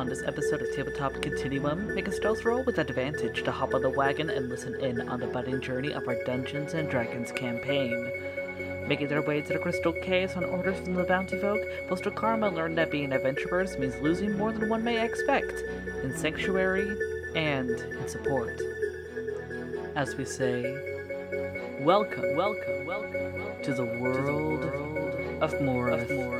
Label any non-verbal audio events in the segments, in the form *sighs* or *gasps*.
On this episode of Tabletop Continuum, make a stealth roll with advantage to hop on the wagon and listen in on the budding journey of our Dungeons and Dragons campaign. Making their way to the Crystal Caves on orders from the Bounty Folk, Postal Karma learned that being adventurers means losing more than one may expect in sanctuary and in support. As we say, welcome, welcome, welcome to the world, of Morath. Of Morath.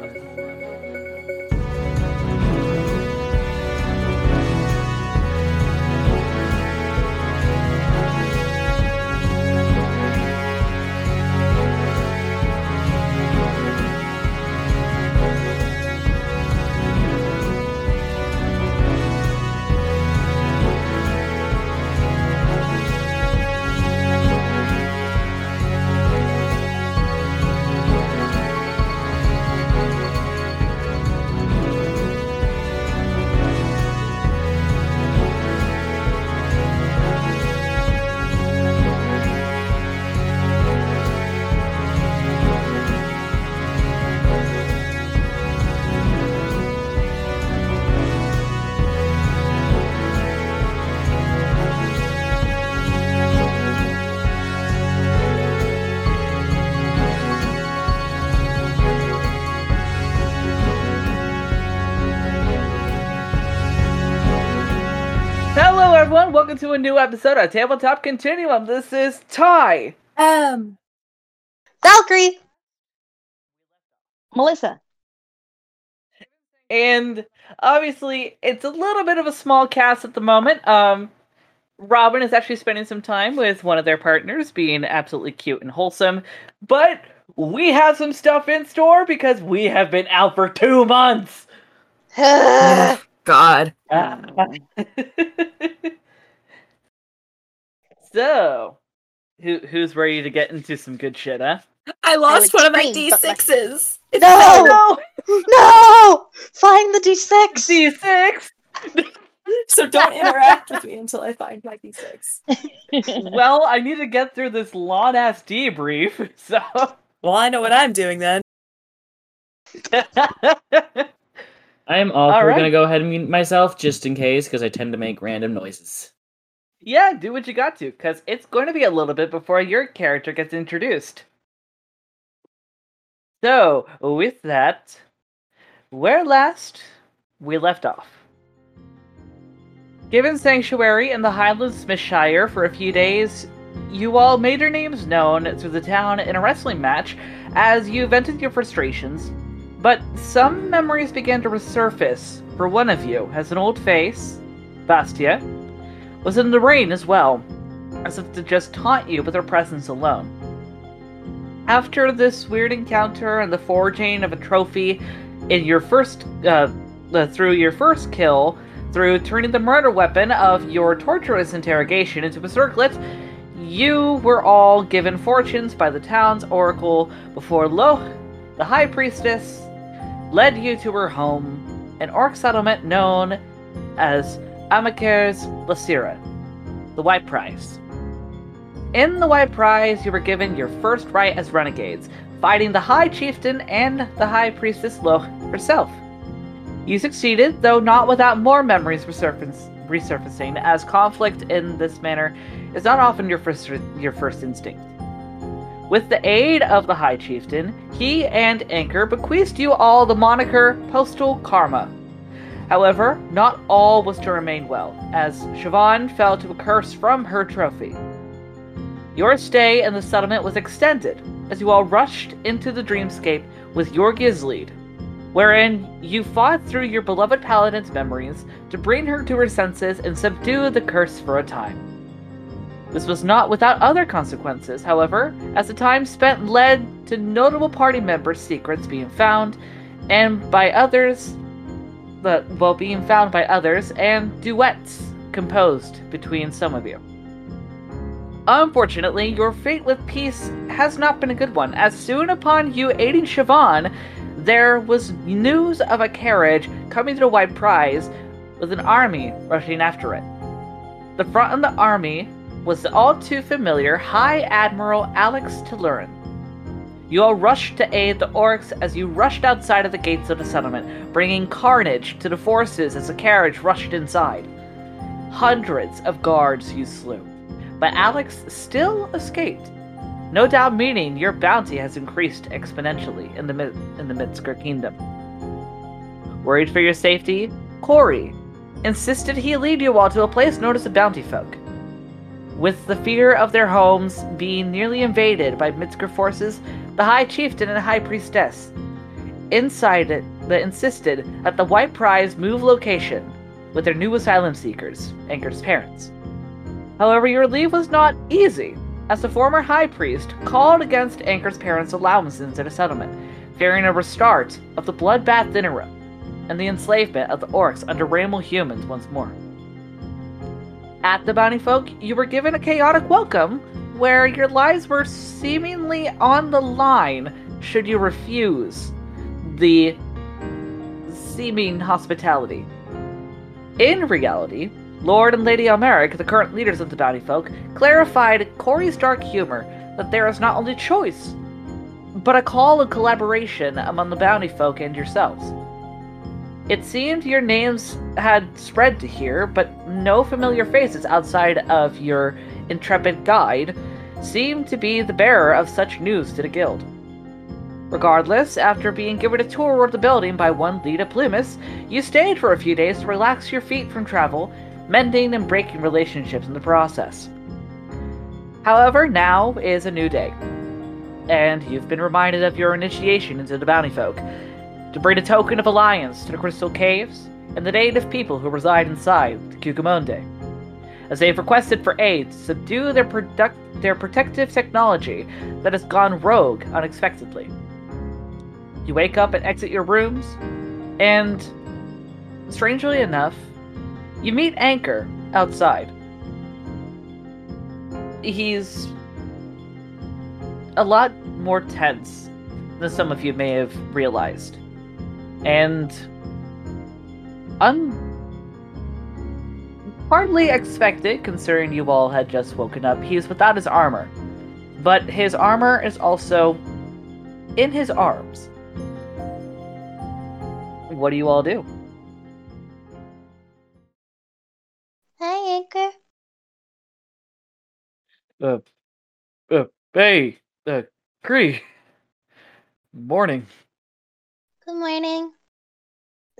Welcome to a new episode of Tabletop Continuum. This is Ty. Um, Valkyrie. Melissa. And obviously, it's a little bit of a small cast at the moment. Um, Robin is actually spending some time with one of their partners, being absolutely cute and wholesome. But we have some stuff in store because we have been out for two months. *sighs* *laughs* God. *laughs* *laughs* so, who who's ready to get into some good shit, huh? I lost would one of my scream, but my- D6s. It's No! no, no! Find the D6! D6. *laughs* So don't interact with me until I find my D6. *laughs* well, I need to get through this long ass debrief, *laughs* so. Well, I know what I'm doing then. I am also All right. gonna go ahead and mute myself just in case, because I tend to make random noises. Yeah, do what you got to, because it's going to be a little bit before your character gets introduced. So, with that, where last we left off. Given sanctuary in the Highlands Smithshire for a few days, you all made your names known through the town in a wrestling match as you vented your frustrations. But some memories began to resurface for one of you, as an old face, Bastia, was in the rain as well, as if to just taunt you with her presence alone. After this weird encounter and the forging of a trophy in your first, uh, uh, through your first kill, through turning the murder weapon of your torturous interrogation into a circlet, you were all given fortunes by the town's oracle before Lo, the high priestess, led you to her home, an orc settlement known as Amakare's Lasira, the White Prize. In the White Prize, you were given your first right as renegades, fighting the High Chieftain and the High Priestess Lo herself. You succeeded, though not without more memories resurfacing, as conflict in this manner is not often your first your first instinct. With the aid of the High Chieftain, he and Anchor bequeathed you all the moniker Postal Karma. However, not all was to remain well, as Siobhan fell to a curse from her trophy. Your stay in the settlement was extended, as you all rushed into the dreamscape with your Gizlead, wherein you fought through your beloved paladin's memories to bring her to her senses and subdue the curse for a time. This was not without other consequences, however, as the time spent led to notable party members' secrets being found, and by others, the while being found by others, and duets composed between some of you. Unfortunately, your fate with peace has not been a good one, as soon upon you aiding Siobhan, there was news of a carriage coming to the White Prize with an army rushing after it. The front of the army was the all too familiar High Admiral Alex Tulurin. You all rushed to aid the orcs as you rushed outside of the gates of the settlement, bringing carnage to the forces as the carriage rushed inside. Hundreds of guards you slew, but Alex still escaped. No doubt meaning your bounty has increased exponentially in the mid- in the Midsker Kingdom. Worried for your safety, Corey insisted he lead you all to a place known as the Bounty Folk. With the fear of their homes being nearly invaded by Midsker forces, the High Chieftain and High Priestess inside it that insisted that the White Prize move location with their new asylum seekers, Anchor's parents. However, your leave was not easy, as the former High Priest called against Anchor's parents' allowances at a settlement, fearing a restart of the bloodbath dinner and the enslavement of the orcs under Ramal humans once more. At the Bounty Folk, you were given a chaotic welcome where your lives were seemingly on the line should you refuse the seeming hospitality. In reality, Lord and Lady Almeric, the current leaders of the Bounty Folk, clarified Corey's dark humor that there is not only choice, but a call of collaboration among the Bounty Folk and yourselves. It seemed your names had spread to here, but no familiar faces outside of your intrepid guide seemed to be the bearer of such news to the guild. Regardless, after being given a tour of the building by one Lita Plumus, you stayed for a few days to relax your feet from travel, mending and breaking relationships in the process. However, now is a new day, and you've been reminded of your initiation into the Bounty Folk, to bring a token of alliance to the Crystal Caves and the native people who reside inside the Cucamonde, as they've requested for aid to subdue their, product- their protective technology that has gone rogue unexpectedly. You wake up and exit your rooms, and strangely enough, you meet Anchor outside. He's a lot more tense than some of you may have realized. And un hardly expected considering you all had just woken up, he is without his armor. But his armor is also in his arms. What do you all do? Hi, Anchor. Uh, uh, hey, uh, Cree. Morning. Good morning.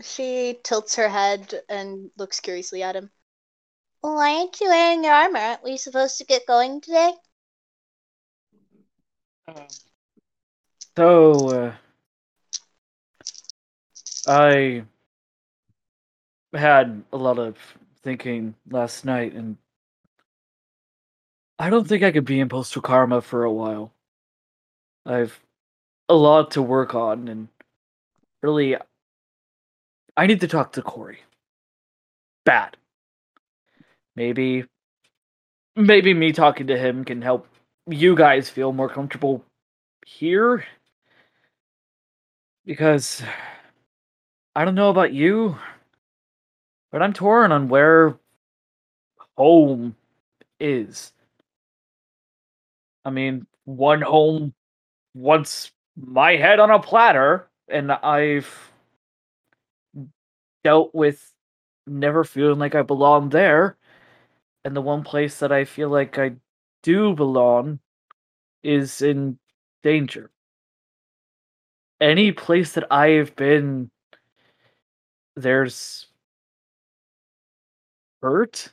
She tilts her head and looks curiously at him. Why aren't you wearing your armor? Aren't we supposed to get going today? So, uh, I had a lot of thinking last night, and I don't think I could be in Postal Karma for a while. I've a lot to work on, and really, I need to talk to Corey. Bad. Maybe, maybe me talking to him can help you guys feel more comfortable here because I don't know about you, but I'm torn on where home is. I mean, one home wants my head on a platter, and I've dealt with never feeling like I belong there. And the one place that I feel like I do belong is in danger. Any place that I have been, there's hurt,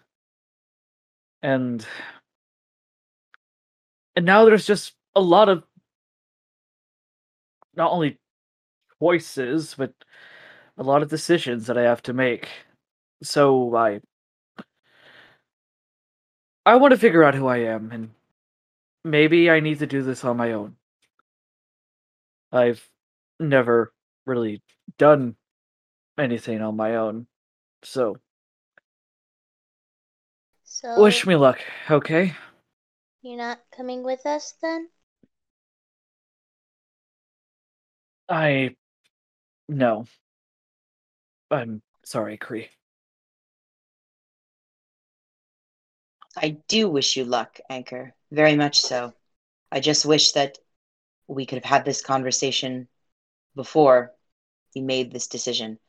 and and now there's just a lot of not only choices but a lot of decisions that I have to make. So I I want to figure out who I am and maybe I need to do this on my own. I've never really done anything on my own. So So wish me luck, okay? you're not coming with us then? I no. I'm sorry, Cree. I do wish you luck, Anchor. Very much so. I just wish that we could have had this conversation before you made this decision.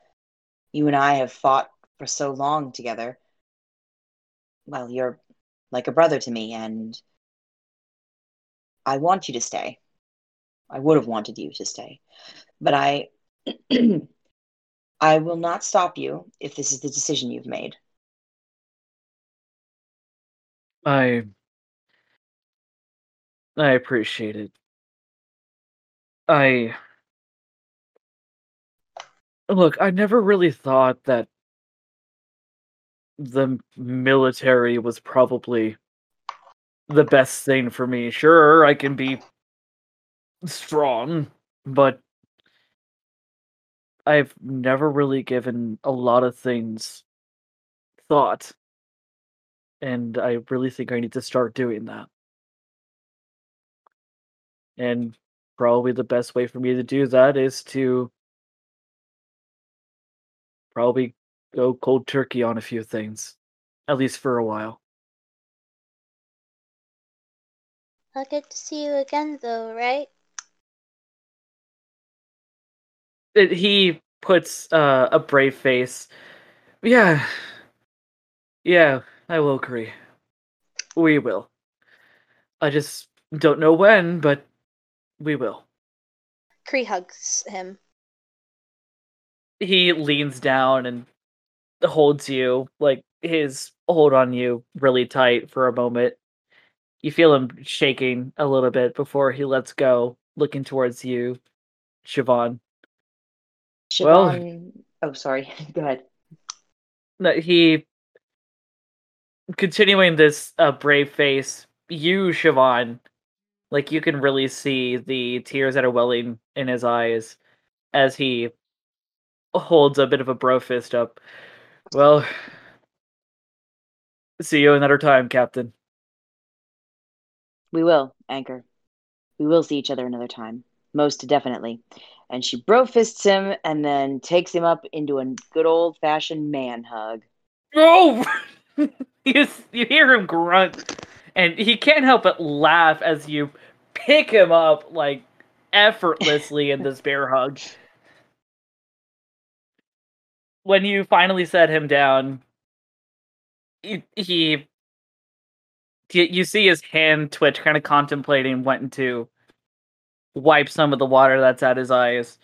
You and I have fought for so long together. Well, you're like a brother to me, and I want you to stay. I would have wanted you to stay. But I *clears throat* I will not stop you if this is the decision you've made. I I appreciate it. I look, I never really thought that the military was probably the best thing for me. Sure, I can be strong, but I've never really given a lot of things thought. And I really think I need to start doing that. And probably the best way for me to do that is to probably go cold turkey on a few things, at least for a while. I'll get to see you again, though, right? It, he puts uh, a brave face. Yeah. Yeah, I will agree. We will. I just don't know when, but we will. Cree hugs him. He leans down and holds you, like his hold on you really tight for a moment. You feel him shaking a little bit before he lets go, looking towards you, Siobhan. Well- Siobhan, oh, sorry. *laughs* Go ahead. No, he continuing this uh, brave face. You, Siobhan, like you can really see the tears that are welling in his eyes as he holds a bit of a bro fist up. Well, see you another time, Captain. We will, Anchor. We will see each other another time. Most definitely. And she bro fists him and then takes him up into a good old fashioned man hug. Oh! *laughs* *laughs* you, you hear him grunt, and he can't help but laugh as you pick him up like effortlessly in this bear hug. When you finally set him down, he, he you, see his hand twitch, kind of contemplating wanting to wipe some of the water that's at his eyes.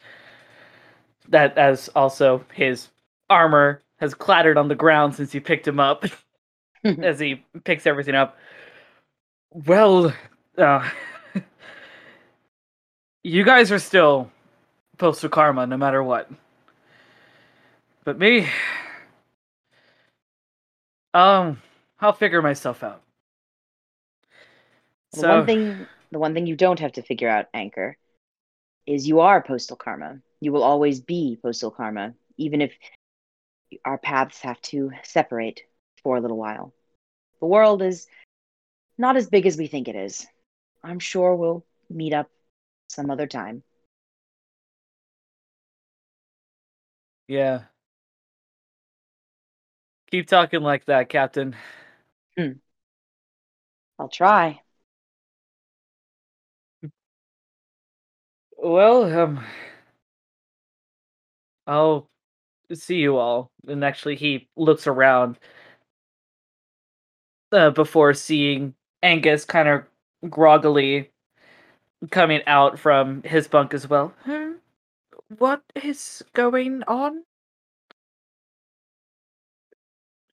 That as also his armor has clattered on the ground since you picked him up *laughs* *laughs* as he picks everything up. Well, uh, *laughs* you guys are still postal karma no matter what. But me, *sighs* um, I'll figure myself out. The So, one thing the one thing you don't have to figure out, Anchor, is you are postal karma. You will always be postal karma, even if our paths have to separate for a little while. The world is not as big as we think it is. I'm sure we'll meet up some other time. yeah. Keep talking like that, Captain. I'll try. Well, um, I'll see you all. And actually, he looks around uh, before seeing Angus kind of groggily coming out from his bunk as well. Hmm? What is going on?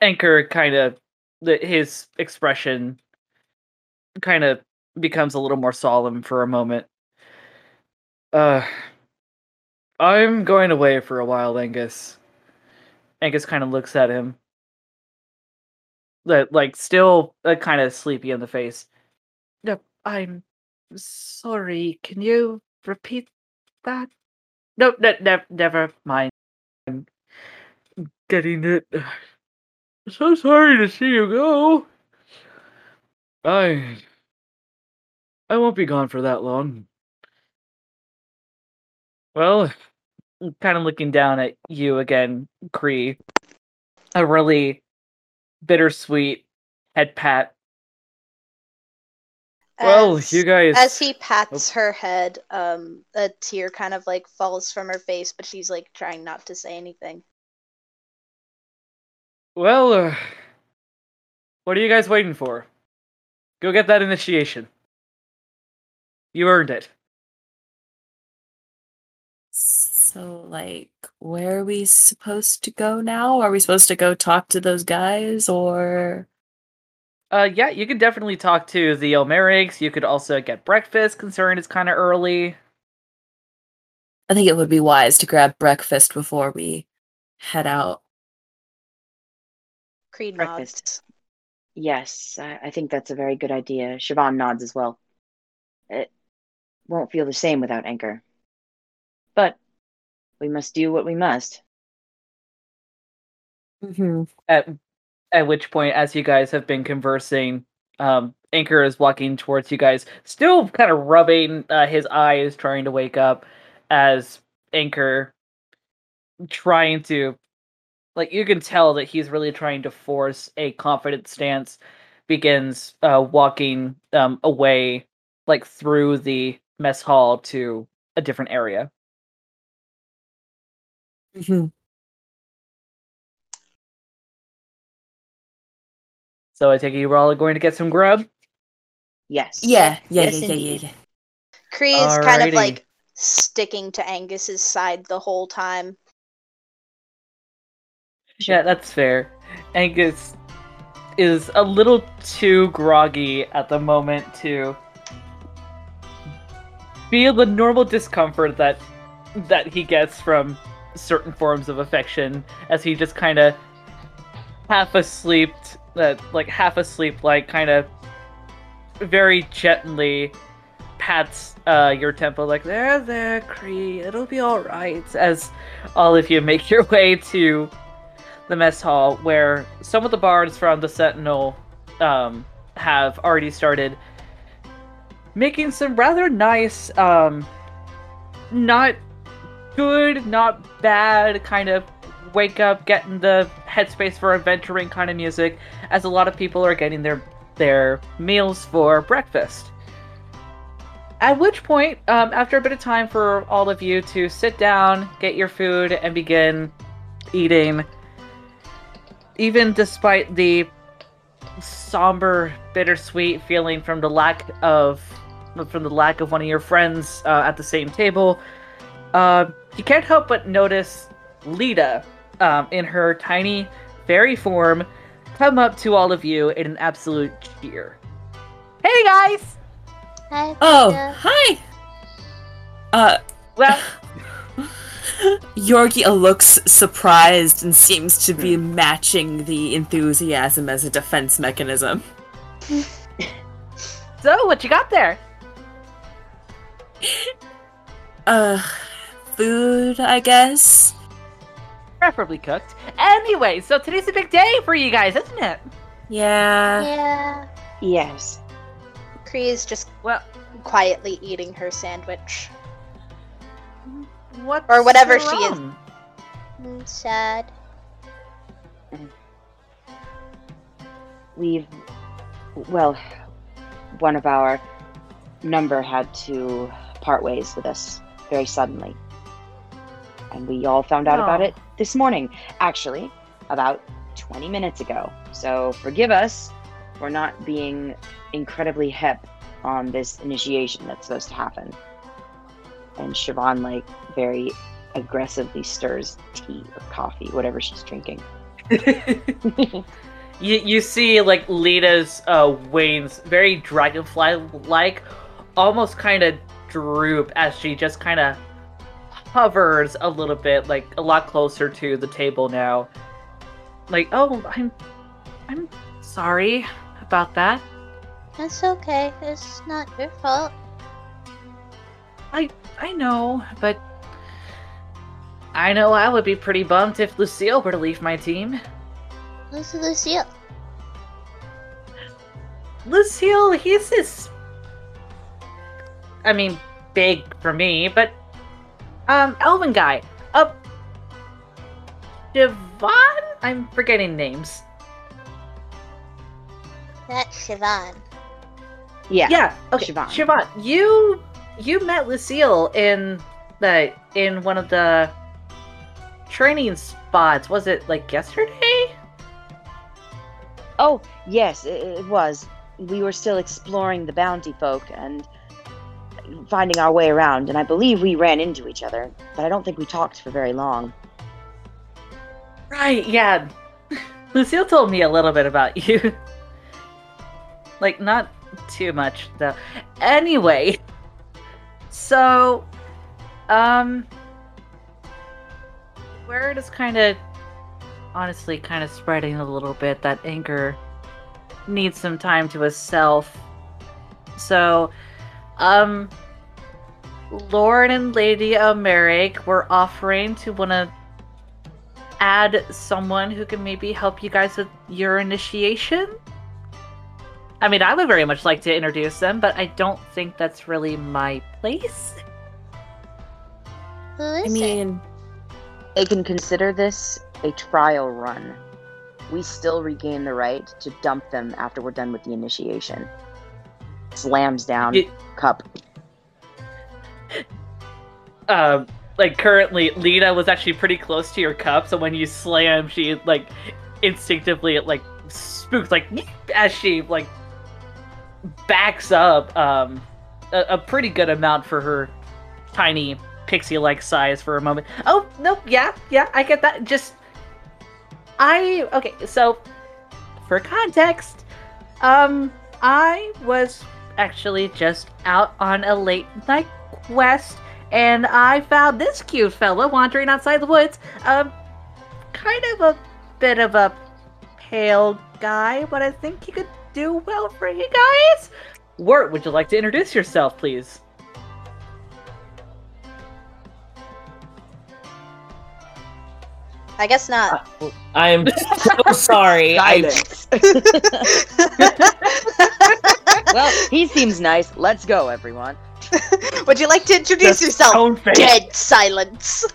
Anchor kind of his expression kind of becomes a little more solemn for a moment. Uh, I'm going away for a while, Angus. Angus kind of looks at him, that like still uh, kind of sleepy in the face. No, I'm sorry. Can you repeat that? No, ne- ne- never mind. I'm getting it. *sighs* So sorry to see you go. I I won't be gone for that long. Well, kind of looking down at you again, Cree. A really bittersweet head pat. Well, As- you guys. As he pats her head, um, a tear kind of like falls from her face, but she's like trying not to say anything. Well, uh, what are you guys waiting for? Go get that initiation. You earned it. So, like, where are we supposed to go now? Are we supposed to go talk to those guys or. Uh, yeah, you could definitely talk to the Almerics. You could also get breakfast, concerned it's kind of early. I think it would be wise to grab breakfast before we head out. Creed Breakfast. nods. Yes, I, I think that's a very good idea. Siobhan nods as well. It won't feel the same without Anchor. But we must do what we must. Mm-hmm. At at which point, as you guys have been conversing, um, Anchor is walking towards you guys, still kind of rubbing uh, his eyes, trying to wake up. As Anchor trying to, like, you can tell that he's really trying to force a confident stance. Begins uh, walking um, away, like through the mess hall to a different area. Mm-hmm. So I take it you were all going to get some grub. Yes. Yeah, yeah, Yes, yeah, yeah, yeah, indeed. yeah. Cree is kind of like sticking to Angus's side the whole time. Yeah, that's fair. Angus is a little too groggy at the moment to feel the normal discomfort that that he gets from certain forms of affection as he just kind of half asleep that like half asleep like kind of very gently pats uh your temple like there there Cree it'll be all right as all of you make your way to the mess hall where some of the bards from the Sentinel um, have already started making some rather nice, um, not good, not bad kind of wake up, get in the headspace for adventuring kind of music, as a lot of people are getting their their meals for breakfast. At which point, um, after a bit of time for all of you to sit down, get your food, and begin eating, even despite the somber, bittersweet feeling from the lack of from the lack of one of your friends uh, at the same table, uh, you can't help but notice Lita um, in her tiny fairy form come up to all of you in an absolute cheer. Hey guys! Hi, Oh, Lita. hi. Uh, Well, *laughs* Yorgi looks surprised and seems to be matching the enthusiasm as a defense mechanism. so what you got there? *laughs* Uh, food, I guess. Preferably cooked. Anyway, so today's a big day for you guys, isn't it? Yeah. Yeah. Yes. Cree is just Well, quietly eating her sandwich. what Or whatever she is. Mm, sad. We've, well, one of our number had to part ways with us very suddenly. And we all found out about Oh. it this morning, actually, about 20 minutes ago. So forgive us for not being incredibly hip on this initiation that's supposed to happen. And Siobhan, like, very aggressively stirs tea or coffee, whatever she's drinking. *laughs* you you see like Lita's uh wings very dragonfly like almost kind of droop as she just kind of hovers a little bit like a lot closer to the table now like oh i'm i'm sorry about that That's okay. It's not your fault. i i know but i know i would be pretty bummed if lucille were to leave my team Who's Lucille? Lucille, he's this. I mean, big for me, but um, Elven guy. Uh, Devon. I'm forgetting names. That's Siobhan. Yeah. Yeah. Okay. Siobhan. Siobhan, you you met Lucille in the in one of the training spots. Was it like yesterday? Oh, yes, it, it was. We were still exploring the bounty folk and finding our way around, and I believe we ran into each other, but I don't think we talked for very long. Right. Yeah. *laughs* Lucille told me a little bit about you. *laughs* like not too much though. Anyway, *laughs* so um word is kind of honestly kind of spreading a little bit that Anchor needs some time to itself. So um Lord and Lady Almeric were offering to want to add someone who can maybe help you guys with your initiation. I mean, I would very much like to introduce them, but I don't think that's really my place. Who is I it? mean, They can consider this a trial run. We still regain the right to dump them after we're done with the initiation. Slams down, It- cup. Um, like currently, Lita was actually pretty close to your cup, so when you slam, she like instinctively like spooks like as she like backs up um a, a pretty good amount for her tiny pixie-like size for a moment. Oh no, yeah, yeah, I get that. Just I okay, so for context, um, I was actually just out on a late night quest, and I found this cute fella wandering outside the woods. Um, kind of a bit of a pale guy, but I think he could do well for you guys. Wirt, would you like to introduce yourself, please? I guess not. I am so *laughs* sorry. I, Silence. *laughs* *laughs* well, he seems nice. Let's go, everyone. *laughs* Would you like to introduce The yourself? Dead silence.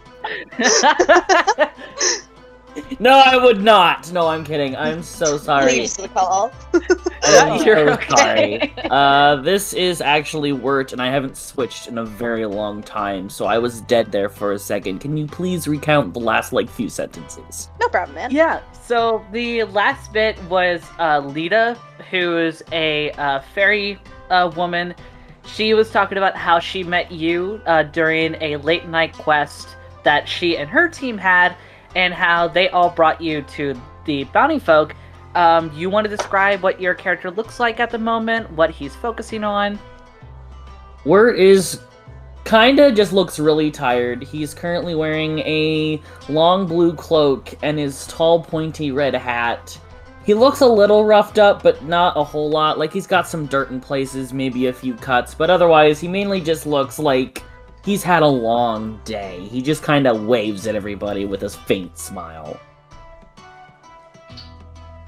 *laughs* *laughs* *laughs* no, I would not. No, I'm kidding. I'm so sorry. Leaves the call. *laughs* You're so okay. sorry. Uh, this is actually Wirt, and I haven't switched in a very long time, so I was dead there for a second. Can you please recount the last like few sentences? No problem, man. Yeah, so the last bit was uh, Lita, who's a uh, fairy uh, woman. She was talking about how she met you uh, during a late night quest that she and her team had, and how they all brought you to the bounty folk. Um, you want to describe what your character looks like at the moment, what he's focusing on? Wirt is kinda just looks really tired. He's currently wearing a long blue cloak and his tall pointy red hat. He looks a little roughed up, but not a whole lot. Like he's got some dirt in places, maybe a few cuts, but otherwise he mainly just looks like he's had a long day. He just kinda waves at everybody with a faint smile.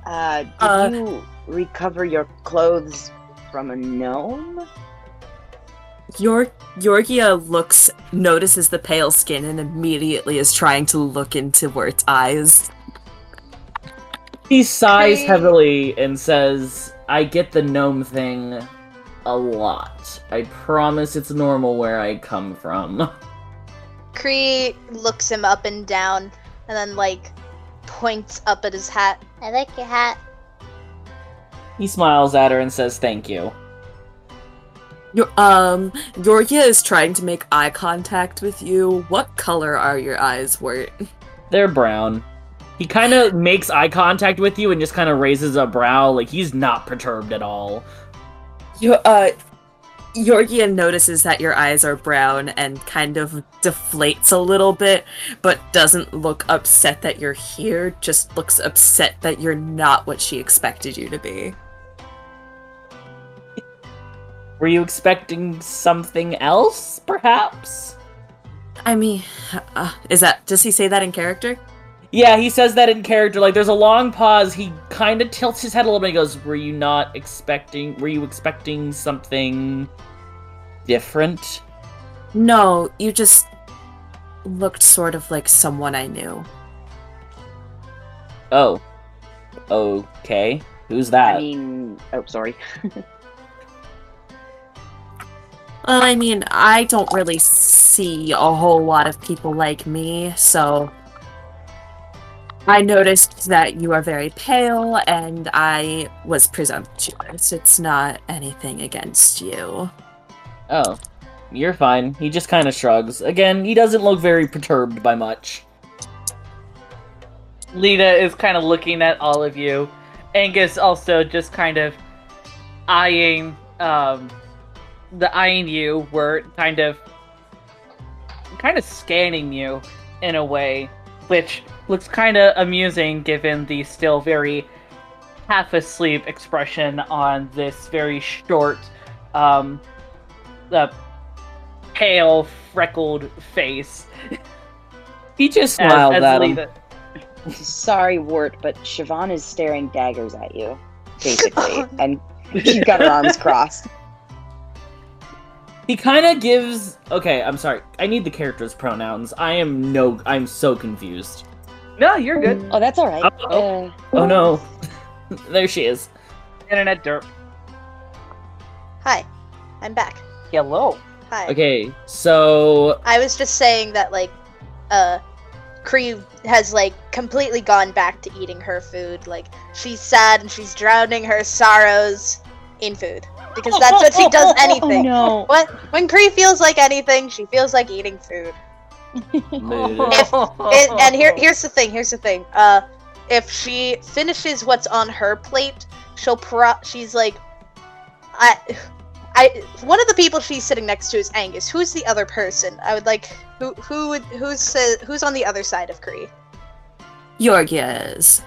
Uh, did Uh, you recover your clothes from a gnome? Yor- Yorgia looks, notices the pale skin, and immediately is trying to look into Wirt's eyes. He sighs Hey. heavily and says, I get the gnome thing a lot. I promise it's normal where I come from. *laughs* Cree looks him up and down and then like points up at his hat. I like your hat. He smiles at her and says, Thank you. Your, um, Yorgia is trying to make eye contact with you. What color are your eyes, Wirt? They're brown. He kind of makes eye contact with you and just kind of raises a brow, like he's not perturbed at all. Your, uh, Yorgia notices that your eyes are brown and kind of deflates a little bit, but doesn't look upset that you're here, just looks upset that you're not what she expected you to be. Were you expecting something else, perhaps? I mean, uh, is that, does he say that in character? Yeah, he says that in character. Like, there's a long pause. He kind of tilts his head a little bit. He goes, "Were you not expecting? Were you expecting something different?" No, you just looked sort of like someone I knew. Oh, okay. Who's that? I mean, oh, sorry. Well, *laughs* I mean, I don't really see a whole lot of people like me, so I noticed that you are very pale and I was presumptuous. It's not anything against you. Oh, you're fine. He just kind of shrugs. Again, he doesn't look very perturbed by much. Lita is kind of looking at all of you. Angus also just kind of eyeing um the eyeing you were kind of kind of scanning you in a way which looks kind of amusing given the still very half asleep expression on this very short um the pale freckled face He just as, smiled as at him. Lita- Sorry, Wart, but Siobhan is staring daggers at you, basically, *laughs* and she's got her arms crossed. He kind of gives. Okay, I'm sorry. I need the character's pronouns. I am no. I'm so confused. No you're good Oh, that's all right. Oh. Uh, Oh no. *laughs* there she is. internet derp Hi, I'm back. hello Hi. Okay, so I was just saying that like, uh, Cree has like completely gone back to eating her food. Like she's sad and she's drowning her sorrows in food because that's what she does. Anything. *laughs* Oh, no. What when Cree feels like anything, she feels like eating food. Mood. It, and here, here's the thing. Here's the thing. Uh, if she finishes what's on her plate, she'll pro. She's like, I, I. One of the people she's sitting next to is Angus. Who's the other person? I would like. Who? Who would? Who's? Uh, who's on the other side of Cree? Yorgia is.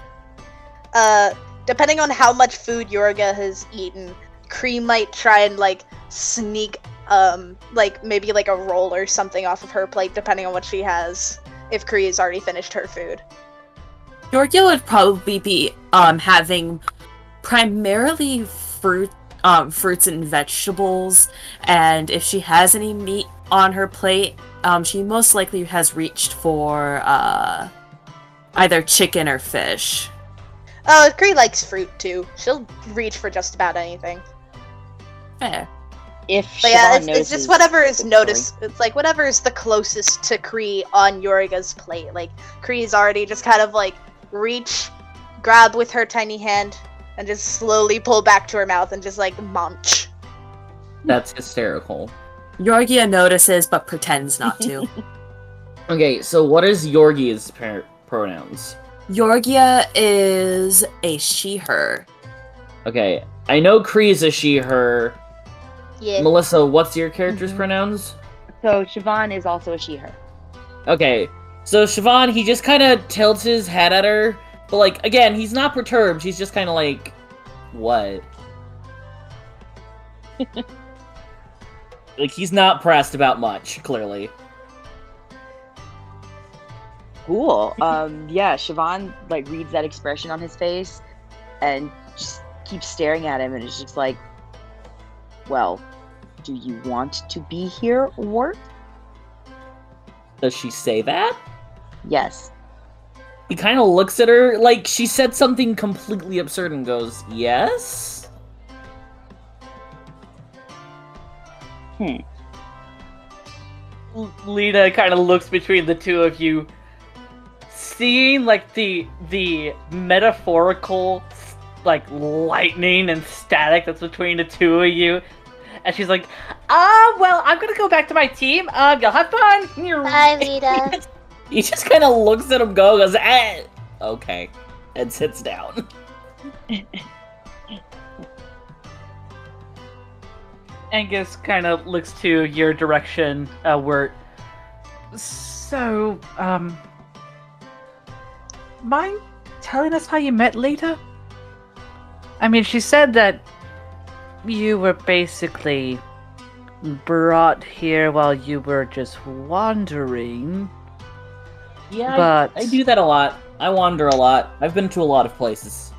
Uh, depending on how much food Yorgia has eaten, Cree might try and like sneak. Um, like maybe like a roll or something off of her plate, depending on what she has. If has already finished her food. Yorgia would probably be um having primarily fruit um fruits and vegetables, and if she has any meat on her plate, um she most likely has reached for uh either chicken or fish. Oh, Cree likes fruit too. She'll reach for just about anything. Fair. If But yeah, it's, it's just whatever is Sorry. noticed. It's like whatever is the closest to Cree on Yorgia's plate. Like Cree's already just kind of like reach, grab with her tiny hand, and just slowly pull back to her mouth and just like munch. That's hysterical. Yorgia notices but pretends not to. *laughs* Okay, so what is Yorgi's par- pronouns? Yorgia is a she her. Okay, I know Cree is a she, her. Yeah. Melissa, what's your character's Mhm. pronouns? So Siobhan is also a she/her. Okay, so Siobhan, he just kind of tilts his head at her, but like again, he's not perturbed. He's just kind of like, what? *laughs* like he's not pressed about much. Clearly, Cool. Um, yeah, Siobhan like reads that expression on his face and just keeps staring at him and is just like, Well, do you want to be here, Wart? does she say that? Yes. He kind of looks at her like she said something completely absurd and goes, "Yes." Hmm. Lita kind of looks between the two of you, seeing like the the metaphorical like lightning and static that's between the two of you. And she's like, "Ah, well, I'm gonna go back to my team. Um, y'all have fun." Bye, Lita. *laughs* He just kind of looks at him, go, goes, eh, okay, and sits down. *laughs* Angus kind of looks to your direction, uh, Wirt. So, um, mind telling us how you met Lita? I mean, she said that you were basically brought here while you were just wandering, Yeah, but I, I do that a lot. I wander a lot. I've been to a lot of places.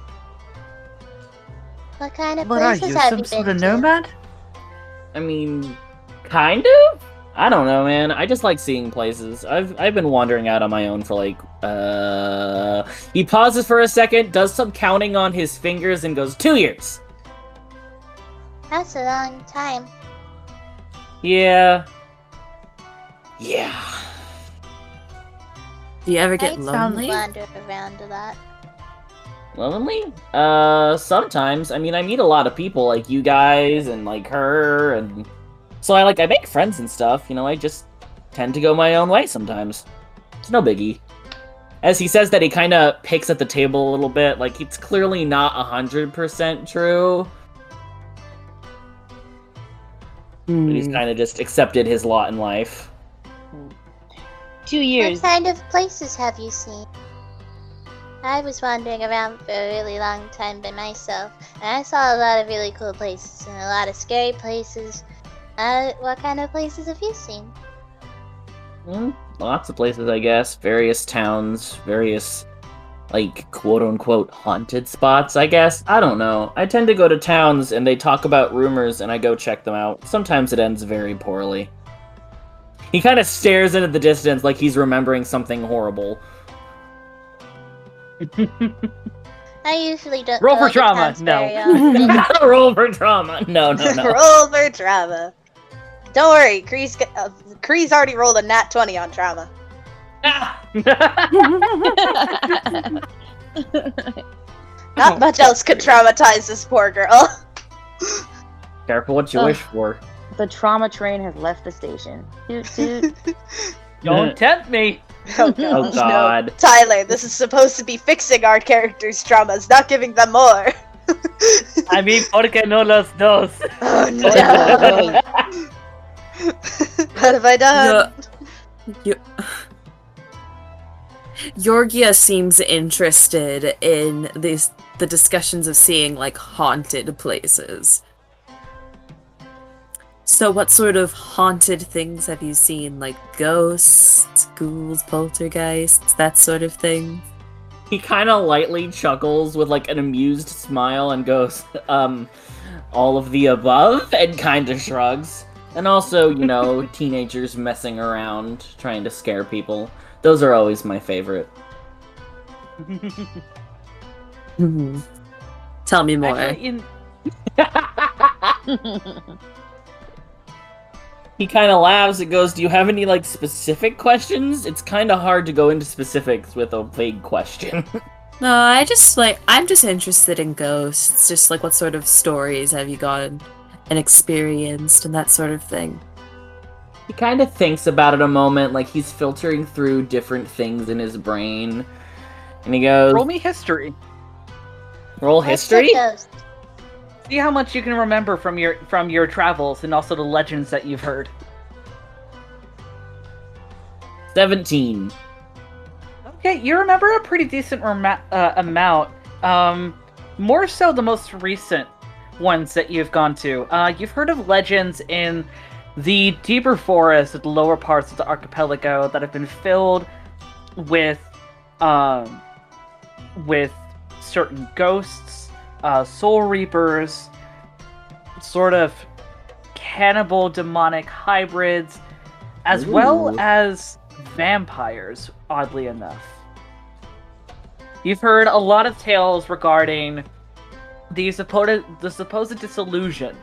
What kind of What are you, have some you sort been of to? nomad? I mean, kind of. I don't know, man. I just like seeing places. I've I've been wandering out on my own for like uh. He pauses for a second, does some counting on his fingers, and goes two years. That's a long time. Yeah. Yeah. Do you ever get I lonely? wander around a lot. Lonely? Uh, sometimes. I mean, I meet a lot of people, like you guys and like her, and so I like I make friends and stuff. You know, I just tend to go my own way sometimes. It's no biggie. As he says that, he kind of picks at the table a little bit. Like it's clearly not hundred percent true, but he's Hmm. kind of just accepted his lot in life. Two years. What kind of places have you seen? I was wandering around for a really long time by myself, and I saw a lot of really cool places and a lot of scary places. Uh, what kind of places have you seen? Hmm, lots of places, I guess. Various towns, various, like, quote unquote, haunted spots, I guess. I don't know. I tend to go to towns and they talk about rumors and I go check them out. Sometimes it ends very poorly. He kind of stares into the distance like he's remembering something horrible. *laughs* I usually don't Roll for trauma. no. *laughs* *laughs* Roll for trauma. No, no, no. Roll for trauma. Don't worry, Cree's, g- uh, Cree's already rolled a nat 20 on drama. Not much else could traumatize this poor girl. Careful what you Ugh. wish for. the trauma train has left the station. Toot toot. *laughs* Don't uh, tempt me. oh, *laughs* Oh god. No. Tyler, this is supposed to be fixing our characters' traumas, not giving them more. I mean, porque no los dos. *laughs* oh no. what have I done? Yo- Yorgia seems interested in these the discussions of seeing like haunted places. So what sort of haunted things have you seen? Like ghosts, ghouls, poltergeists, that sort of thing? He kind of lightly chuckles with like an amused smile and goes, um, all of the above, and kind of shrugs. And also, you know, *laughs* teenagers messing around, trying to scare people. Those are always my favorite. *laughs* Tell me more. Actually, in, *laughs* He kind of laughs and goes, Do you have any, like, specific questions? It's kind of hard to go into specifics with a vague question. *laughs* No, I just like I'm just interested in ghosts. Just like what sort of stories have you gotten and experienced and that sort of thing. He kind of thinks about it a moment, like he's filtering through different things in his brain. And he goes, roll me history. Roll history? See how much you can remember from your from your travels and also the legends that you've heard. 17. Okay, you remember a pretty decent rema- uh, amount. Um, more so the most recent ones that you've gone to. Uh, you've heard of legends in the deeper forests at the lower parts of the archipelago that have been filled with, um, with certain ghosts, uh, soul reapers, sort of cannibal demonic hybrids, as well as vampires, oddly enough. You've heard a lot of tales regarding the supposed the supposed disillusion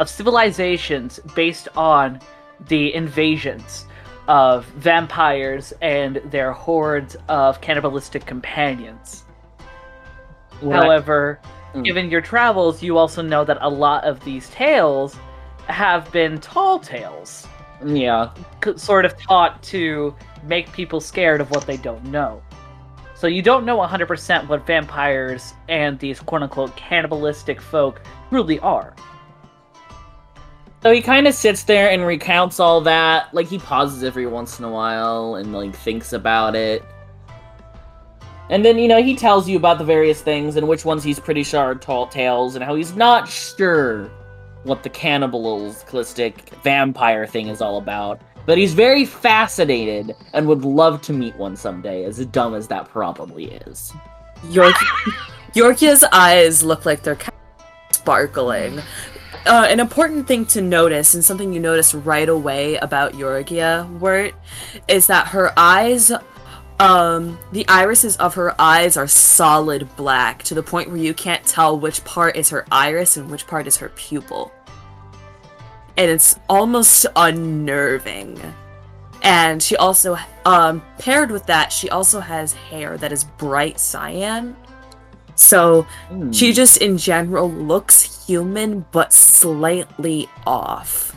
of civilizations based on the invasions of vampires and their hordes of cannibalistic companions. However, Mm. given your travels, you also know that a lot of these tales have been tall tales, yeah. sort of taught to make people scared of what they don't know. So you don't know 100% what vampires and these quote unquote cannibalistic folk really are. So he kind of sits there and recounts all that. Like he pauses every once in a while and like thinks about it. And then you know he tells you about the various things and which ones he's pretty sure are tall tales and how he's not sure what the cannibalistic vampire thing is all about. But he's very fascinated and would love to meet one someday, as dumb as that probably is. York- *laughs* Yorgia's eyes look like they're kind of sparkling. Uh, an important thing to notice, and something you notice right away about Yorgia, Wirt, is that her eyes, um, the irises of her eyes are solid black to the point where you can't tell which part is her iris and which part is her pupil. and it's almost unnerving. And she also, um, paired with that, she also has hair that is bright cyan. So Hmm. she just in general looks human, but slightly off.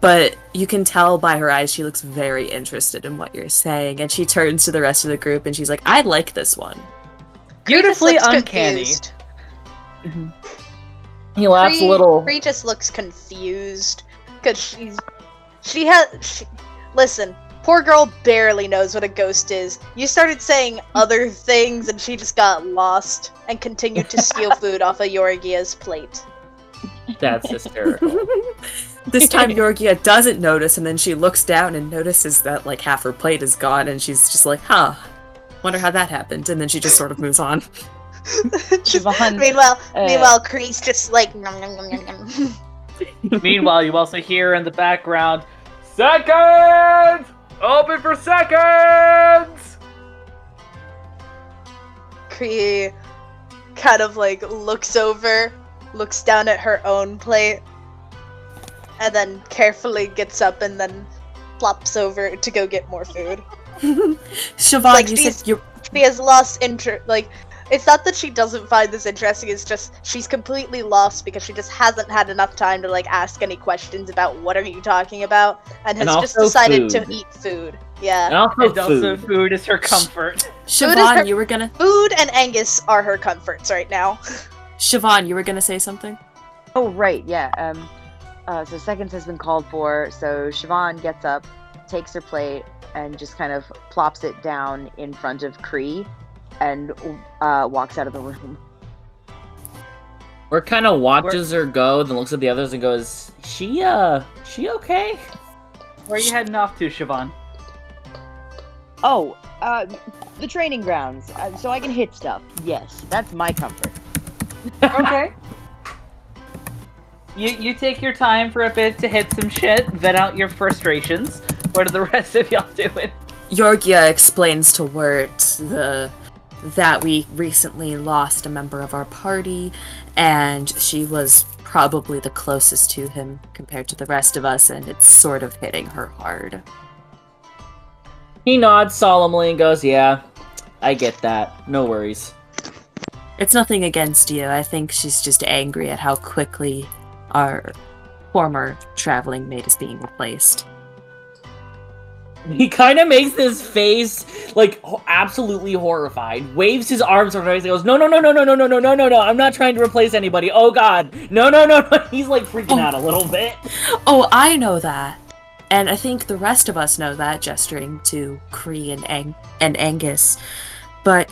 But you can tell by her eyes she looks very interested in what you're saying, and she turns to the rest of the group and she's like, "I like this one." Beautifully Cree just looks uncanny. he laughs a little. Cree just looks confused because she's she has. She, listen, poor girl barely knows what a ghost is. You started saying other *laughs* things, and she just got lost and continued to steal *laughs* food off of Yorgia's plate. That's hysterical. *laughs* this time Yorgia doesn't notice, and then she looks down and notices that like half her plate is gone, and she's just like, "Huh, wonder how that happened." And then she just sort of moves on. Just- Siobhan, meanwhile, uh, meanwhile, Cree's just like nom, nom, nom, nom, nom. Meanwhile, you also hear in the background, seconds! Open for seconds! Cree kind of like looks over, looks down at her own plate, and then carefully gets up and then flops over to go get more food. *laughs* Siobhan, Like, you she's- said you She has lost interest. Like, it's not that she doesn't find this interesting. It's just she's completely lost because she just hasn't had enough time to like ask any questions about what are you talking about, and has And just also decided to eat food. and Yeah, also And also, food. food is her comfort. Food Siobhan, her- you were gonna food and Angus are her comforts right now. Siobhan, you were gonna say something. Oh right, yeah. Um, uh, so seconds has been called for. So Siobhan gets up, takes her plate, and just kind of plops it down in front of Cree, and uh, walks out of the room. Wirt kind of watches her go, then looks at the others and goes, "She uh, she okay?" Where are you heading off to, Siobhan? Oh, uh, the training grounds, uh, so I can hit stuff. Yes, that's my comfort. okay. You you take your time for a bit to hit some shit, vent out your frustrations. What are the *laughs* rest of y'all doing? Yorgia explains to Wirt the that we recently lost a member of our party, and she was probably the closest to him compared to the rest of us, and it's sort of hitting her hard. He nods solemnly and goes, "Yeah, I get that. No worries." It's nothing against you. I think she's just angry at how quickly our former traveling mate is being replaced. He kind of makes this face like absolutely horrified, waves his arms around face, and goes, "No, no, no, no, no, no, no, no, no, no, no! I'm not trying to replace anybody. Oh God, no, no, no, no!" He's like freaking Oh. out a little bit. Oh, I know that. And I think the rest of us know that, gesturing to Cree and, Ang- and Angus. But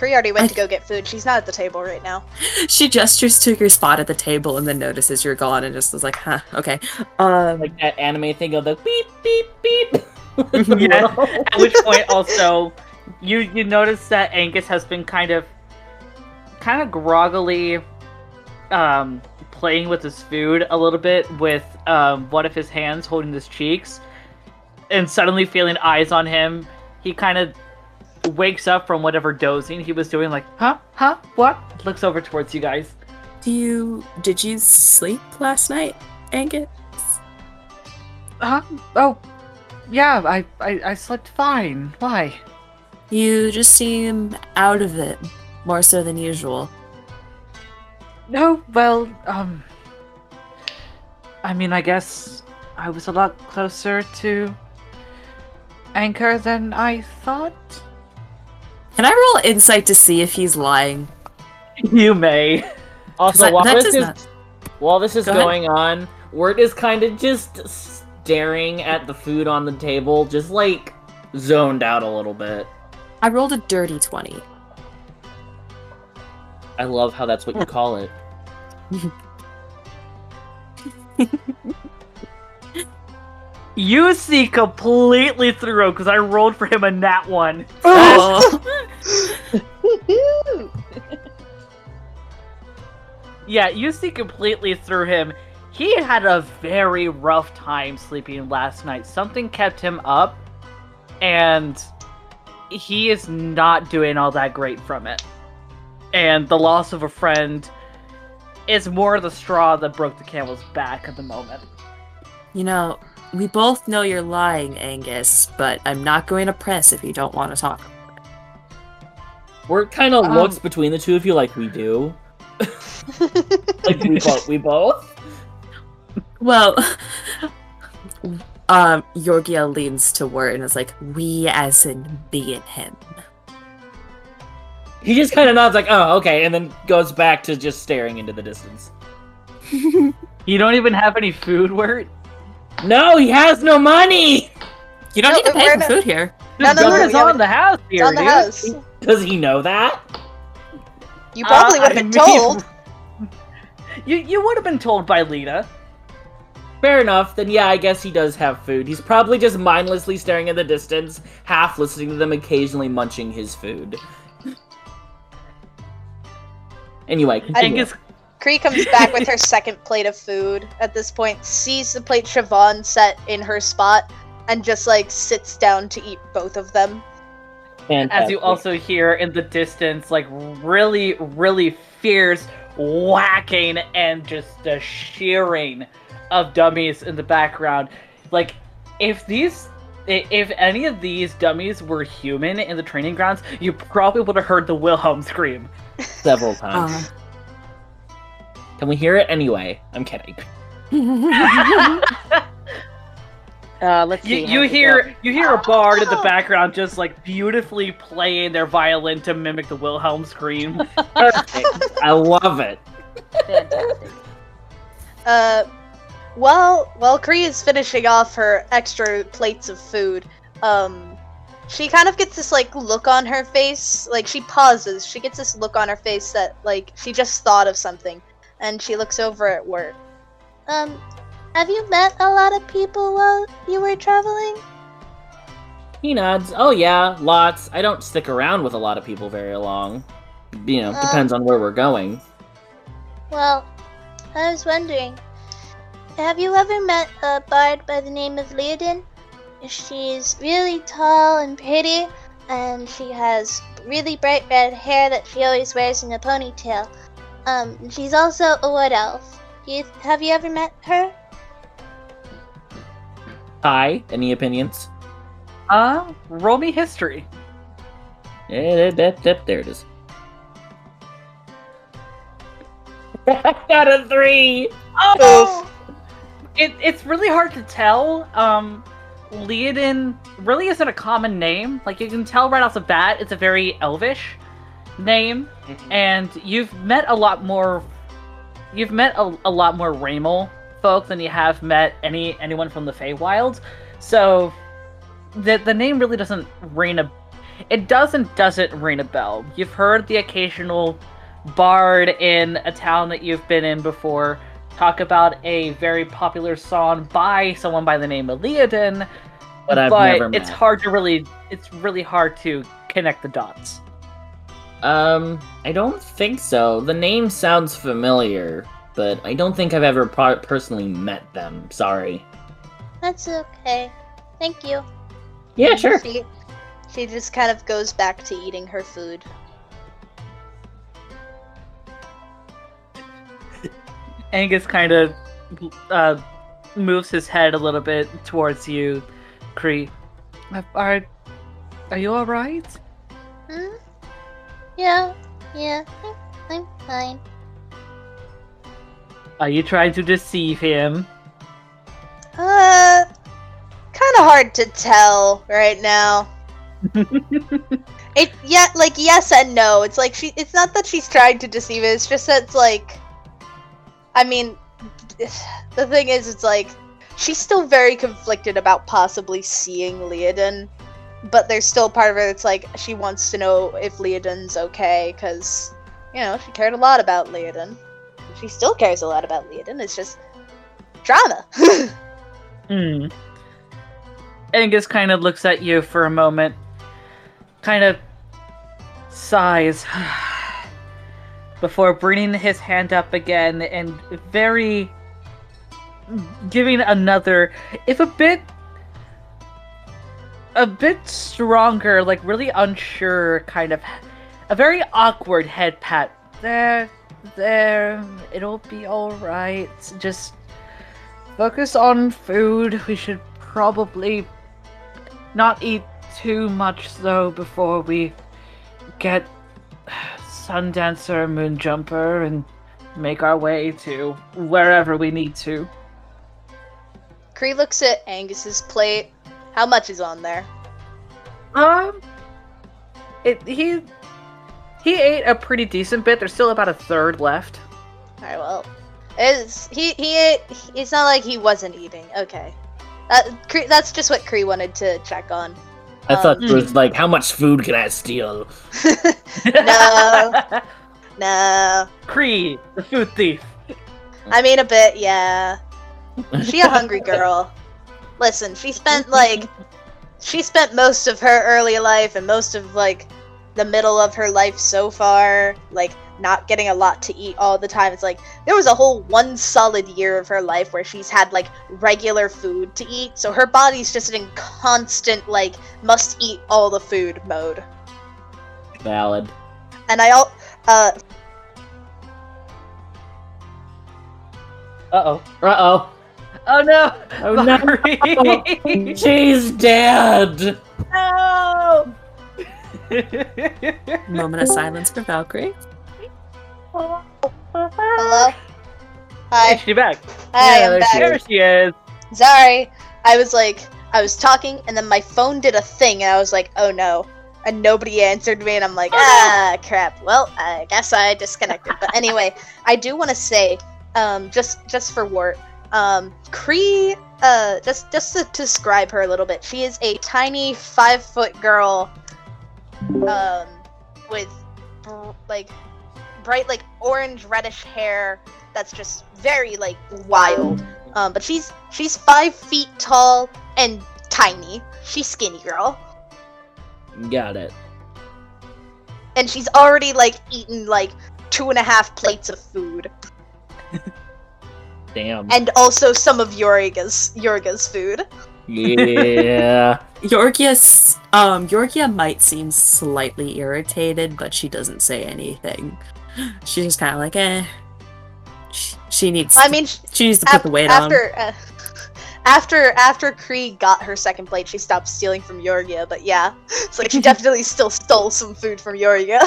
Cree already went I- to go get food. She's not at the table right now. *laughs* she gestures to your spot at the table and then notices you're gone and just was like, huh, okay. Um, Like that anime thing of the beep, beep, beep. *laughs* *laughs* Yeah. At which point, also, you you notice that Angus has been kind of, kind of groggily, um, playing with his food a little bit with um one of his hands holding his cheeks, and suddenly feeling eyes on him, he kind of wakes up from whatever dozing he was doing, like, huh, huh, what? Looks over towards you guys. do you did you sleep last night, Angus? Huh? Oh, yeah, I, I, I slept fine. Why? You just seem out of it more so than usual. No, well, um. I mean, I guess I was a lot closer to Anchor than I thought. Can I roll insight to see if he's lying? You may. Also, that- while that this is not- while this is Go ahead. going on, Wirt is kind of just staring at the food on the table, just like zoned out a little bit. I rolled a dirty 20. I love how that's what you call it. *laughs* You see completely through because I rolled for him a nat one. *laughs* Oh. *laughs* Yeah, you see completely through him. He had a very rough time sleeping last night. Something kept him up, and he is not doing all that great from it. And the loss of a friend is more the straw that broke the camel's back at the moment. You know, we both know you're lying, Angus, but I'm not going to press if you don't want to talk. Wirt kind of Um, looks between the two of you like we do. *laughs* like we both. We both. Well, um, Yorgia leans to Wirt and is like, "We as in me and him." He just kind of nods like, "Oh, okay," and then goes back to just staring into the distance. *laughs* You don't even have any food, Wirt? No, he has no money. You don't No, need to pay for food here. No, no, Food no, is on the house here, on the dude. house. Does he know that? You probably Uh, would have I been mean- *laughs* told. You you would have been told by Lita. Fair enough. Then yeah, I guess he does have food. He's probably just mindlessly staring in the distance, half listening to them, occasionally munching his food. Anyway, continue. Angus Cree comes back with her second plate of food at this point, sees the plate Siobhan set in her spot, and just like sits down to eat both of them. Fantastic. as you also hear in the distance, like really, really fierce whacking and just the shearing of dummies in the background. Like, if these, if any of these dummies were human in the training grounds, you probably would have heard the Wilhelm scream. *laughs* several times. Uh, Can we hear it anyway? I'm kidding. *laughs* *laughs* Uh, let's You, see. you how's it hear you hear a bard in the background just like beautifully playing their violin to mimic the Wilhelm scream. *laughs* I love it. go? Fantastic. Uh, while while Cree is finishing off her extra plates of food, um, she kind of gets this like look on her face. Like she pauses. She gets this look on her face that like she just thought of something, and she looks over at Wirt. Um, have you met a lot of people while you were traveling? He nods. Oh yeah, lots. I don't stick around with a lot of people very long. You know, Uh. depends on where we're going. Well, I was wondering, have you ever met a bard by the name of Leodin? She's really tall and pretty, and she has really bright red hair that she always wears in a ponytail. Um, she's also a wood elf. You, have you ever met her? Hi. Any opinions? Uh, roll me history. Yeah, eh, eh, eh, there it is. *laughs* Got a three. Oh, it, it's really hard to tell. Um, Leodin really isn't a common name. Like you can tell right off the bat, it's a very elvish name, mm-hmm. and you've met a lot more. You've met a, a lot more Ramal folk than you have met any anyone from the Feywild. So, the the name really doesn't ring a. It doesn't doesn't ring a bell. You've heard the occasional bard in a town that you've been in before talk about a very popular song by someone by the name of Leodin, But I've but never met. it's hard to really it's really hard to connect the dots. Um, I don't think so. The name sounds familiar, but I don't think I've ever pro- personally met them. Sorry. That's okay. Thank you. Yeah, sure. She, she just kind of goes back to eating her food. *laughs* Angus kind of uh, moves his head a little bit towards you, Cree. Are are you all right? Yeah, yeah, I'm, I'm fine. Are you trying to deceive him? Uh, kind of hard to tell right now. *laughs* It yeah, like yes and no. It's like she. It's not that she's trying to deceive it. It's just that it's like, I mean, *sighs* the thing is, it's like she's still very conflicted about possibly seeing Leodin, but there's still part of her that's like she wants to know if Leodin's okay because you know she cared a lot about Leodin. She still cares a lot about Leodin. It's just drama. *laughs* Hmm. Angus kind of looks at you for a moment, kind of sighs, before bringing his hand up again and very giving another, if a bit, a bit stronger, like really unsure, kind of, a very awkward head pat. There, there, it'll be all right. Just focus on food. We should probably not eat too much though before we get Sundancer and Moonjumper and make our way to wherever we need to. Cree looks at Angus's plate. How much is on there? Um, it he he ate a pretty decent bit. There's still about a third left. Alright, well. It's, he, he ate, it's not like he wasn't eating. Okay. That, Cree, that's just what Cree wanted to check on. I thought Um, it was like, how much food can I steal? *laughs* No. *laughs* no. Cree, the food thief. I mean, a bit, yeah. She a hungry *laughs* girl. Listen, she spent like she spent most of her early life and most of like the middle of her life so far, like not getting a lot to eat all the time. It's like there was a whole one solid year of her life where she's had like regular food to eat, so her body's just in constant like must eat all the food mode. Valid. And I all uh Uh oh. Uh oh. Oh no. Oh no. Valkyrie. *laughs* She's dead. no. *laughs* Moment of silence for Valkyrie. hello. Hey, Hi. she back. Hi, Yeah, I'm there back. she There she is. Sorry. I was like, I was talking, and then my phone did a thing, and I was like, oh no. And nobody answered me, and I'm like, Oh, no. ah, crap. Well, I guess I disconnected. But anyway, I do want to say, um, just just for Wirt, um, Cree, uh, just just to describe her a little bit, she is a tiny five foot girl, um, with br- like bright like orange reddish hair that's just very like wild. Um, but she's she's five feet tall and tiny. She's skinny girl, Got it. and she's already like eaten like two and a half plates of food, *laughs* Damn. and also some of Yorgia's Yorgia's food. Yeah. *laughs* Yorgia, um, Yorgia might seem slightly irritated, but she doesn't say anything. She's just kind of like, eh. She, she needs. I mean, sh- she needs to put af- the weight on. after uh, after after Cree got her second plate, she stopped stealing from Yorgia. But yeah, *laughs* it's like she *laughs* definitely still stole some food from Yorgia.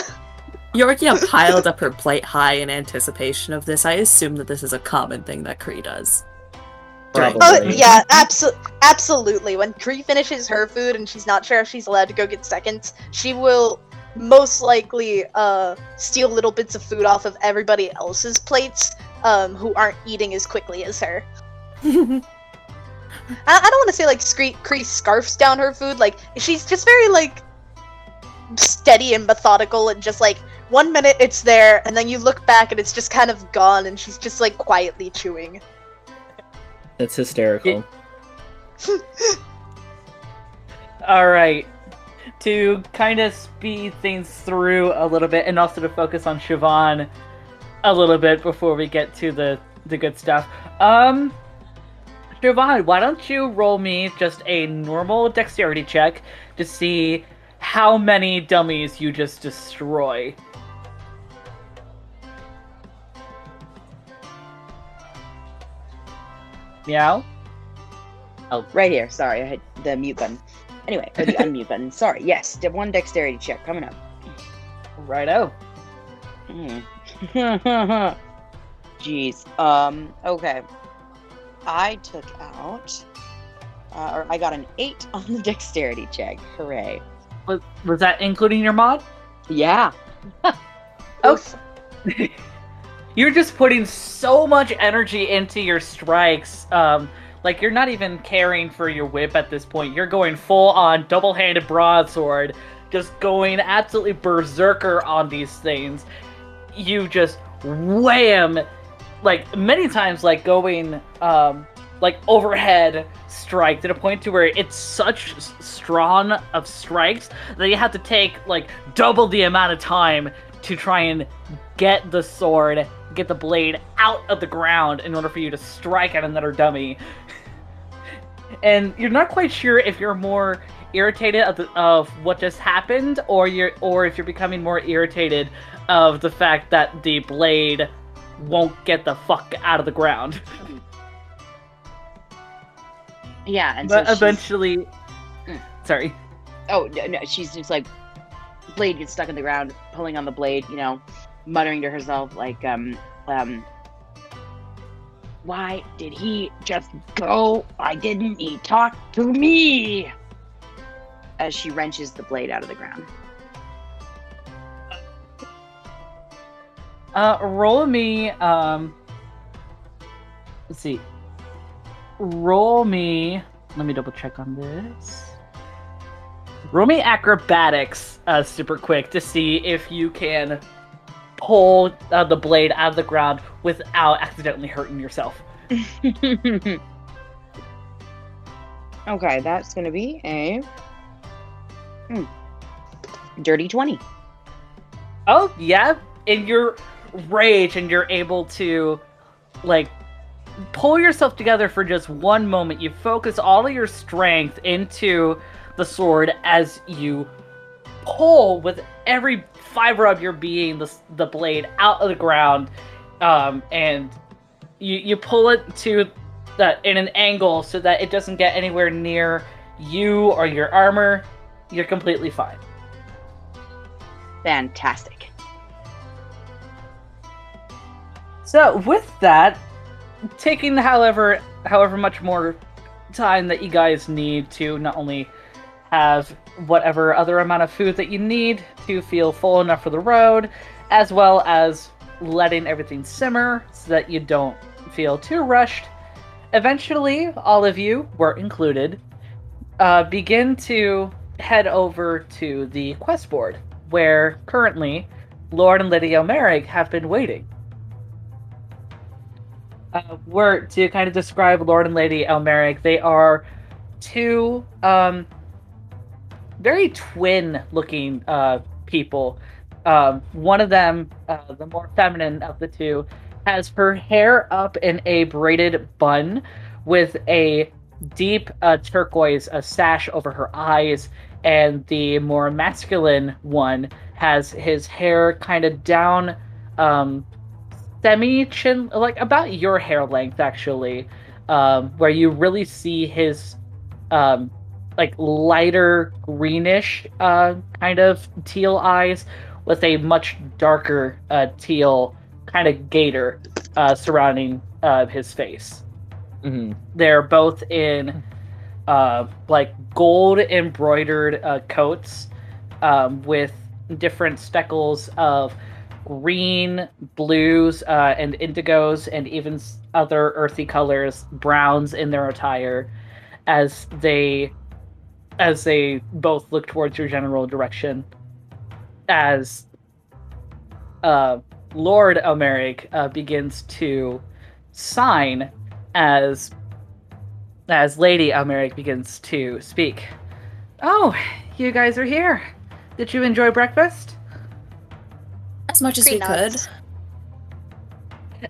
Yorgia piled up her plate high in anticipation of this. I assume that this is a common thing that Cree does. Probably. Oh yeah, absolutely, absolutely. When Cree finishes her food and she's not sure if she's allowed to go get seconds, she will most likely uh, steal little bits of food off of everybody else's plates um, who aren't eating as quickly as her. *laughs* I, I don't want to say like Scree- Cree scarfs down her food. Like she's just very like steady and methodical, and just like one minute it's there, and then you look back and it's just kind of gone, and she's just like quietly chewing. That's hysterical. *laughs* All right. To kind of speed things through a little bit, and also to focus on Siobhan a little bit before we get to the the good stuff. Um, Siobhan, why don't you roll me just a normal dexterity check to see how many dummies you just destroy? Meow. Oh, right here. Sorry, I hit the mute button. Anyway, or the *laughs* unmute button. Sorry. Yes, the one dexterity check coming up. Righto. Mm. *laughs* Jeez. Um. Okay. I took out, uh, or I got an eight *laughs* on the dexterity check. Hooray! Was, was that including your mod? Yeah. Oh. You're just putting so much energy into your strikes. Um, like you're not even caring for your whip at this point. You're going full on double-handed broadsword, just going absolutely berserker on these things. You just wham, like many times, like going um, like overhead strike to the point to where it's such strong of strikes that you have to take like double the amount of time to try and get the sword, get the blade out of the ground in order for you to strike at another dummy. and you're not quite sure if you're more irritated of, the, of what just happened or you're or if you're becoming more irritated of the fact that the blade won't get the fuck out of the ground. *laughs* Yeah, and but so eventually, Mm. sorry. Oh no, no, she's just like blade gets stuck in the ground, pulling on the blade, you know, muttering to herself like, um, um, why did he just go? Why didn't he talk to me? As she wrenches the blade out of the ground. Uh, roll me. Um, let's see. Roll me. Let me double check on this. Roll me acrobatics, uh, super quick to see if you can pull uh, the blade out of the ground without accidentally hurting yourself. *laughs* okay, that's gonna be a hmm, dirty twenty. Oh yeah, in your rage, and you're able to like pull yourself together for just one moment. You focus all of your strength into the sword as you pull with every fiber of your being the the blade out of the ground, um, and you you pull it to the in an angle so that it doesn't get anywhere near you or your armor. You're completely fine. Fantastic. So with that, taking however however much more time that you guys need to not only have whatever other amount of food that you need to feel full enough for the road, as well as letting everything simmer so that you don't feel too rushed. Eventually, all of you, Wirt included, uh, begin to head over to the quest board, where currently Lord and Lady Almeric have been waiting uh, were to kind of describe Lord and Lady Almeric, they are two um, very twin-looking uh, people. Um, one of them, uh, the more feminine of the two, has her hair up in a braided bun with a deep uh, turquoise sash over her eyes, and the more masculine one has his hair kind of down um, semi chin, like about your hair length actually, um, where you really see his um, like lighter greenish uh, kind of teal eyes with a much darker uh, teal kind of gaiter uh, surrounding uh, his face. hmm They're both in uh, like gold embroidered uh, coats um, with different speckles of green, blues, uh, and indigos, and even other earthy colors, browns in their attire, as they as they both look towards your general direction. As uh, Lord Almeric uh, begins to sign as as Lady Almeric begins to speak. Oh, you guys are here. Did you enjoy breakfast? As much as we Green could.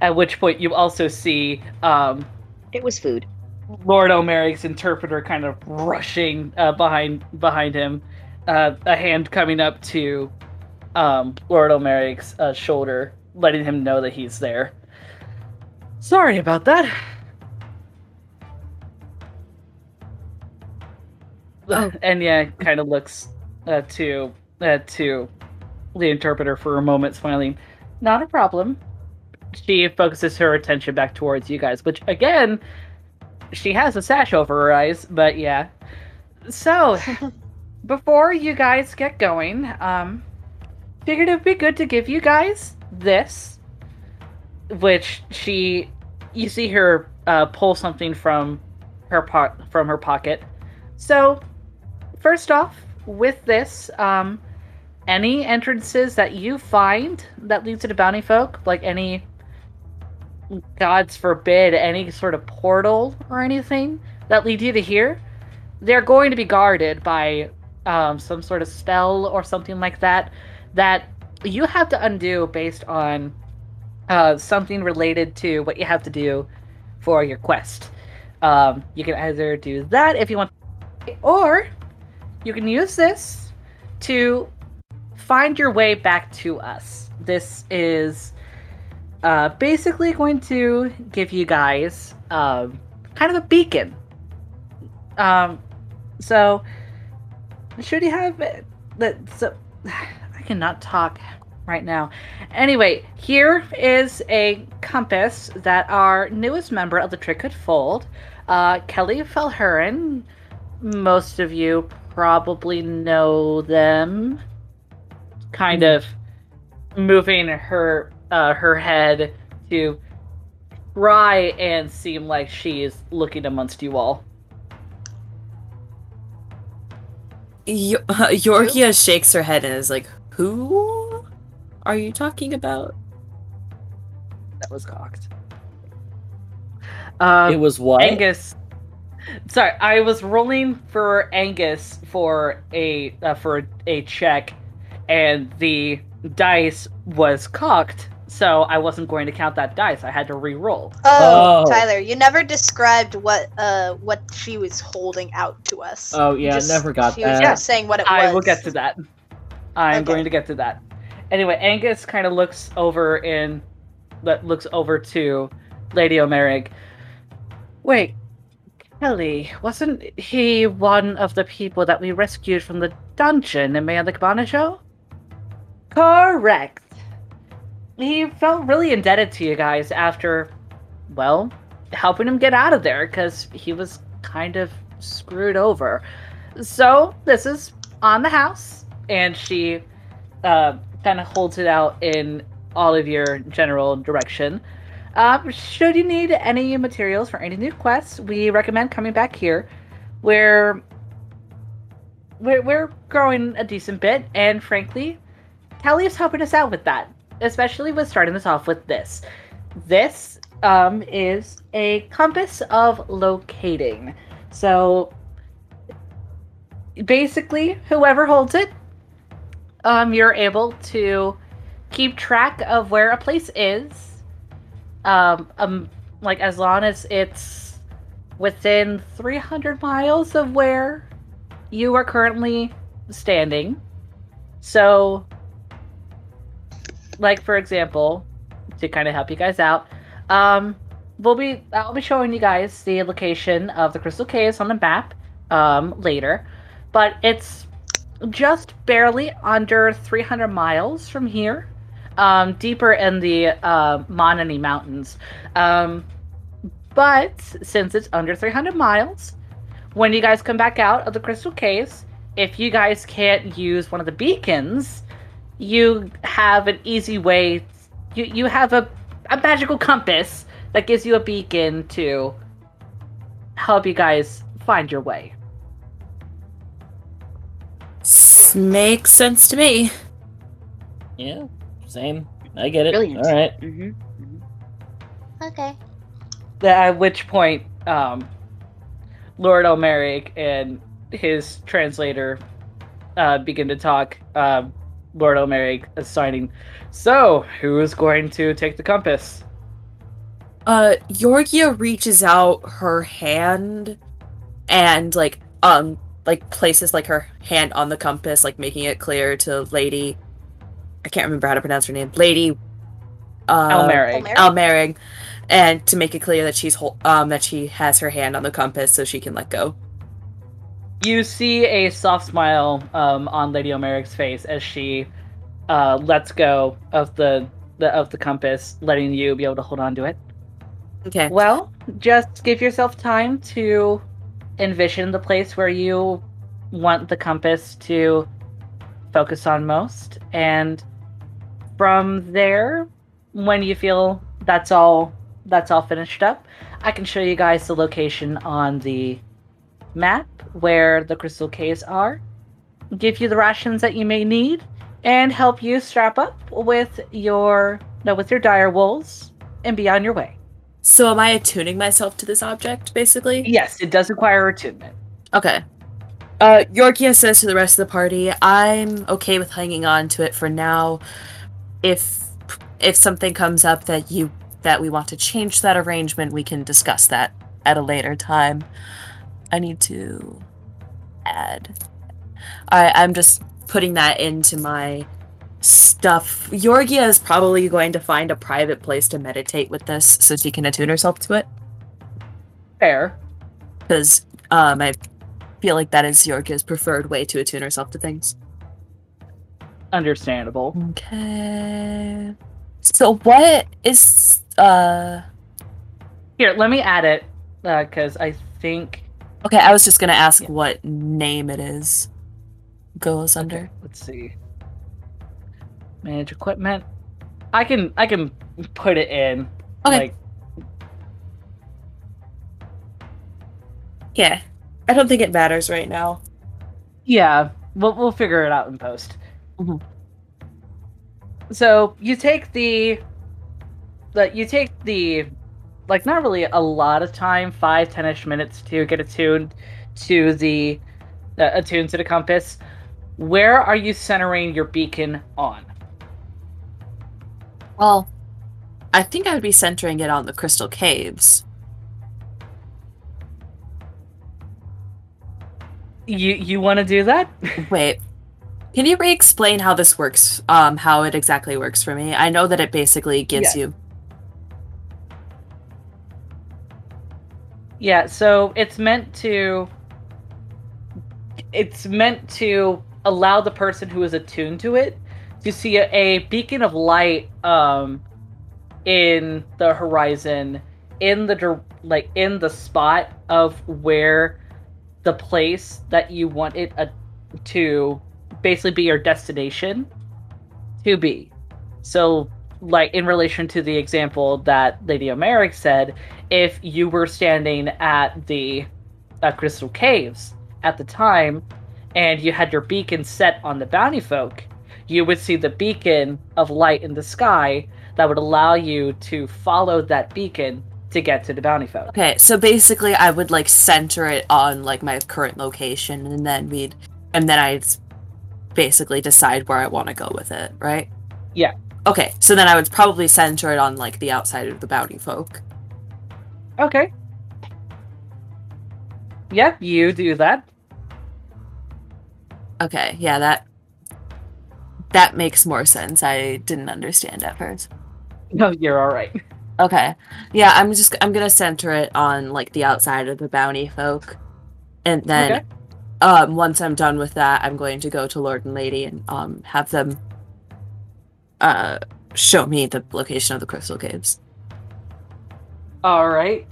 At which point you also see um, It was food. Lord Almeric's interpreter kind of rushing uh, behind behind him, uh, a hand coming up to um, Lord Almeric's uh, shoulder, letting him know that he's there. Sorry about that. Oh. *laughs* And yeah, kind of looks uh, to uh, to the interpreter for a moment, smiling. Not a problem. She focuses her attention back towards you guys, which again she has a sash over her eyes, but yeah. So, *laughs* before you guys get going, um, figured it'd be good to give you guys this, which she, you see her uh, pull something from her po- from her pocket. So, first off, with this, um, any entrances that you find that leads to the bounty folk, like any gods forbid any sort of portal or anything that lead you to here, they're going to be guarded by um, some sort of spell or something like that that you have to undo based on uh, something related to what you have to do for your quest. Um, you can either do that if you want, or you can use this to find your way back to us. This is uh, basically going to give you guys um, kind of a beacon Um, so should you have? That so *sighs* I cannot talk right now. Anyway, here is a compass that our newest member of the Trick could fold, uh, Kelly Felhurin. Most of you probably know them. Kind of moving her uh, her head to try and seem like she is looking amongst you all. Yo- *laughs* Yorgia shakes her head and is like, "Who are you talking about?" That was cocked. Um, it was what? Angus. Sorry, I was rolling for Angus for a uh, for a check, and the dice was cocked, so I wasn't going to count that dice. I had to re-roll. Oh, Oh. Tyler, you never described what uh what she was holding out to us. Oh yeah, Just- never got she was that. just saying what it was. I will get to that. I'm Okay. going to get to that. Anyway, Angus kind of looks over in that looks over to Lady Almeric. Wait, Kelly, wasn't he one of the people that we rescued from the dungeon in May of the Cabana show? Correct. He felt really indebted to you guys after, well, helping him get out of there because he was kind of screwed over. So this is on the house, and she uh, kind of holds it out in all of your general direction. Um, should you need any materials for any new quests, we recommend coming back here. We're we're, we're growing a decent bit, and frankly, Kelly is helping us out with that, especially with starting this off with this. This um, is a compass of locating. So basically, whoever holds it, um, you're able to keep track of where a place is. Um, um, like as long as it's within 300 miles of where you are currently standing. So, like for example, to kind of help you guys out, um, we'll be I'll be showing you guys the location of the Crystal Caves on the map um, later, but it's just barely under 300 miles from here, um, deeper in the uh, Monani Mountains. Um, but since it's under 300 miles, when you guys come back out of the Crystal Caves, if you guys can't use one of the beacons, you have an easy way. You you have a a magical compass that gives you a beacon to help you guys find your way. S- Makes sense to me. Yeah, same. I get it. Brilliant. All right. hmm Okay. At which point, um, Lord Almeric and his translator uh, begin to talk. Uh, Lord Almeric assigning, so who's going to take the compass? Uh, Yorgia reaches out her hand and like um like places like her hand on the compass, like making it clear to Lady. I can't remember how to pronounce her name. Lady. Uh, Elmeric. Elmeric? Almering, and to make it clear that she's hol- um that she has her hand on the compass so she can let go. You see a soft smile um, on Lady Almeric's face as she uh, lets go of the, the of the compass, letting you be able to hold on to it. Okay. Well, just give yourself time to envision the place where you want the compass to focus on most. And from there, when you feel that's all that's all finished up, I can show you guys the location on the map where the crystal caves are, give you the rations that you may need, and help you strap up with your no with your dire wolves and be on your way. So am I attuning myself to this object, basically? Yes, it does require attunement. Okay. Uh, Yorgia says to the rest of the party, "I'm okay with hanging on to it for now. If if something comes up that you that we want to change that arrangement, we can discuss that at a later time. I need to add. I I'm just putting that into my stuff. Yorgia is probably going to find a private place to meditate with this, so she can attune herself to it. Fair. because um, I feel like that is Yorgia's preferred way to attune herself to things. Understandable. Okay. So what is uh? Here, let me add it because I think. Okay, I was just gonna ask Yeah. what name it is. Goes under. Let's see. Manage equipment. I can I can put it in. Okay. Like Yeah, I don't think it matters right now. Yeah, we'll we'll figure it out in post. Mhm. So you take the, the you take the, like not really a lot of time, five ten-ish minutes to get attuned to the, uh, attuned to the compass. Where are you centering your beacon on? Well, I think I would be centering it on the crystal caves. You you want to do that? *laughs* Wait, can you re-explain how this works? Um, how it exactly works for me? I know that it basically gives you. Yeah, so it's meant to it's meant to allow the person who is attuned to it to see a, a beacon of light um in the horizon in the like in the spot of where the place that you want it uh, to basically be your destination to be. So like in relation to the example that Lady Almeric said, if you were standing at the uh, Crystal Caves at the time and you had your beacon set on the bounty folk, you would see the beacon of light in the sky that would allow you to follow that beacon to get to the bounty folk. Okay, so basically, I would like center it on like my current location, and then we'd, and then I'd basically decide where I want to go with it, right? Yeah. Okay, so then I would probably center it on like the outside of the bounty folk. Okay. Yep, you do that. Okay, yeah, that that makes more sense. I didn't understand at first. No, you're all right. Okay. Yeah, I'm just I'm gonna center it on like the outside of the bounty folk. And then Okay. um once I'm done with that, I'm going to go to Lord and Lady and um have them uh show me the location of the crystal caves. All right.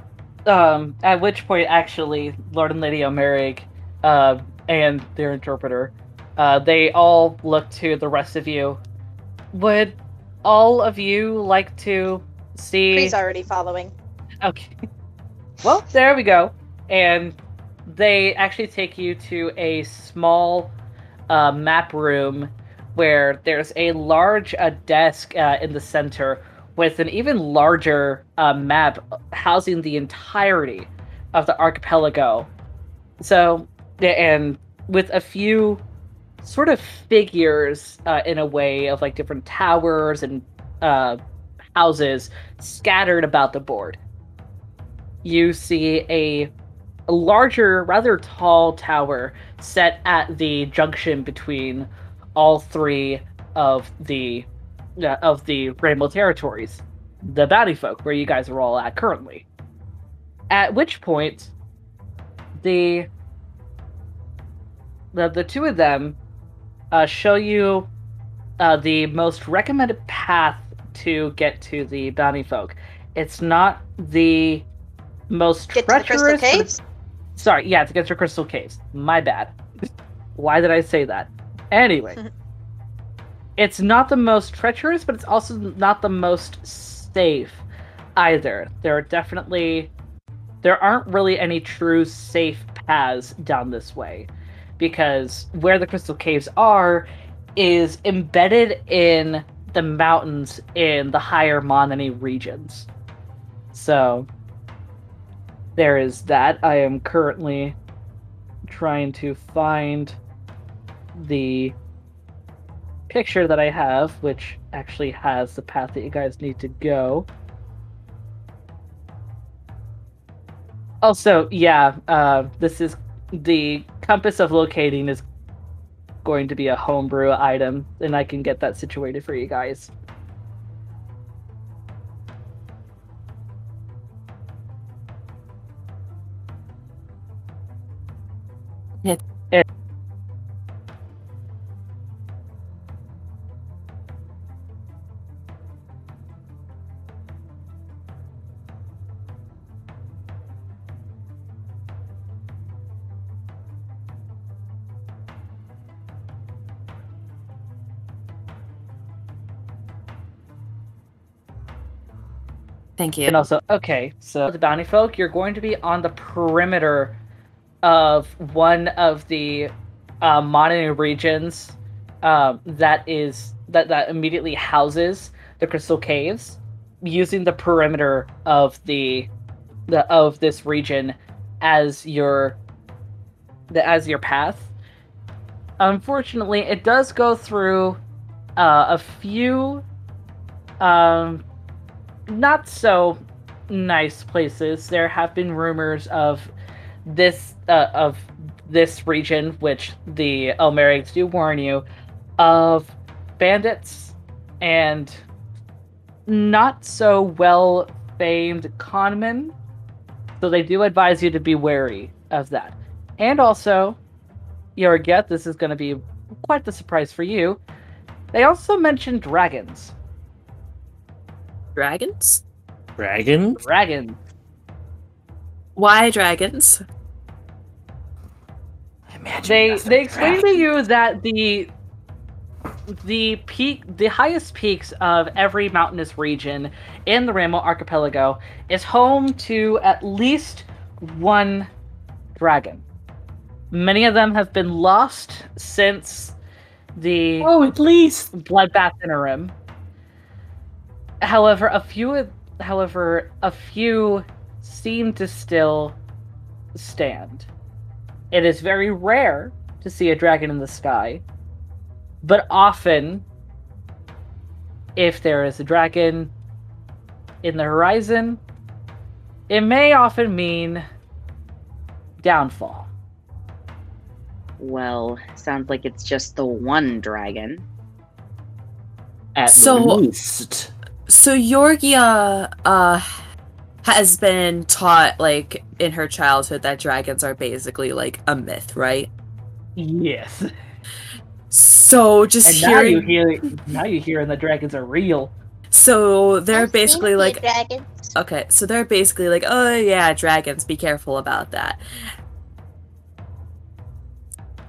Um, at which point, actually, Lord and Lady Almeric, uh, and their interpreter, uh, they all look to the rest of you. Would all of you like to see? He's already following. Okay. *laughs* Well, there we go. And they actually take you to a small uh, map room where there's a large uh, desk uh, in the center with an even larger uh, map housing the entirety of the archipelago. So, and with a few sort of figures uh, in a way of like different towers and uh, houses scattered about the board. You see a, a larger, rather tall tower set at the junction between all three of the uh, of the Rainbow Territories, the Bounty Folk, where you guys are all at currently. At which point, the the the two of them uh, show you uh, the most recommended path to get to the Bounty Folk. It's not the most Get to the treacherous. crystal caves. Sorry, yeah, to get to Crystal Caves. My bad. Why did I say that? Anyway, *laughs* it's not the most treacherous, but it's also not the most safe either. There are definitely there aren't really any true safe paths down this way because where the crystal caves are is embedded in the mountains in the higher Monany regions. So there is that. I am currently trying to find the picture that I have, which actually has the path that you guys need to go. Also, yeah, uh, this is the compass of locating is going to be a homebrew item, and I can get that situated for you guys. It- Thank you. And also, okay, so the bounty folk, you're going to be on the perimeter of one of the uh, Mononu regions um, that is that that immediately houses the crystal caves, using the perimeter of the the of this region as your the as your path. Unfortunately, it does go through uh, a few um, not so nice places. There have been rumors of this uh, of this region, which the Almerics do warn you of bandits and not so well famed conmen. So they do advise you to be wary of that. And also, your get this is going to be quite the surprise for you. They also mentioned dragons. Dragons? Dragon? Dragons. Why dragons? Imagine they they explain to you that the the peak the highest peaks of every mountainous region in the Ramo archipelago is home to at least one dragon. Many of them have been lost since the Oh, at least. bloodbath interim. However, a few however, a few seem to still stand. It is very rare to see a dragon in the sky, but often if there is a dragon in the horizon, it may often mean downfall. Well, sounds like it's just the one dragon. At So- least. So Yorgia uh has been taught like in her childhood that dragons are basically like a myth, right? Yes. So just And now you hearing hear now you hearing the dragons are real. so they're I've basically like dragons. okay, so they're basically like, oh yeah, dragons, be careful about that.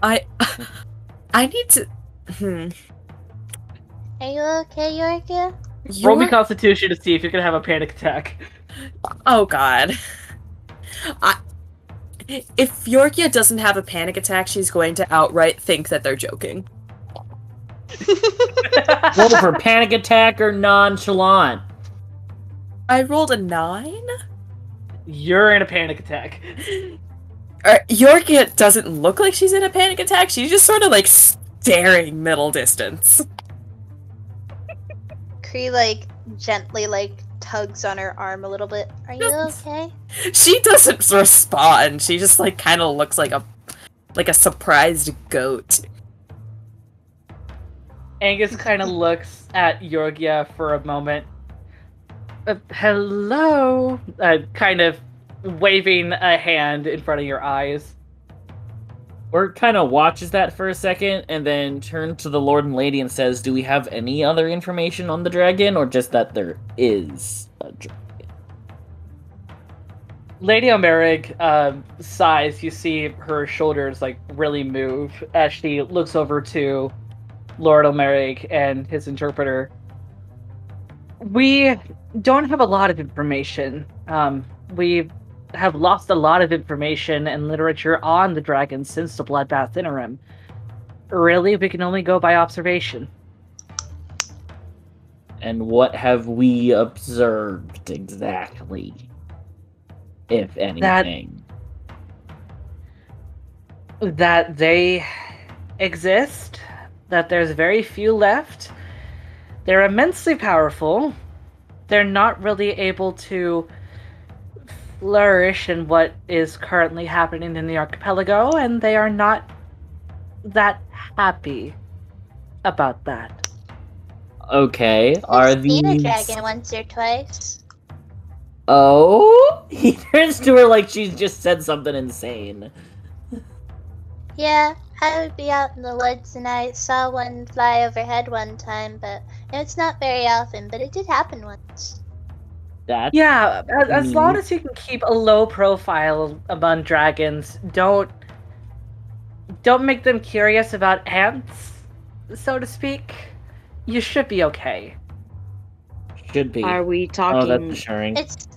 I *laughs* I need to hmm. Are you okay, Yorgia? Roll me Constitution to see if you're gonna have a panic attack. Oh god. I if Yorgia doesn't have a panic attack, she's going to outright think that they're joking. *laughs* Roll for panic attack or nonchalant. I rolled a nine. You're in a panic attack. *laughs* Uh, Yorgia doesn't look like she's in a panic attack. She's just sort of like staring middle distance. Cree like gently like tugs on her arm a little bit. Are you *laughs* okay? She doesn't respond. She just like kind of looks like a like a surprised goat. Angus kind of *laughs* looks at Yorgia for a moment. Uh, hello? Uh, kind of waving a hand in front of your eyes. Or kind of watches that for a second and then turns to the Lord and Lady and says, Do we have any other information on the dragon or just that there is a dragon? Lady Almeric um, sighs. You see her shoulders like really move as she looks over to Lord Almeric and his interpreter. We don't have a lot of information. Um, we have lost a lot of information and literature on the dragon since the Bloodbath Interim. Really, we can only go by observation. And what have we observed exactly? If anything. that they exist, that there's very few left. They're immensely powerful. They're not really able to flourish in what is currently happening in the archipelago, and they are not that happy about that. Okay, are I've seen a dragon once or twice. Oh? *laughs* He turns to her like she's just said something insane. Yeah, I would be out in the woods and I saw one fly overhead one time, but it's not very often, but it did happen once. That Yeah, as, as long Mm. as you can keep a low profile among dragons, don't don't make them curious about ants, so to speak. You should be okay. should be. Are we talking? oh, talking? that's assuring. It's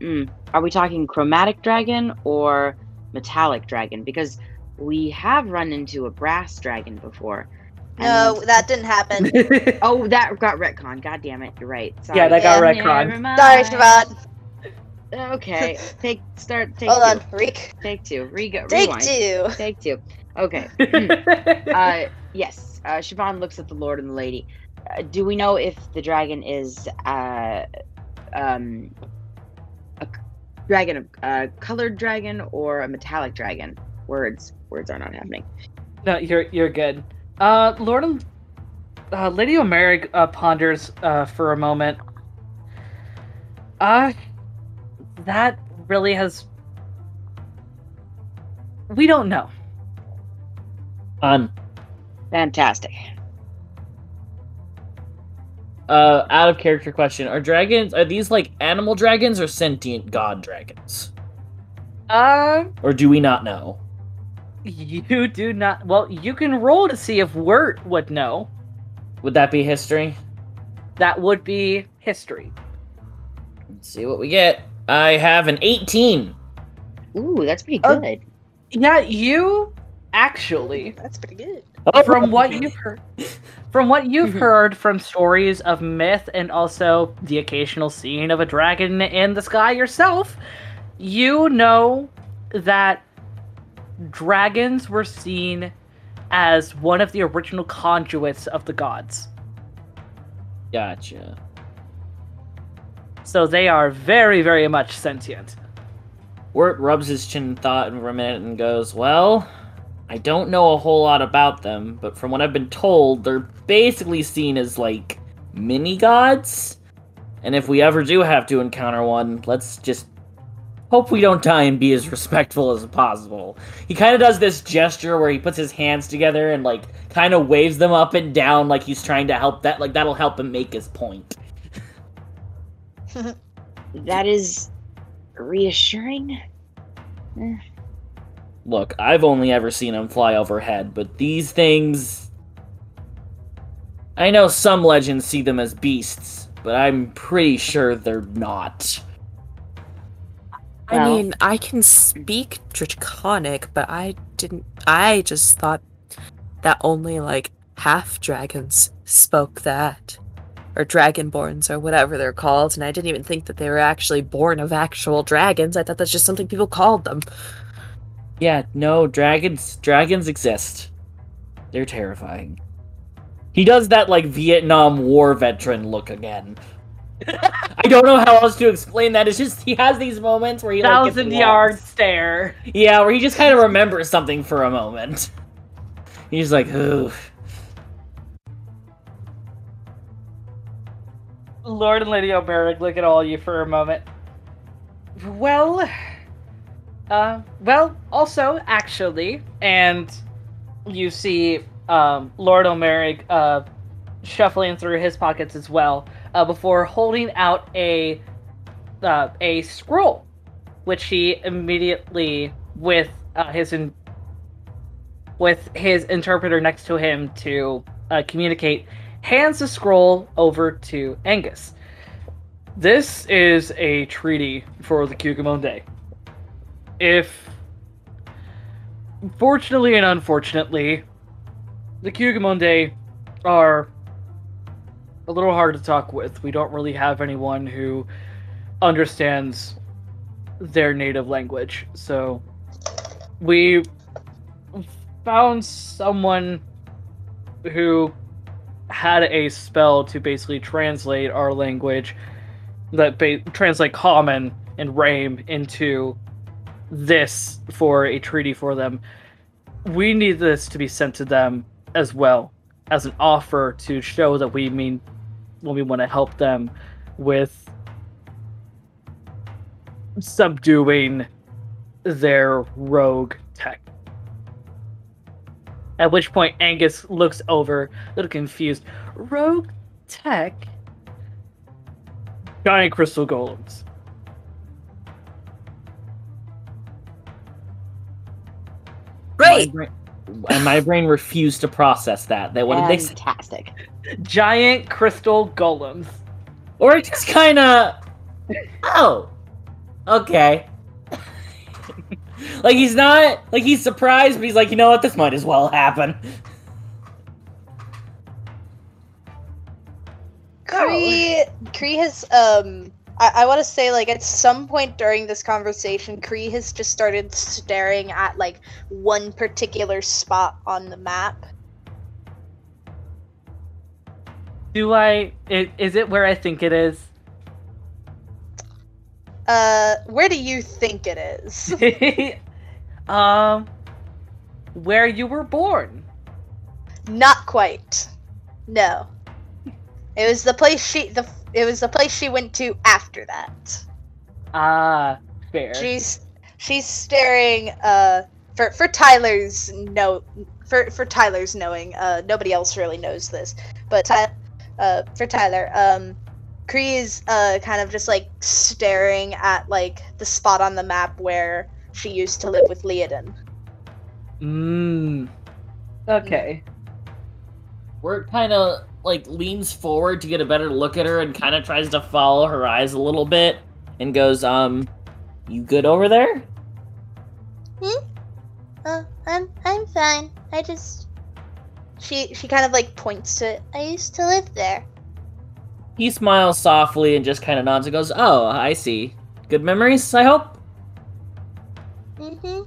Mm. Are we talking chromatic dragon or metallic dragon? Because we have run into a brass dragon before. No, and- that didn't happen. *laughs* Oh, that got retcon. God damn it! You're right. Sorry. Yeah, that got Yeah, retconned. Sorry, Siobhan. Okay, *laughs* take start. Take Hold two. on, Reek. Take two. Re- Take rewind. two. Take two. Okay. *laughs* Hmm. uh, yes. Uh, Siobhan looks at the Lord and the Lady. Uh, do we know if the dragon is uh, um, a c- dragon, a colored dragon, or a metallic dragon? Words. Words are not happening. no, you're you're good. Uh, Lord, uh, Lady Almeric uh, ponders uh, for a moment. Uh, that really has. We don't know. On Fantastic. uh, out of character question: Are dragons? Are these like animal dragons or sentient god dragons? Uh, Or do we not know? You do not. Well, you can roll to see if Wirt would know. Would that be history? That would be history. Let's see what we get. I have an 18. Ooh, that's pretty Uh, good. Yeah, you actually That's pretty good. from what you've heard from what you've Mhm. heard from stories of myth and also the occasional seeing of a dragon in the sky yourself you know that dragons were seen as one of the original conduits of the gods Gotcha. so they are very very much sentient Wirt rubs his chin in thought for a minute and goes, Well, I don't know a whole lot about them, but from what I've been told, they're basically seen as like mini gods. And if we ever do have to encounter one, let's just hope we don't die and be as respectful as possible. He kind of does this gesture where he puts his hands together and like kind of waves them up and down like he's trying to help that like that'll help him make his point. *laughs* That is reassuring. Look, I've only ever seen them fly overhead, but these things. I know some legends see them as beasts, but I'm pretty sure they're not. I Well- mean, I can speak Draconic, but I didn't. I just thought that only like half dragons spoke that. Or dragonborns, or whatever they're called, and I didn't even think that they were actually born of actual dragons. I thought that's just something people called them. Yeah, no, dragons dragons exist. They're terrifying. He does that like Vietnam War veteran look again. I don't know how else to explain that. It's just he has these moments where he like, thousand yard stare Yeah, where he just kind of remembers something for a moment. He's like, ooh. Lord and Lady Almeric look at all you for a moment. Well, uh, well, also, actually, and you see um, Lord Almeric uh, shuffling through his pockets as well uh, before holding out a uh, a scroll, which he immediately, with uh, his in- with his interpreter next to him to uh, communicate, hands the scroll over to Angus. This is a treaty for the Kugamonde. If, fortunately and unfortunately, the Kugamonde are a little hard to talk with. We don't really have anyone who understands their native language. So we found someone who had a spell to basically translate our language that ba- translate common and rame into this for a treaty for them we need this to be sent to them as well as an offer to show that we mean when we want to help them with subduing their rogue tech At which point Angus looks over, a little confused. Rogue tech? Giant crystal golems. Great. Brain, and my brain refused to process that. That what did they? Fantastic. Giant crystal golems. Or it just kind of. Oh. Okay. *laughs* like he's not. Like he's surprised, but he's like, you know what? This might as well happen. Cree, Cree has um I, I want to say like at some point during this conversation, Cree has just started staring at like one particular spot on the map. Do I? i- Is it where I think it is? Uh, where do you think it is? *laughs* um, where you were born. Not quite. No. It was the place she the it was the place she went to after that. Ah, fair. She's she's staring uh for for Tyler's no for for Tyler's knowing uh nobody else really knows this but Ty, uh for Tyler um Cree is uh kind of just like staring at like the spot on the map where she used to live with Leodin. Mmm. Okay. We're kind of like leans forward to get a better look at her and kind of tries to follow her eyes a little bit and goes, um, you good over there? Hmm? Oh, I'm I'm fine. I just She she kind of like points to it. I used to live there. He smiles softly and just kind of nods and goes, oh, I see. Good memories, I hope? Mhm.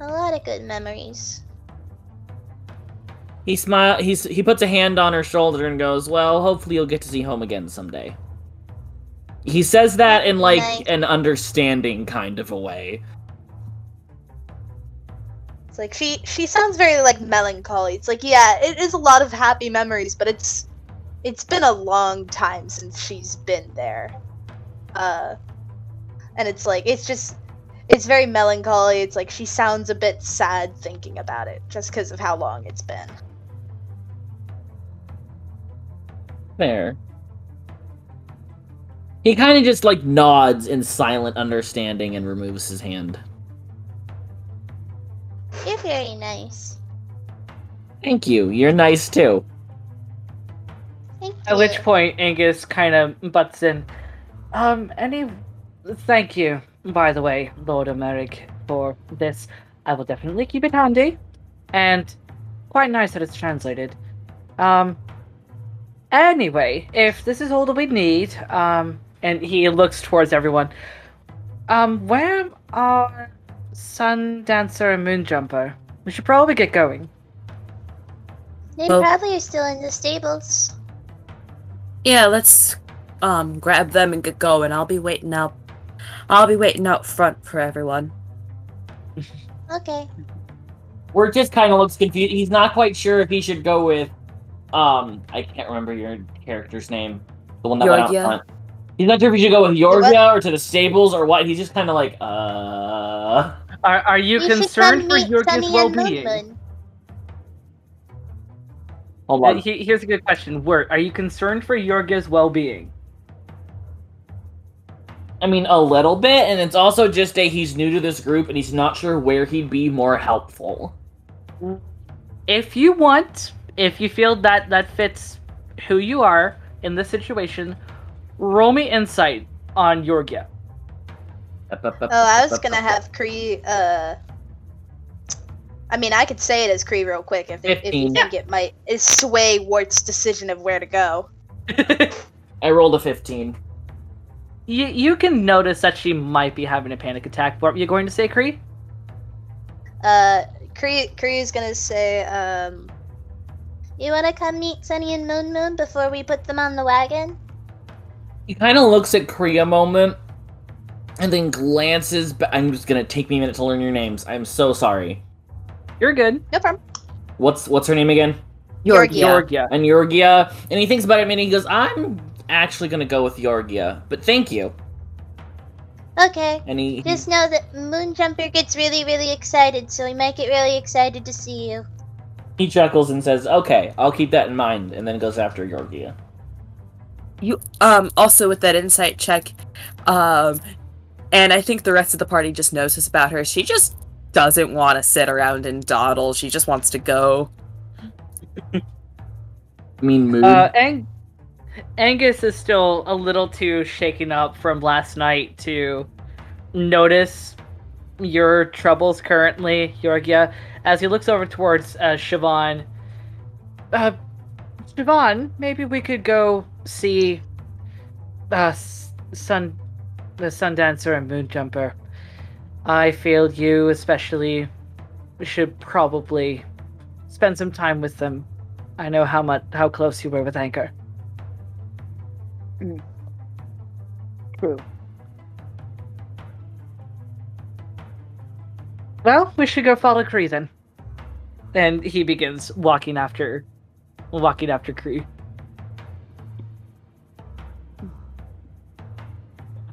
A lot of good memories. He smile. He's he puts a hand on her shoulder and goes, "Well, hopefully you'll get to see home again someday." He says that in like Nice. an understanding kind of a way. It's like she she sounds very like melancholy. It's like yeah, it is a lot of happy memories, but it's it's been a long time since she's been there. Uh and it's like it's just it's very melancholy. It's like she sounds a bit sad thinking about it just because of how long it's been. Fair. He kind of just like nods in silent understanding and removes his hand. You're very nice. Thank you. You're nice too. Thank At you. which point Angus kind of butts in. Um, any. Thank you, by the way, Lord Almeric, for this. I will definitely keep it handy. And quite nice that it's translated. Um. Anyway, if this is all that we need, um, and he looks towards everyone. Um, where are Sun Dancer and Moon Jumper? We should probably get going. They Well- probably are still in the stables. Yeah, let's um grab them and get going. I'll be waiting out. I'll be waiting out front for everyone. Okay. Where it just kind of looks confused. He's not quite sure if he should go with, um, I can't remember your character's name, the one that went out front. He's not sure if he should go with what? Yorgia or to the stables or what. He's just kind of like, uh. Are, are you should concerned for meet Yorgia's well-being? Moon Hold Uh, on. he- here's a good question. Wirt, are you concerned for Yorgia's well-being? I mean, a little bit, and it's also just a he's new to this group and he's not sure where he'd be more helpful. If you want, if you feel that that fits who you are in this situation, roll me insight on Yorgia. Oh, I was gonna have Cree. Uh, I mean, I could say it as Cree real quick if, if you 15. think it might is sway Wirt's decision of where to go. *laughs* I rolled a 15. you you can notice that she might be having a panic attack. What were you going to say, Cree? Uh, Cree Cree is gonna say, um, You wanna come meet Sunny and Moon Moon before we put them on the wagon? He kind of looks at Cree a moment and then glances. Ba- I'm just gonna take me a minute to learn your names. I'm so sorry. You're good. no problem. What's what's her name again? Yorgia. Yorgia. And Yorgia. And he thinks about it a minute. He goes, "I'm actually gonna go with Yorgia, but thank you." Okay. And he, he Just know that Moonjumper gets really, really excited, so he might get really excited to see you. He chuckles and says, "Okay, I'll keep that in mind," and then goes after Yorgia. You um also with that insight check, um, and I think the rest of the party just knows this about her. She just doesn't want to sit around and dawdle. She just wants to go. I *laughs* mean, mood. Uh, Ang- Angus is still a little too shaken up from last night to notice your troubles currently, Yorgia, as he looks over towards uh, Siobhan. Uh, Siobhan, maybe we could go see uh, Sun, the Sundancer and Moonjumper. I feel you, especially, should probably spend some time with them. I know how much how close you were with Anchor. True. Well, we should go follow Cree then. And he begins walking after walking after Cree.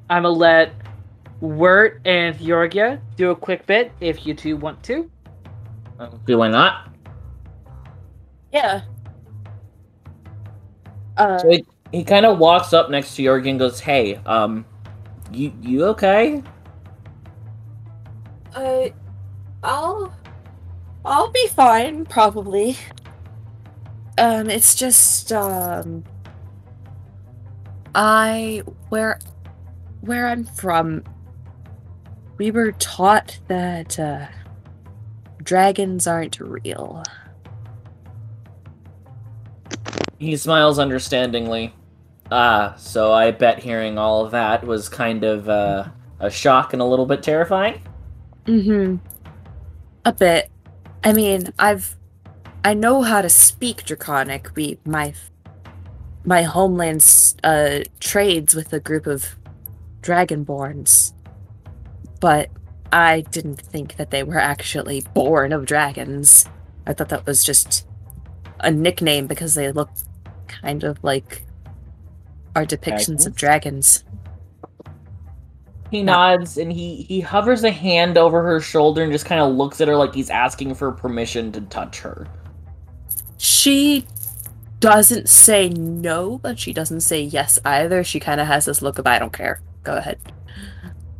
I'ma let Wirt and Yorgia do a quick bit if you two want to. Do why not? Yeah. Uh, So he, he kind of walks up next to Yorgia and goes, "Hey, um, you you okay?" uh, I'll, I'll be fine, probably. Um, it's just um, I where, where I'm from. We were taught that uh, dragons aren't real. He smiles understandingly. Ah, so I bet hearing all of that was kind of uh, a shock and a little bit terrifying. Mm-hmm. A bit. I mean, I've I know how to speak Draconic. We my my homeland's uh trades with a group of dragonborns. But I didn't think that they were actually born of dragons. I thought that was just a nickname because they look kind of like our depictions of dragons. He nods and he he hovers a hand over her shoulder and just kind of looks at her like he's asking for permission to touch her. She doesn't say no, but she doesn't say yes either. She kind of has this look of I don't care. Go ahead.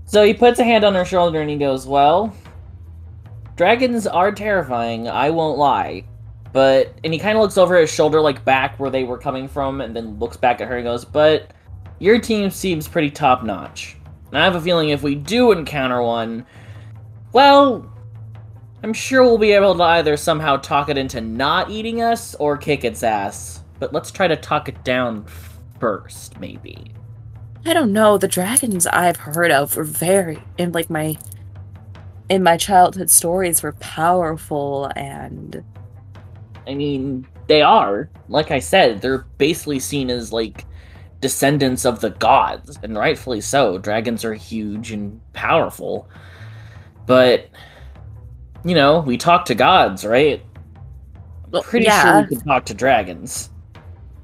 So he puts a hand on her shoulder and he goes, "Well, dragons are terrifying. I won't lie." But and he kind of looks over his shoulder, like back where they were coming from, and then looks back at her and goes, "But your team seems pretty top notch. And I have a feeling if we do encounter one, well, I'm sure we'll be able to either somehow talk it into not eating us or kick its ass. But let's try to talk it down first, maybe." I don't know. The dragons I've heard of were very in like my in my childhood stories were powerful and I mean, they are. Like I said, they're basically seen as like descendants of the gods, and rightfully so. Dragons are huge and powerful. But you know, we talk to gods, right? Well, Pretty yeah. sure we can talk to dragons.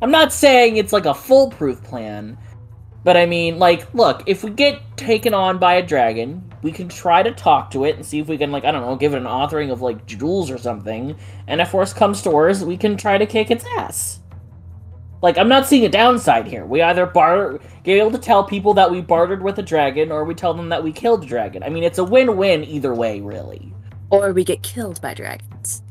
I'm not saying it's like a foolproof plan, but I mean, like, look, if we get taken on by a dragon, we can try to talk to it and see if we can, like, I don't know, give it an authoring of, like, jewels or something. And if worse comes to worse, we can try to kick its ass. Like, I'm not seeing a downside here. We either barter, get able to tell people that we bartered with a dragon, or we tell them that we killed a dragon. I mean, it's a win-win either way, really. or we get killed by dragons.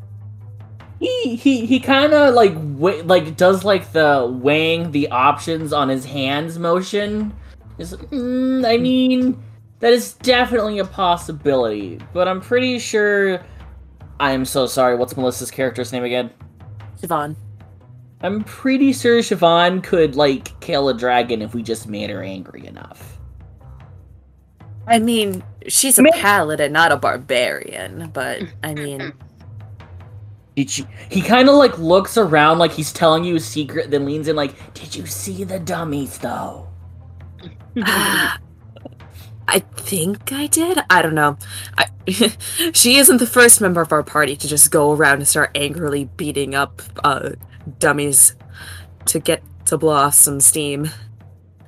he he he kind of like wa- like does like the weighing the options on his hands motion. Is mm, I mean that is definitely a possibility, but I'm pretty sure. I'm so sorry. What's Melissa's character's name again? Siobhan. I'm pretty sure Siobhan could like kill a dragon if we just made her angry enough. I mean, she's a Ma- paladin, not a barbarian, but I mean, *laughs* Did you? He kind of like looks around like he's telling you a secret, then leans in like, "Did you see the dummies though?" *sighs* I think I did. I don't know. I, *laughs* she isn't the first member of our party to just go around and start angrily beating up uh, dummies to get to blow off some steam.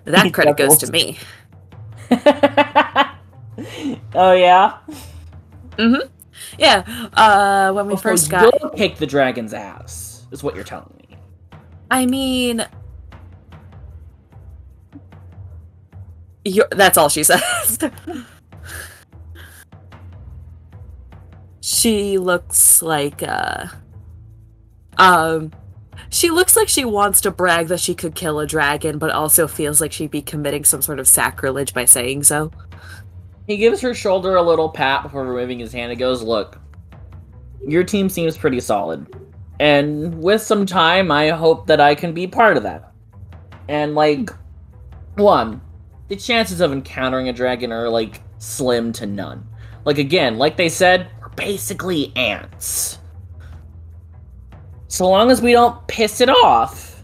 That credit goes to me. *laughs* oh yeah. Mm-hmm. Yeah. Uh, when we Oh, first so got, kick the dragon's ass, is what you're telling me. I mean, that's all she says. *laughs* she looks like, uh, um, she looks like she wants to brag that she could kill a dragon, but also feels like she'd be committing some sort of sacrilege by saying so. He gives her shoulder a little pat before removing his hand and goes, Look, your team seems pretty solid. And with some time, I hope that I can be part of that. And, like, one, the chances of encountering a dragon are, like, slim to none. Like, again, like they said, we're basically ants. So long as we don't piss it off,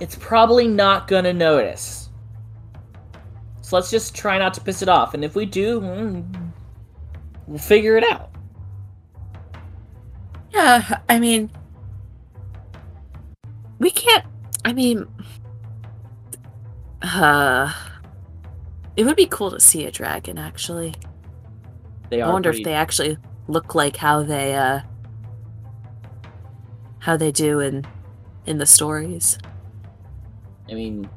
it's probably not gonna notice. So let's just try not to piss it off. And if we do, mm, we'll figure it out. Yeah, I mean, we can't. I mean, uh, it would be cool to see a dragon. Actually, They are I wonder pretty- if they actually look like how they uh how they do in in the stories. I mean,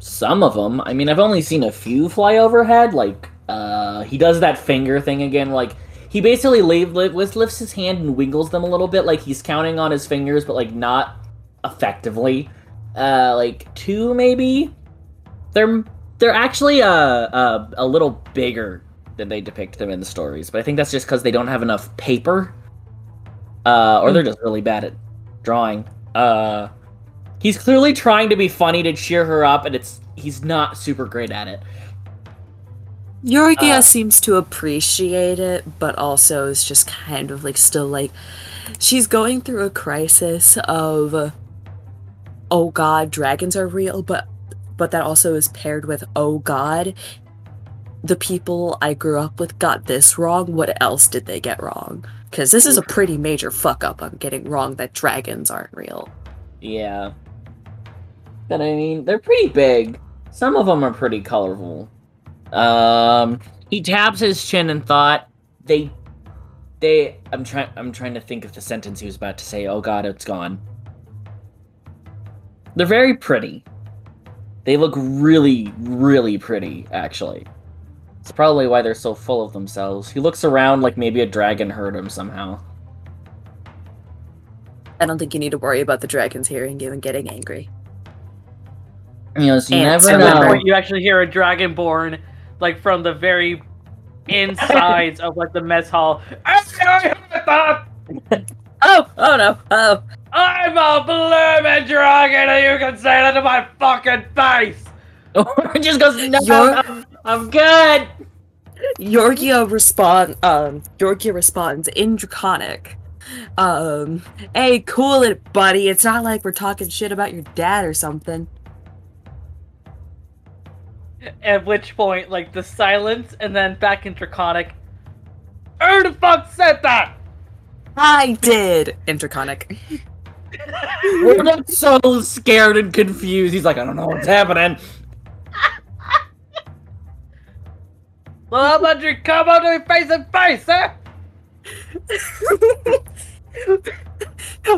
some of them. I mean, I've only seen a few fly overhead. Like, uh, he does that finger thing again. Like, he basically li- lifts his hand and wiggles them a little bit, like he's counting on his fingers, but like not effectively. Uh, like two maybe. They're they're actually uh, uh a little bigger than they depict them in the stories, but I think that's just because they don't have enough paper, uh, or they're just really bad at drawing. Uh, he's clearly trying to be funny to cheer her up, and it's he's not super great at it. Yorgia Uh, seems to appreciate it, but also is just kind of like still like she's going through a crisis of oh god, dragons are real, but but that also is paired with oh god, the people I grew up with got this wrong. What else did they get wrong? Because this is a pretty major fuck up. I'm getting wrong that dragons aren't real. Yeah, but I mean they're pretty big. Some of them are pretty colorful. Um, he taps his chin and thought they, they. I'm trying. I'm trying to think of the sentence he was about to say. Oh God, it's gone. They're very pretty. They look really, really pretty, actually. It's probably why they're so full of themselves. He looks around like maybe a dragon heard him somehow. I don't think you need to worry about the dragons hearing you and getting angry. You know, so you never are At that know. you actually hear a dragonborn, like from the very insides of like the mess hall. *laughs* Oh, oh no, oh. I'm a blooming dragon, and you can say that to my fucking face. *laughs* Or just goes, no, You're- I'm, I'm good. Yorgia respond um Yorgia responds in draconic. Um hey cool it buddy. It's not like we're talking shit about your dad or something. At which point, like the silence, and then back in draconic. Who the fuck said that? I did in draconic. *laughs* We're not so scared and confused. He's like, I don't know what's happening. Well, how about you come on to me face and face, huh?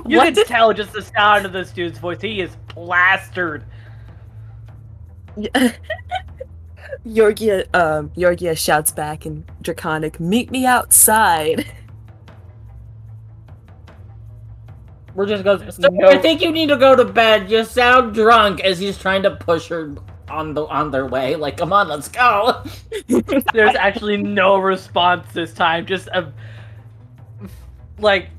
You what can tell just the sound of this dude's voice. He is plastered. *laughs* Yorgia um Yorgia shouts back in draconic, meet me outside. We're just "Sir, No. I think you need to go to bed. You sound drunk as he's trying to push her on the on their way. Like, come on, let's go. *laughs* There's actually no response this time. Just a like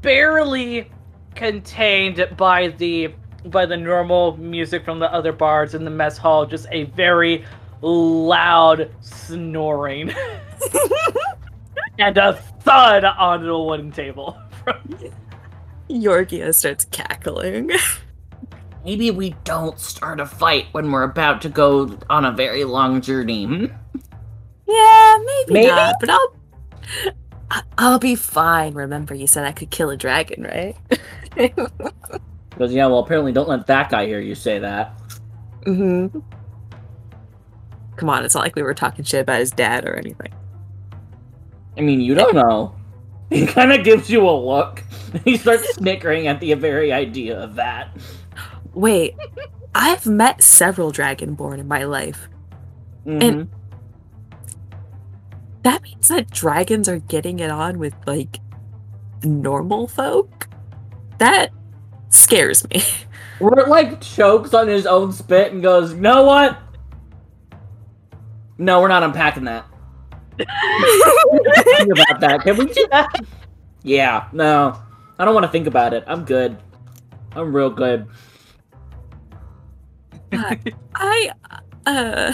barely contained by the by the normal music from the other bars in the mess hall. Just a very loud snoring *laughs* and a thud onto a wooden table. *laughs* Yorgia starts cackling. Maybe we don't start a fight when we're about to go on a very long journey. hmm? Yeah, maybe, Maybe? not, but I'll I- I'll be fine. Remember you said I could kill a dragon, right? *laughs* Because yeah, well, apparently, don't let that guy hear you say that. Mm-hmm. Come on, it's not like we were talking shit about his dad or anything. I mean, you don't know. *laughs* He kind of gives you a look. *laughs* He starts snickering at the very idea of that. Wait, I've met several Dragonborn in my life. Mhm. That means that dragons are getting it on with like normal folk? That scares me. *laughs* Wirt like chokes on his own spit and goes, "You know what? No, we're not unpacking that. *laughs* about that. Can we just... Yeah, no. I don't want to think about it. I'm good. I'm real good. *laughs* I uh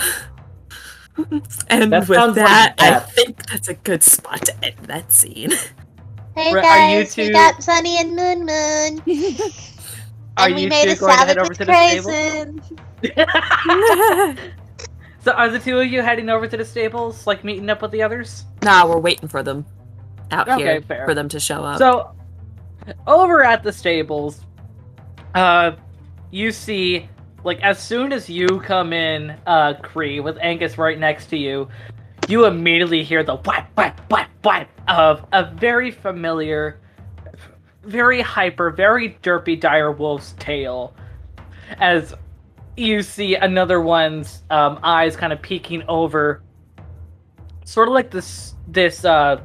*laughs* and That with sounds like that, I think that's a good spot to end that scene. *laughs* Hey Right, are you guys, we got Sunny and Moon Moon. Are and we you made two a going to head salad over with to the stable? craisin. so are the two of you heading over to the stables, like meeting up with the others? nah, we're waiting for them out Okay, here fair. for them to show up. So, over at the stables, uh, you see, like, as soon as you come in, uh, Cree, with Angus right next to you, you immediately hear the whap, whap, whap, whap of a very familiar, very hyper, very derpy dire wolf's tail. As you see another one's um, eyes kind of peeking over, sort of like this, this, uh,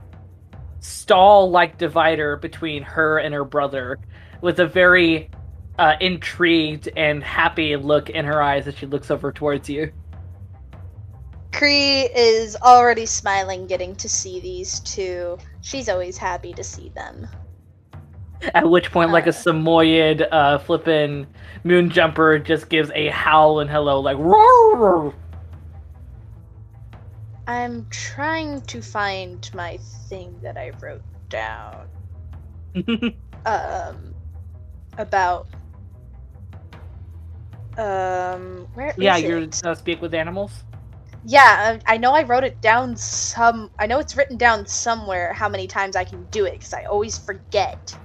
stall like divider between her and her brother with a very uh, intrigued and happy look in her eyes as she looks over towards you. Cree is already smiling getting to see these two. She's always happy to see them. At which point, like a Uh. Samoyed uh, flippin' moon jumper just gives a howl and hello, like roar. I'm trying to find my thing that I wrote down. *laughs* Um, about. Um, where is yeah, it? you're uh, speak with animals. Yeah, I I know I wrote it down some. I know it's written down somewhere how many times I can do it because I always forget.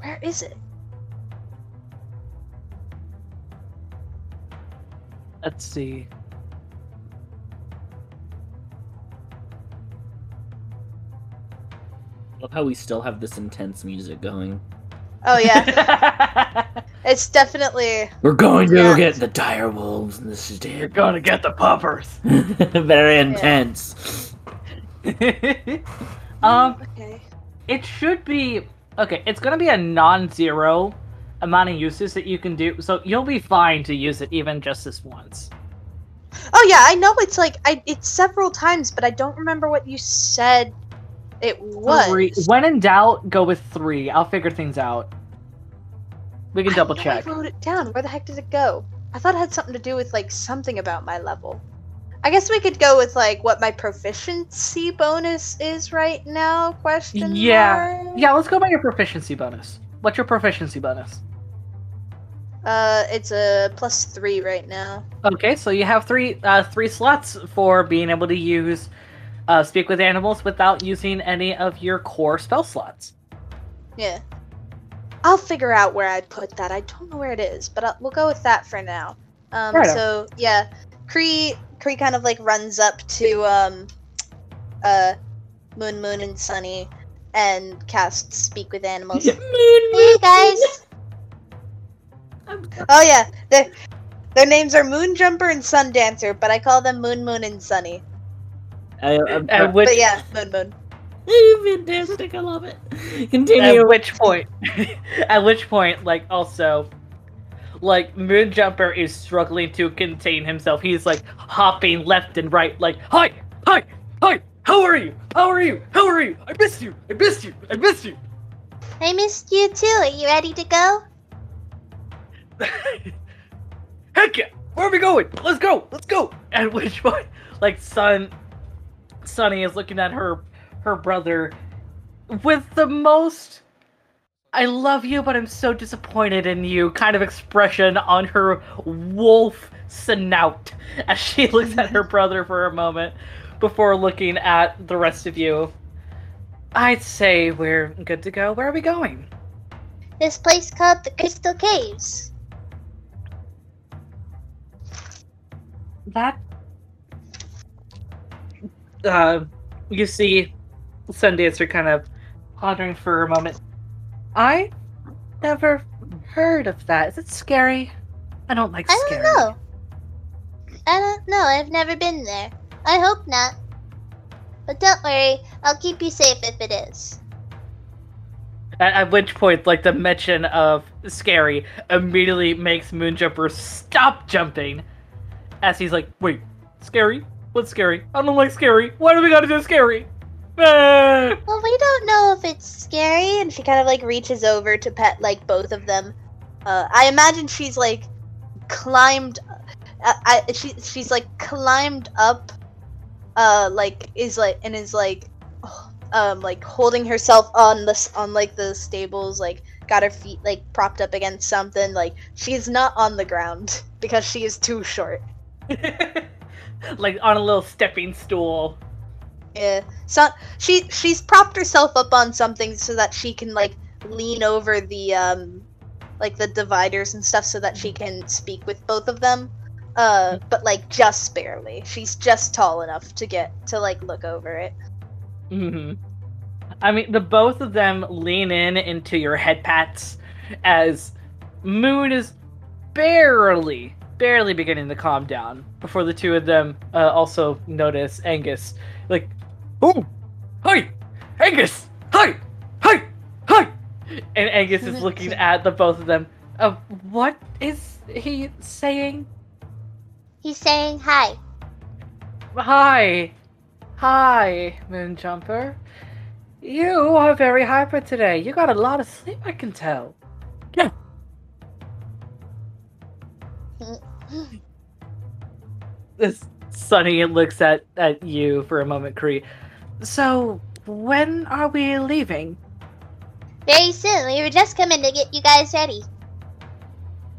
Where is it? Let's see. Love how we still have this intense music going. Oh yeah, *laughs* it's definitely. We're going to Yeah. get the dire wolves in this you're gonna get the puppers. *laughs* Very intense. *laughs* um, Okay. It should be okay. It's gonna be a non-zero amount of uses that you can do, so you'll be fine to use it even just this once. Oh yeah, I know it's like I. It's several times, but I don't remember what you said. It was. Three. When in doubt, go with three. I'll figure things out. We can I double check. I wrote it down. Where the heck did it go? I thought it had something to do with like something about my level. I guess we could go with like what my proficiency bonus is right now? Question Yeah. mark? Yeah, let's go by your proficiency bonus. What's your proficiency bonus? Uh, it's a plus three right now. Okay, so you have three uh, three slots for being able to use uh, speak with animals without using any of your core spell slots. Yeah. I'll figure out where I'd put that. I don't know where it is, but I'll, we'll go with that for now. Um, Righto. so yeah, Cree Cree kind of like runs up to um, uh, Moon Moon and Sunny and casts speak with animals. Moon Hey guys. Oh yeah, their their names are Moon Jumper and Sun Dancer, but I call them Moon Moon and Sunny. I, uh, I'm, At which, But yeah, Moon Moon. *laughs* fantastic. I love it. Continue. at which point, *laughs* at which point, like also, like Moonjumper is struggling to contain himself. He's like hopping left and right, like hi, hi, hi. How are you? How are you? How are you? I missed you. I missed you. I missed you. I missed you too. Are you ready to go? *laughs* Heck yeah! Where are we going? Let's go! Let's go! At which point, like Sun, Sunny is looking at her, her brother, with the most "I love you, but I'm so disappointed in you" kind of expression on her wolf snout as she *laughs* looks at her brother for a moment before looking at the rest of you. I'd say we're good to go. Where are we going? This place called the Crystal Caves. That uh, you see Sundancer kind of pondering for a moment. I never heard of that. Is it scary? I don't like scary. I don't know. I don't know. I've never been there. I hope not. But don't worry, I'll keep you safe if it is. At, at which point, like the mention of scary immediately makes Moonjumper stop jumping, as he's like, "Wait, scary? What's scary? I don't like scary. Why do we gotta do scary?" Ah!" *laughs* Well, we don't know if it's scary and she kind of like reaches over to pet like both of them uh, i imagine she's like climbed uh, I, she, she's like climbed up uh like is like and is like um like holding herself on this on like the stables like got her feet like propped up against something like she's not on the ground *laughs* because she is too short *laughs* like on a little stepping stool. Yeah. So she she's propped herself up on something so that she can like lean over the um like the dividers and stuff so that she can speak with both of them. Uh but like just barely. She's just tall enough to get to like look over it. hmm I mean, the both of them lean in into your head pats as Moon is barely, barely beginning to calm down before the two of them uh, also notice Angus. Like, oh, hi, Angus, hi, hi, hi. And Angus is *laughs* looking at the both of them. Uh, what is he saying? He's saying hi. Hi. Hi, Moonjumper. You are very hyper today. You got a lot of sleep, I can tell. Yeah. *gasps* This Sunny looks at, at you for a moment, Cree. So, when are we leaving? Very soon. We were just coming to get you guys ready.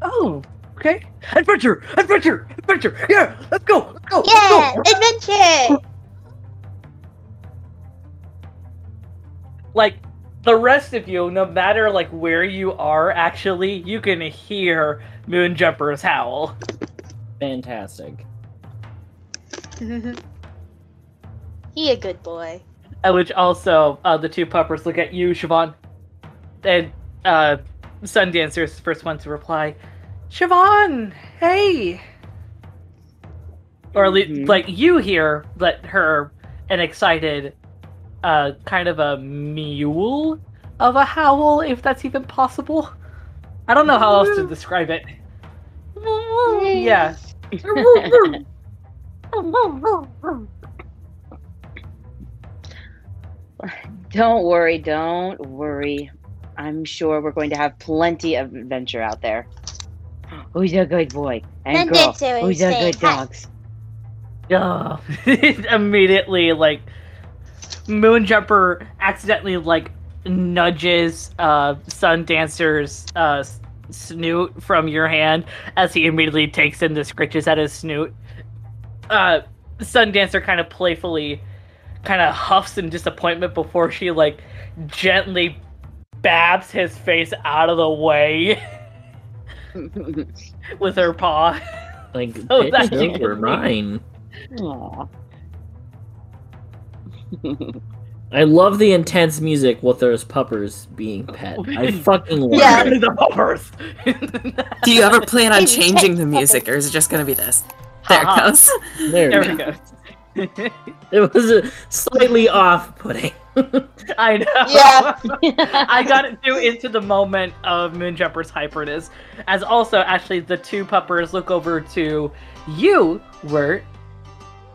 Oh, okay. Adventure! Adventure! Adventure! Yeah! Let's go! Let's go! Yeah, Let's go! adventure. like the rest of you, no matter like where you are, actually, you can hear Moonjumper's howl. Fantastic. *laughs* he a good boy. At which also uh, the two puppers look at you, Siobhan. And uh, is the first one to reply. Siobhan, hey. Or at least, Mhm. like you hear that her an excited, uh, kind of a mule of a howl, if that's even possible. I don't know how else to describe it. *laughs* yeah. *laughs* Don't worry, don't worry. I'm sure we're going to have plenty of adventure out there. Who's a good boy? And girl, who's a good hi. dogs? Ugh. *laughs* immediately like moonjumper accidentally like nudges uh sundancer's uh s- snoot from your hand as he immediately takes in the scritches at his snoot uh sundancer kind of playfully kind of huffs in disappointment before she like gently babs his face out of the way *laughs* with her paw Like, *laughs* Oh, bitch, that's those *laughs* mine. Aw. I love the intense music with those puppers being oh, pet. I fucking love Yeah. it. the puppers *laughs* Do you ever plan on changing the music, or is it just gonna be this? There it Ha-ha. goes. There, There we we go. go. *laughs* It was a slightly off-putting. *laughs* I know. Yeah. I got it too into the moment of Moonjumper's hyperness. As also, actually, the two puppers look over to you, Wirt.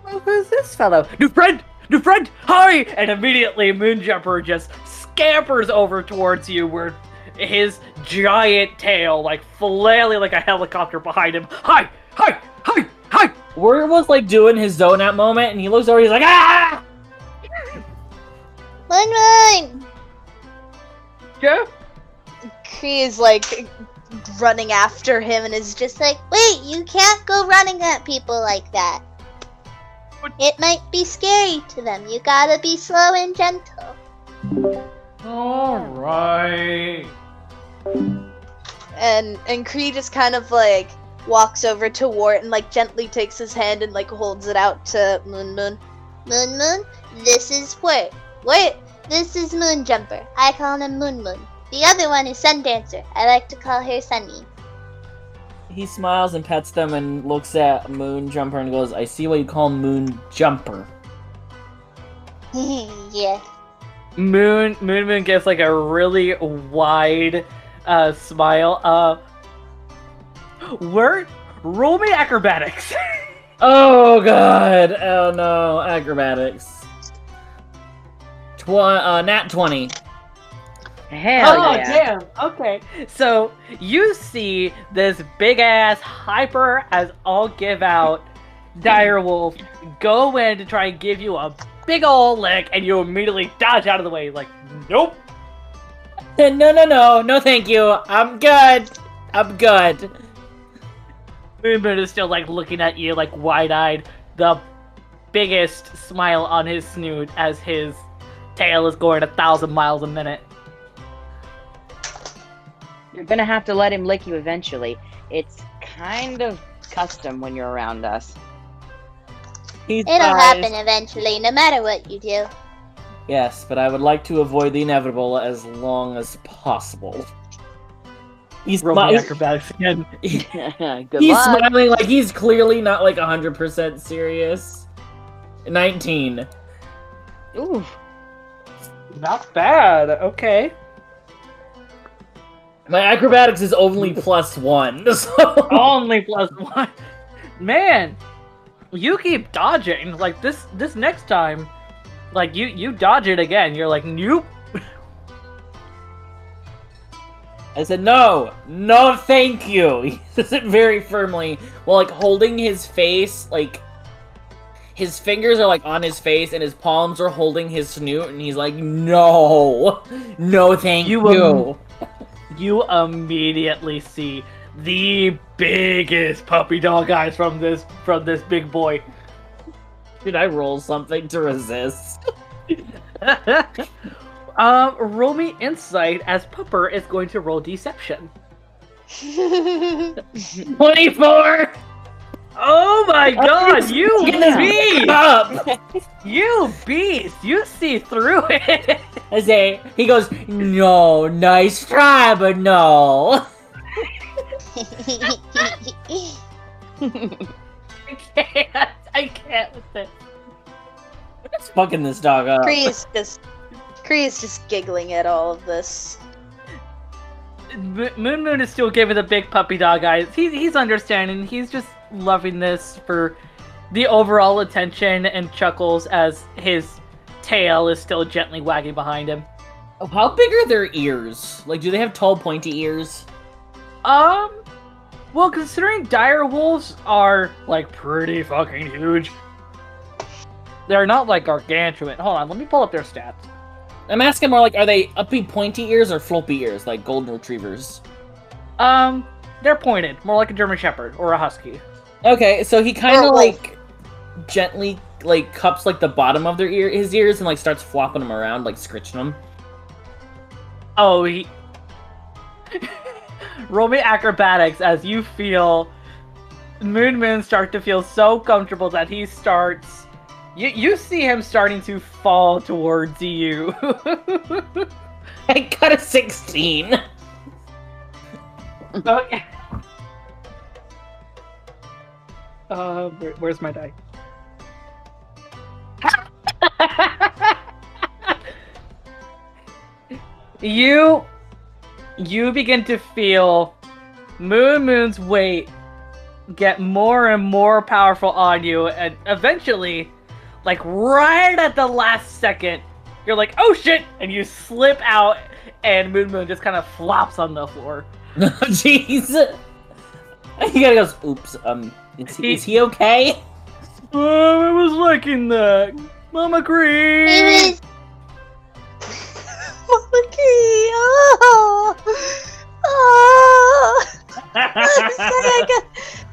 Well, who's this fellow? New friend! New friend! Hi! And immediately, Moonjumper just scampers over towards you, where his giant tail, like flailing like a helicopter behind him. Hi! Hi! Hi! Hi! Wirt was like doing his zone donut moment, and he looks over. He's like, ah! Run, run. Yeah? He is like running after him and is just Just like, wait, you can't go running at people like that. What? It might be scary to them. You gotta be slow and gentle. Alright. and and Cree just kind of like walks over to Wirt and like gently takes his hand and like holds it out to Moon Moon. Moon Moon, this is Wirt. Wirt, this is Moon Jumper. I call him Moon Moon. The other one is Sun Dancer. I like to call her Sunny. He smiles and pets them and looks at Moon Jumper and goes, I see what you call Moon Jumper. *laughs* yeah. Moon Moon Moon gives like a really wide uh smile. Uh we're roll me acrobatics. *laughs* Oh god! Oh no, acrobatics. Tw- uh, nat 20. Hell oh yeah. damn. Okay. So you see this big ass hyper as all give out dire wolf go in to try and give you a big ol' lick and you immediately dodge out of the way like nope. No, no, no, no, thank you. I'm good. I'm good. Moon Moon is still like looking at you like wide eyed, the biggest smile on his snoot as his tail is going a thousand miles a minute. You're gonna have to let him lick you eventually. It's kind of custom when you're around us. He It'll sighs. happen eventually, no matter what you do. Yes, but I would like to avoid the inevitable as long as possible. He's, Roll me smi- acrobatics again. *laughs* He's luck. smiling like he's clearly not like 100% serious. 19. Ooh. Not bad. Okay. My acrobatics is only *laughs* plus one, *laughs* so. Only plus one. Man, you keep dodging. Like this this next time, like you you dodge it again. You're like, nope. I said, no, no, thank you. *laughs* He says it very firmly while like holding his face, like his fingers are like on his face and his palms are holding his snoot, and he's like, no, no, thank You, you. um, You immediately see the biggest puppy dog eyes from this from this big boy. Should I roll something to resist? *laughs* *laughs* um, roll me insight as Pupper is going to roll deception. *laughs* 24! Oh my god, you Get beast! up! *laughs* You beast! You see through *laughs* it! I say, he goes, no, nice try, but no. I *laughs* can't. I can't with it. It's fucking this dog up. Cree's just Cree's just giggling at all of this. Mo- Moon Moon is still giving the big puppy dog eyes. He's he's understanding. He's just loving this for the overall attention and chuckles as his tail is still gently wagging behind him. Oh, How big are their ears? Like, do they have tall, pointy ears? Um, well, considering dire wolves are like pretty fucking huge, they're not like gargantuan. Hold on, let me pull up their stats. I'm asking more like, are they uppy, pointy ears or floppy ears, like golden retrievers? Um, they're pointed, more like a German Shepherd or a Husky. Okay, so he kind of a like gently like cups like the bottom of their ear, his ears, and like starts flopping them around, like scritching them. Oh, he. *laughs* Roll me acrobatics as you feel Moon Moon start to feel so comfortable that he starts. You you see him starting to fall towards you. *laughs* I got a 16. okay. Uh, where, where's my die? you you begin to feel Moon Moon's weight get more and more powerful on you, and eventually, like right at the last second, you're like, "Oh shit!" and you slip out, and Moon Moon just kind of flops on the floor. *laughs* Jeez. He goes, oops, um, is he, is he okay? Oh, I was liking that, Mama Cree. *laughs* Mama Cree, oh, oh. I'm sorry, I got,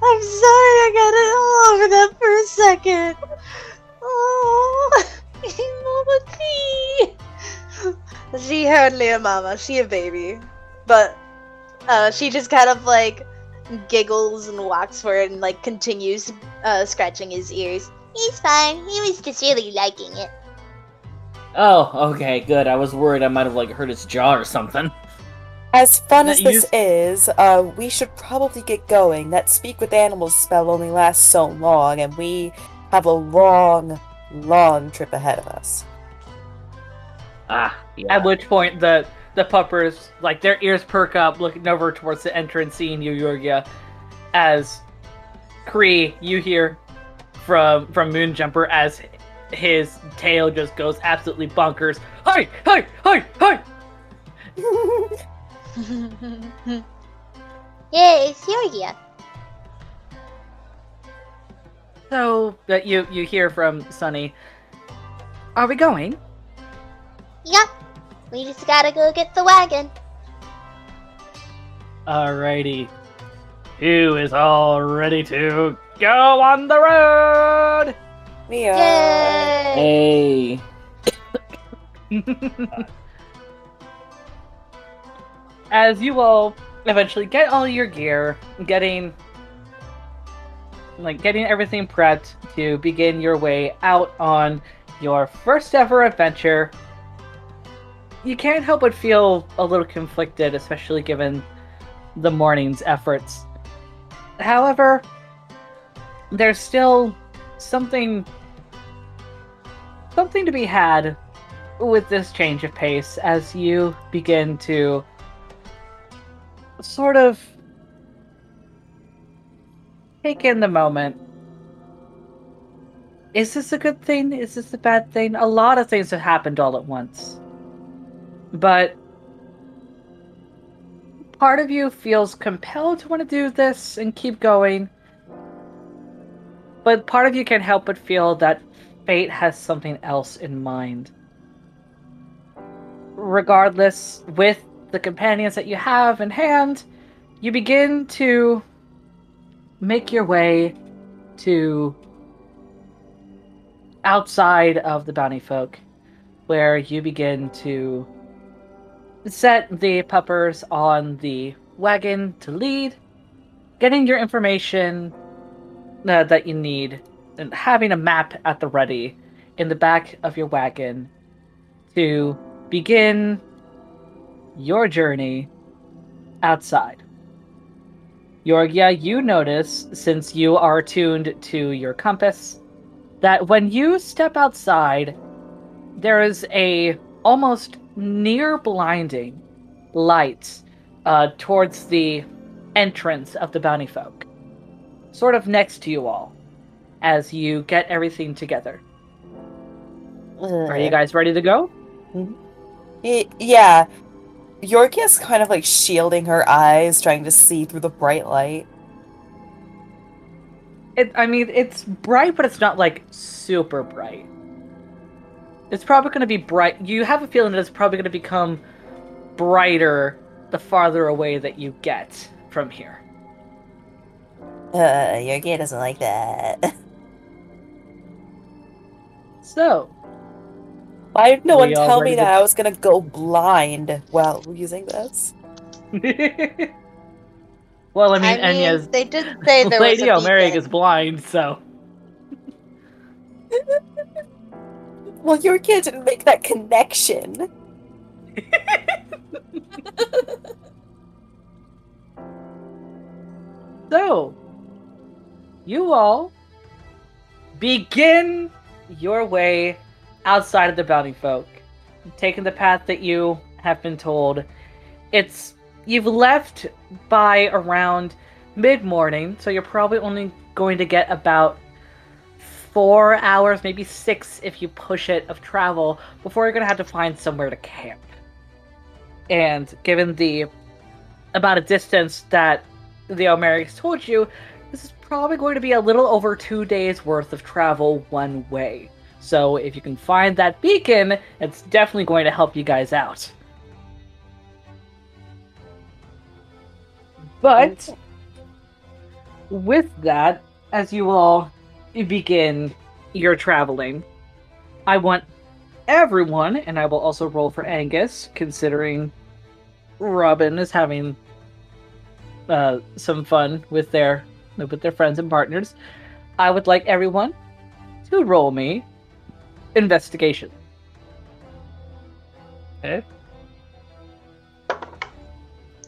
I'm sorry, I got it all over that for a second. Oh, *laughs* Mama Cree. She hardly a mama, she a baby, but uh, she just kind of like giggles and walks forward and like continues uh, scratching his ears. He's fine. He was just really liking it. Oh, okay, good. I was worried I might have like hurt his jaw or something. As fun Now, as you- this is, uh, we should probably get going. That speak with animals spell only lasts so long, and we have a long, long trip ahead of us. Ah, yeah. At which point the the puppers like their ears perk up, looking over towards the entrance, seeing you, Yorgia, as Cree, you hear from from Moonjumper as his tail just goes absolutely bonkers. Hi, hi, hi, hi! yeah, it's Yorgia. So that you you hear from Sunny. Are we going? Yup. We just gotta go get the wagon. Alrighty. Who is all ready to go on the road? We are. Yay! Hey. *laughs* As you all eventually get all your gear, getting like getting everything prepped to begin your way out on your first ever adventure, you can't help but feel a little conflicted, especially given the morning's efforts. However, there's still something something to be had with this change of pace as you begin to sort of take in the moment. Is this a good thing? Is this a bad thing? A lot of things have happened all at once. But part of you feels compelled to want to do this and keep going. But part of you can't help but feel that fate has something else in mind. Regardless, with the companions that you have in hand, you begin to make your way to outside of the bounty folk, where you begin to set the puppers on the wagon to lead, getting your information uh, that you need, and having a map at the ready in the back of your wagon to begin your journey outside. Yorgia, you notice, since you are attuned to your compass, that when you step outside, there is a almost near blinding light uh, towards the entrance of the bounty folk, sort of next to you all, as you get everything together. Are you guys ready to go? Yeah. yeah. is kind of like shielding her eyes, trying to see through the bright light. It, I mean, it's bright, but it's not like super bright. It's probably going to be bright. You have a feeling that it's probably going to become brighter the farther away that you get from here. Uh, Yorgia doesn't like that. *laughs* So, Why did no one tell me to- that I was gonna go blind while using this? *laughs* well, I mean, I mean, Enya's they did say *laughs* there was Lady a is blind, so Well, Yorgia didn't make that connection. *laughs* So, you all begin your way outside of the bounty folk, taking the path that you have been told. It's you've left by around mid morning, so you're probably only going to get about four hours, maybe six if you push it, of travel before you're gonna have to find somewhere to camp. And given the amount of distance that the Almerics told you, this is probably going to be a little over two days worth of travel one way. So if you can find that beacon, it's definitely going to help you guys out. But with that, as you all begin your traveling, I want everyone, and I will also roll for Angus, considering Robin is having uh, some fun with their with their friends and partners. I would like everyone to roll me investigation. Okay.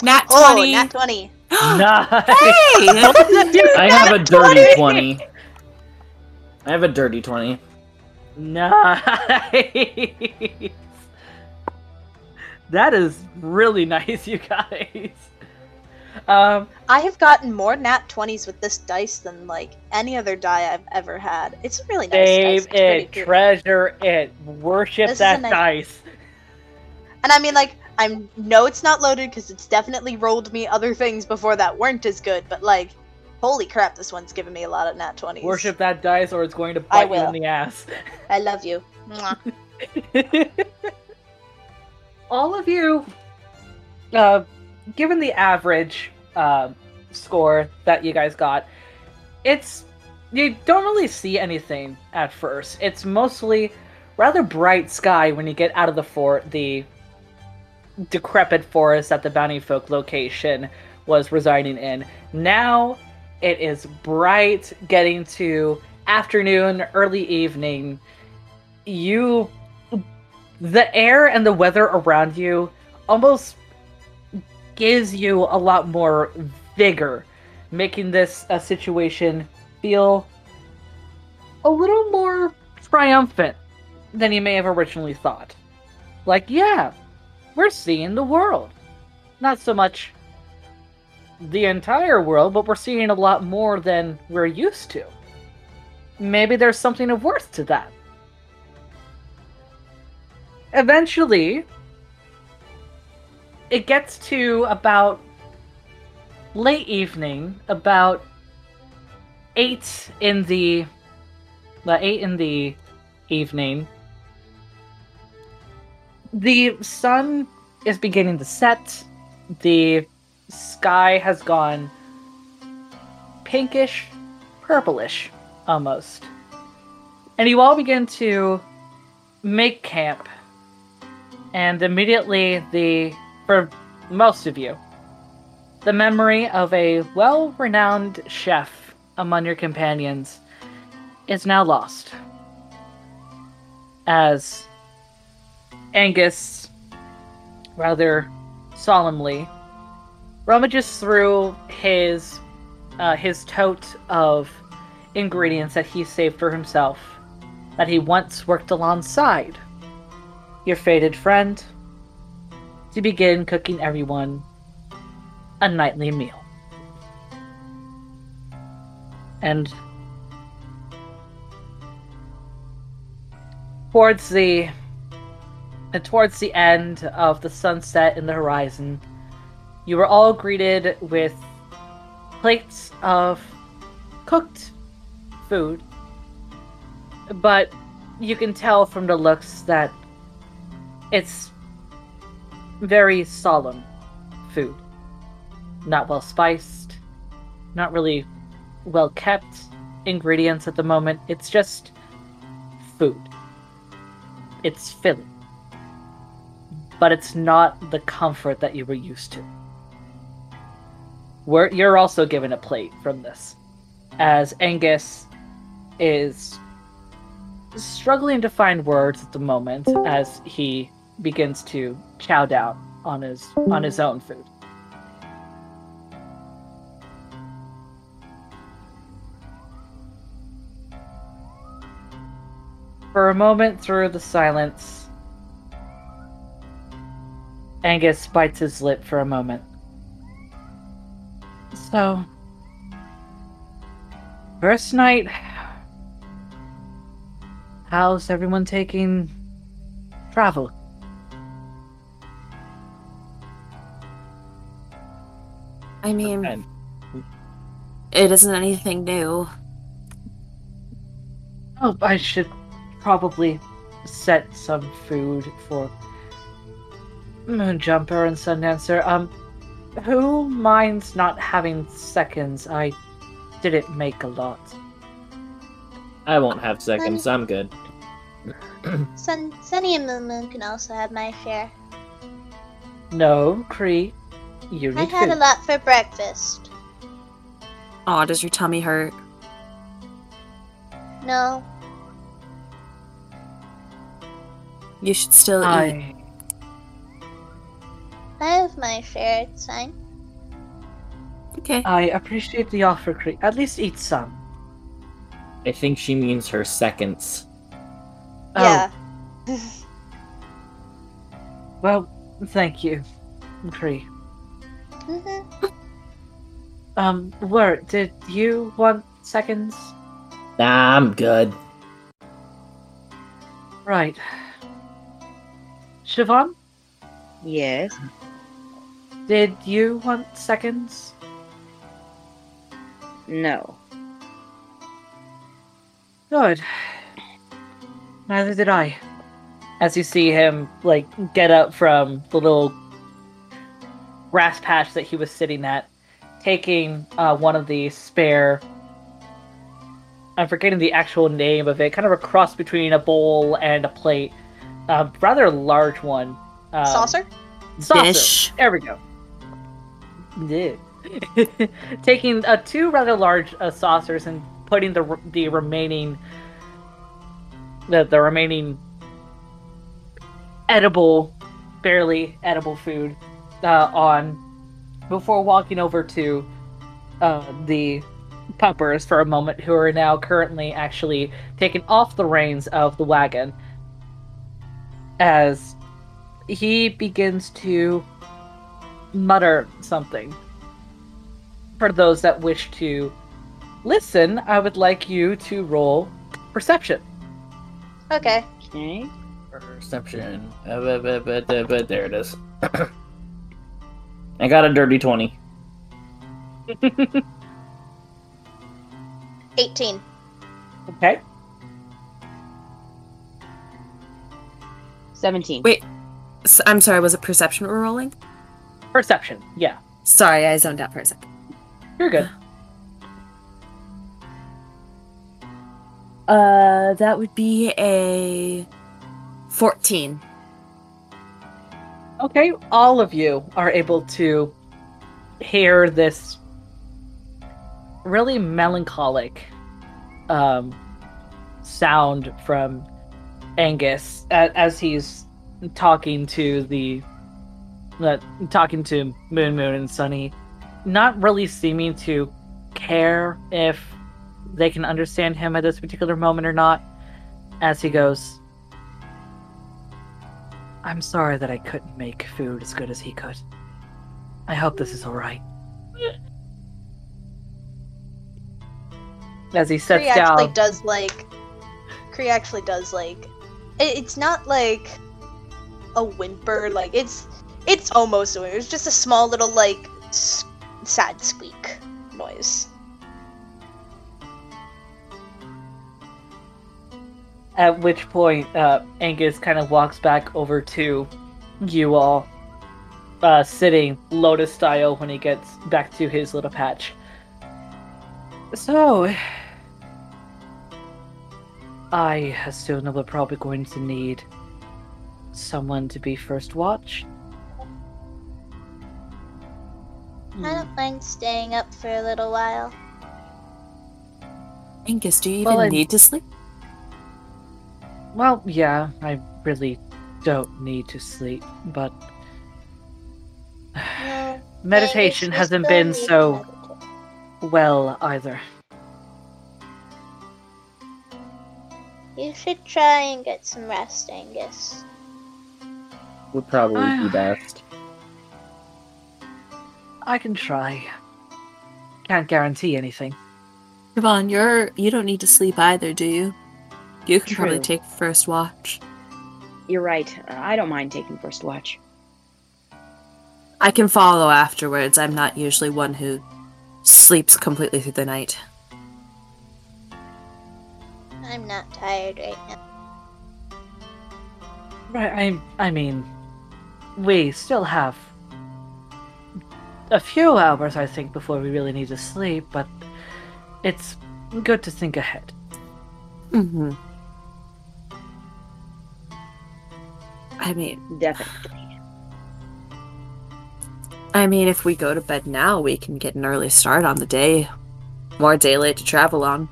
Nat Oh, 20. nat 20. nice. *gasps* *laughs* hey! I have a dirty 20. I have a dirty 20. Nice. *laughs* that is really *laughs* nice, you guys. Um, I have gotten more nat 20s with this dice than like any other die I've ever had. It's a really nice save dice. It, cute. treasure it, worship This that nice- dice. And I mean, like, I know it's not loaded because it's definitely rolled me other things before that weren't as good, but like, holy crap, this one's giving me a lot of nat 20s. Worship that dice, or it's going to bite you in the ass. *laughs* I love you. *laughs* All of you, uh, given the average uh, score that you guys got, it's you don't really see anything at first. It's mostly rather bright sky when you get out of the fort. The decrepit forest that the bounty folk location was residing in. Now it is bright, getting to afternoon, early evening. You the air and the weather around you almost gives you a lot more vigor, making this a situation feel a little more triumphant than you may have originally thought. Like, yeah, we're seeing the world. Not so much the entire world, but we're seeing a lot more than we're used to. Maybe there's something of worth to that. Eventually, it gets to about late evening, about eight in the the eight in the evening. The sun is beginning to set. The sky has gone pinkish, purplish almost. And you all begin to make camp. And immediately the for most of you, the memory of a well-renowned chef among your companions is now lost. As Angus rather solemnly rummages through his uh, his tote of ingredients that he saved for himself that he once worked alongside your fated friend to begin cooking everyone a nightly meal. And towards the and towards the end of the sunset in the horizon, you were all greeted with plates of cooked food. But you can tell from the looks that it's very solemn food. Not well spiced, not really well kept ingredients at the moment. It's just food. It's filling. But it's not the comfort that you were used to. We're, you're also given a plate from this, as Angus is struggling to find words at the moment as he begins to chow down on his on his own food. For a moment through the silence, Angus bites his lip for a moment. So, first night, how's everyone taking travel? I mean, And it isn't anything new. Oh, I should probably set some food for Moonjumper and Sundancer. Um, who minds not having seconds? I didn't make a lot. I won't have seconds. I'm good. *clears throat* Sun, Sunny and Moon Moon can also have my share. No, Cree. You I had food. a lot for breakfast. Aw, does your tummy hurt? No, You should still eat. I have my share. It's fine. Okay. I appreciate the offer, Cree. At least eat some. I think she means her seconds. Oh, Yeah. *laughs* Well, thank you, Cree. hmm Um, Wirt, did you want seconds? Nah, I'm good. Right. Siobhan, Yes. Did you want seconds? No. Good. Neither did I. As you see him, like, get up from the little grass patch that he was sitting at, taking uh, one of the spare. I'm forgetting the actual name of it, kind of a cross between a bowl and a plate. Um, rather large one. Um, Saucer? Saucer. Dish. There we go. Yeah. *laughs* Taking uh, two rather large uh, saucers and putting the the remaining the the remaining edible, barely edible food uh, on before walking over to uh, the pumpers for a moment, who are now currently actually taking off the reins of the wagon as he begins to mutter something. For those that wish to listen, I would like you to roll perception. Okay. Okay. Perception. Uh, but, but, but, but, but there it is. *clears throat* I got a dirty 20. *laughs* 18. Okay. 17. Wait. I'm sorry, was it perception we're rolling? Perception. Yeah. Sorry, I zoned out for a second. You're good. Uh, that would be a 14. Okay, all of you are able to hear this really melancholic um, sound from Angus a- as he's talking to the uh, talking to Moon Moon and Sunny, not really seeming to care if they can understand him at this particular moment or not. As he goes, I'm sorry that I couldn't make food as good as he could. I hope this is alright. As he sits Cree actually down. does like. Cree actually does like. It, it's not like a whimper. Like it's it's almost a whimper. It's just a small little like s- sad squeak noise. At which point, uh, Angus kind of walks back over to you all, uh, sitting lotus style when he gets back to his little patch. So, I assume that we're probably going to need someone to be first watch. I don't hmm. mind staying up for a little while. Angus, do you even Well, I- need to sleep? Well, yeah, I really don't need to sleep, but *sighs* No, meditation hasn't been so well either. You should try and get some rest, Angus. Would probably be *sighs* best. I can try. Can't guarantee anything. Yvonne, you're you don't need to sleep either, do you? You can probably take first watch. You're right. Uh, I don't mind taking first watch. I can follow afterwards. I'm not usually one who sleeps completely through the night. I'm not tired right now. Right, I I mean, we still have a few hours, I think, before we really need to sleep, but it's good to think ahead. Mm-hmm. I mean, Definitely. I mean, if we go to bed now, we can get an early start on the day. More daylight to travel on.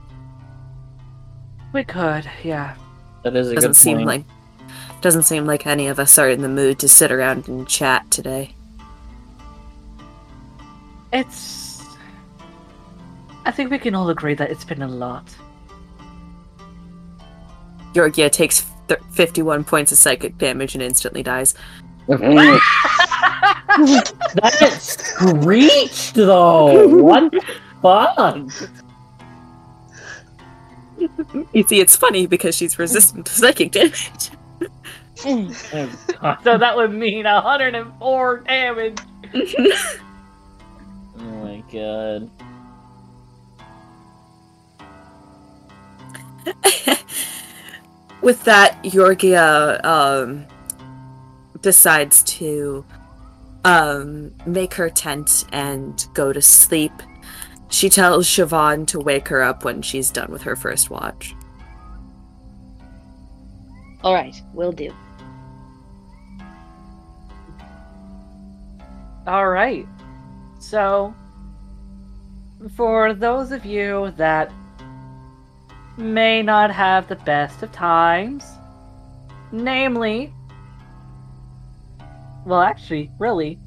We could, yeah. That is a Doesn't good seem point. like Doesn't seem like any of us are in the mood to sit around and chat today. It's. I think we can all agree that it's been a lot. Yorgia takes th- 51 points of psychic damage and instantly dies. *laughs* that screeched though. What the fuck? You see, it's funny because she's resistant to psychic damage. Oh, So that would mean 104 damage. *laughs* Oh my god. *laughs* With that, Georgia um, decides to um, make her tent and go to sleep. She tells Siobhan to wake her up when she's done with her first watch. All right, will do. All right. So, for those of you that may not have the best of times, namely, well, actually, really,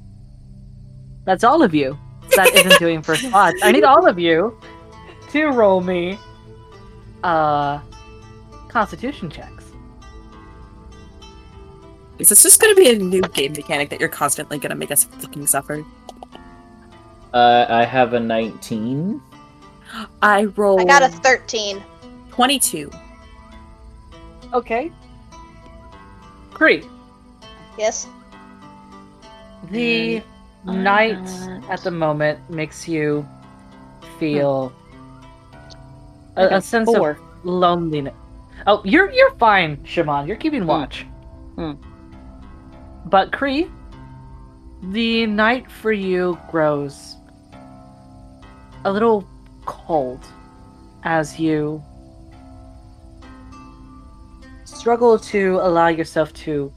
that's all of you that isn't doing first watch. I need all of you to roll me uh constitution checks. Is this just going to be a new game mechanic that you're constantly going to make us fucking suffer? Uh, I have a 19. I roll I got a 13. 22. Okay. Cree, Yes. the Why night at the moment makes you feel I a, a got sense four. of loneliness. Oh, you're you're fine, Siobhan. You're keeping watch. Hmm. But Cree, the night for you grows a little cold as you struggle to allow yourself to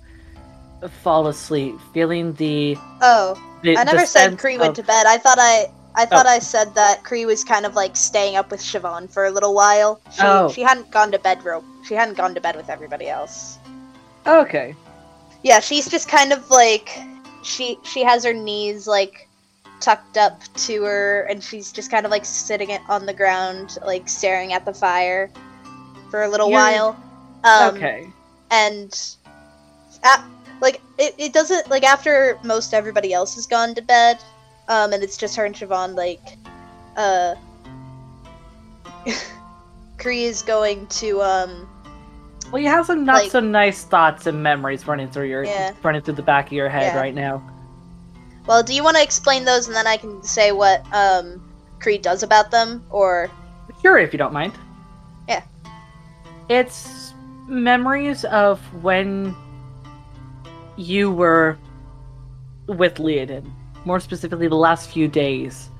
fall asleep, feeling the. Oh, the I never said Cree went to bed. I thought I I Oh. thought I said that Cree was kind of like staying up with Siobhan for a little while. She Oh. she hadn't gone to bed real. She hadn't gone to bed with everybody else. Okay. Yeah, she's just kind of like she she has her knees like tucked up to her and she's just kind of like sitting it on the ground like staring at the fire for a little You're- while. Um, okay. and a like it, it doesn't like after most everybody else has gone to bed um and it's just her and Siobhan like uh *laughs* Cree is going to um Well, you have some not like- so nice thoughts and memories running through your Yeah. running through the back of your head Yeah. right now. Well do you want to explain those and then I can say what um Cree does about them or Sure, if you don't mind. Yeah. It's memories of when you were with Leodin. More specifically, the last few days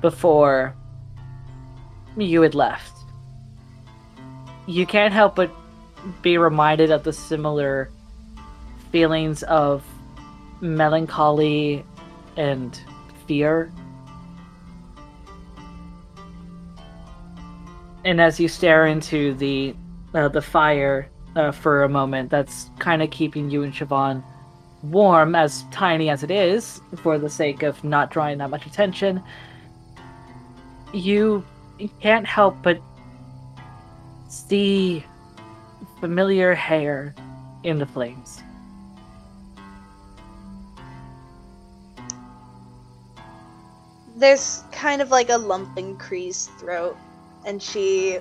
before you had left. You can't help but be reminded of the similar feelings of melancholy and fear and as you stare into the uh, the fire uh, for a moment, that's kind of keeping you and Siobhan warm, as tiny as it is, for the sake of not drawing that much attention. You can't help but see familiar hair in the flames. There's kind of like a lump in Cree's throat, and she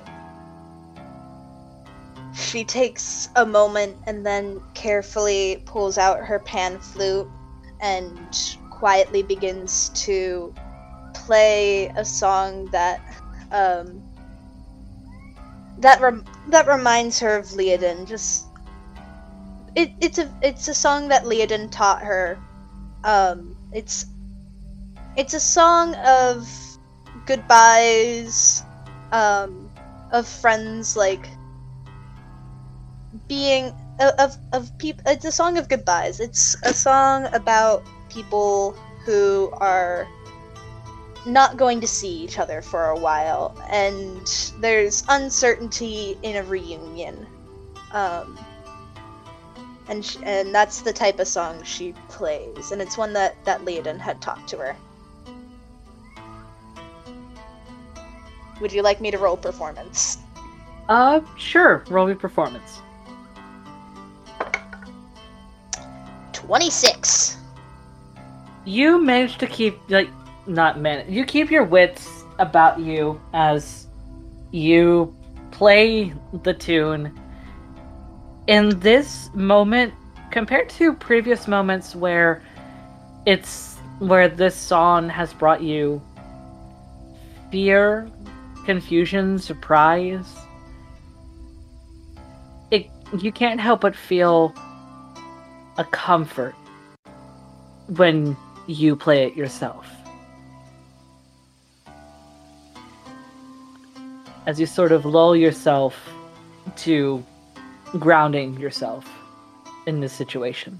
she takes a moment and then carefully pulls out her pan flute and quietly begins to play a song that um that rem- that reminds her of Leodin. Just it, it's a it's a song that Leodin taught her. Um, it's it's a song of goodbyes, um, of friends like being of of people. It's a song of goodbyes. It's a song about people who are not going to see each other for a while, and there's uncertainty in a reunion. Um, and sh- and that's the type of song she plays, and it's one that that Leodin had talked to her. Would you like me to roll performance? Uh, sure. Roll me performance. Twenty six. You manage to keep like not man. You keep your wits about you as you play the tune. In this moment, compared to previous moments where it's where this song has brought you fear, confusion, surprise, it you can't help but feel a comfort when you play it yourself. As you sort of lull yourself to grounding yourself in this situation.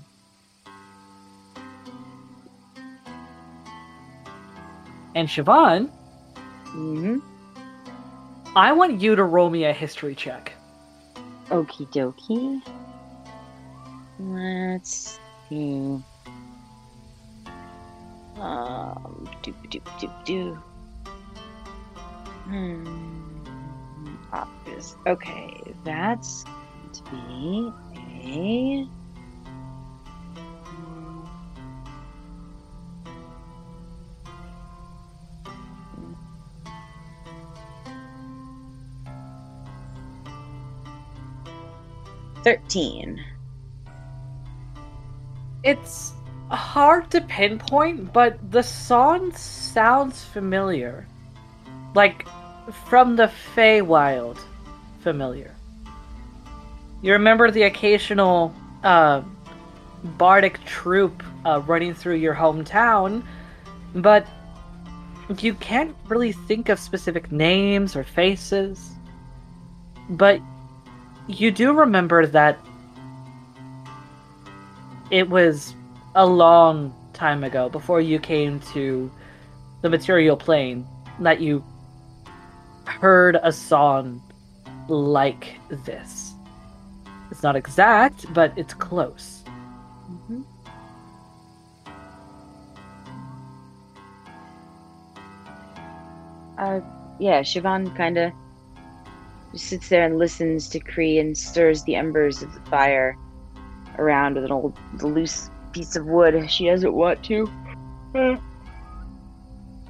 And Siobhan, hmm I want you to roll me a history check. Okie dokie. Let's see. Um, doop doop doop doo. Hmm. Okay, that's going to be a. Thirteen. It's hard to pinpoint, but the song sounds familiar. Like from the Feywild familiar. You remember the occasional uh, bardic troupe uh, running through your hometown, but you can't really think of specific names or faces. But you do remember that it was a long time ago before you came to the material plane that you heard a song like this. It's not exact, but it's close. Mm-hmm. Uh, yeah, Siobhan kind of just sits there and listens to Cree and stirs the embers of the fire around with an old loose piece of wood. She doesn't want to.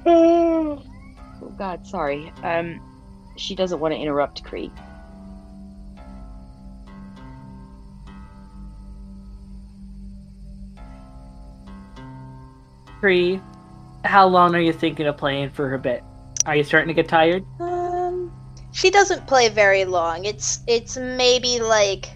Oh God, sorry. Um, she doesn't want to interrupt Cree. Cree, how long are you thinking of playing for her bit? Are you starting to get tired? She doesn't play very long. It's it's maybe like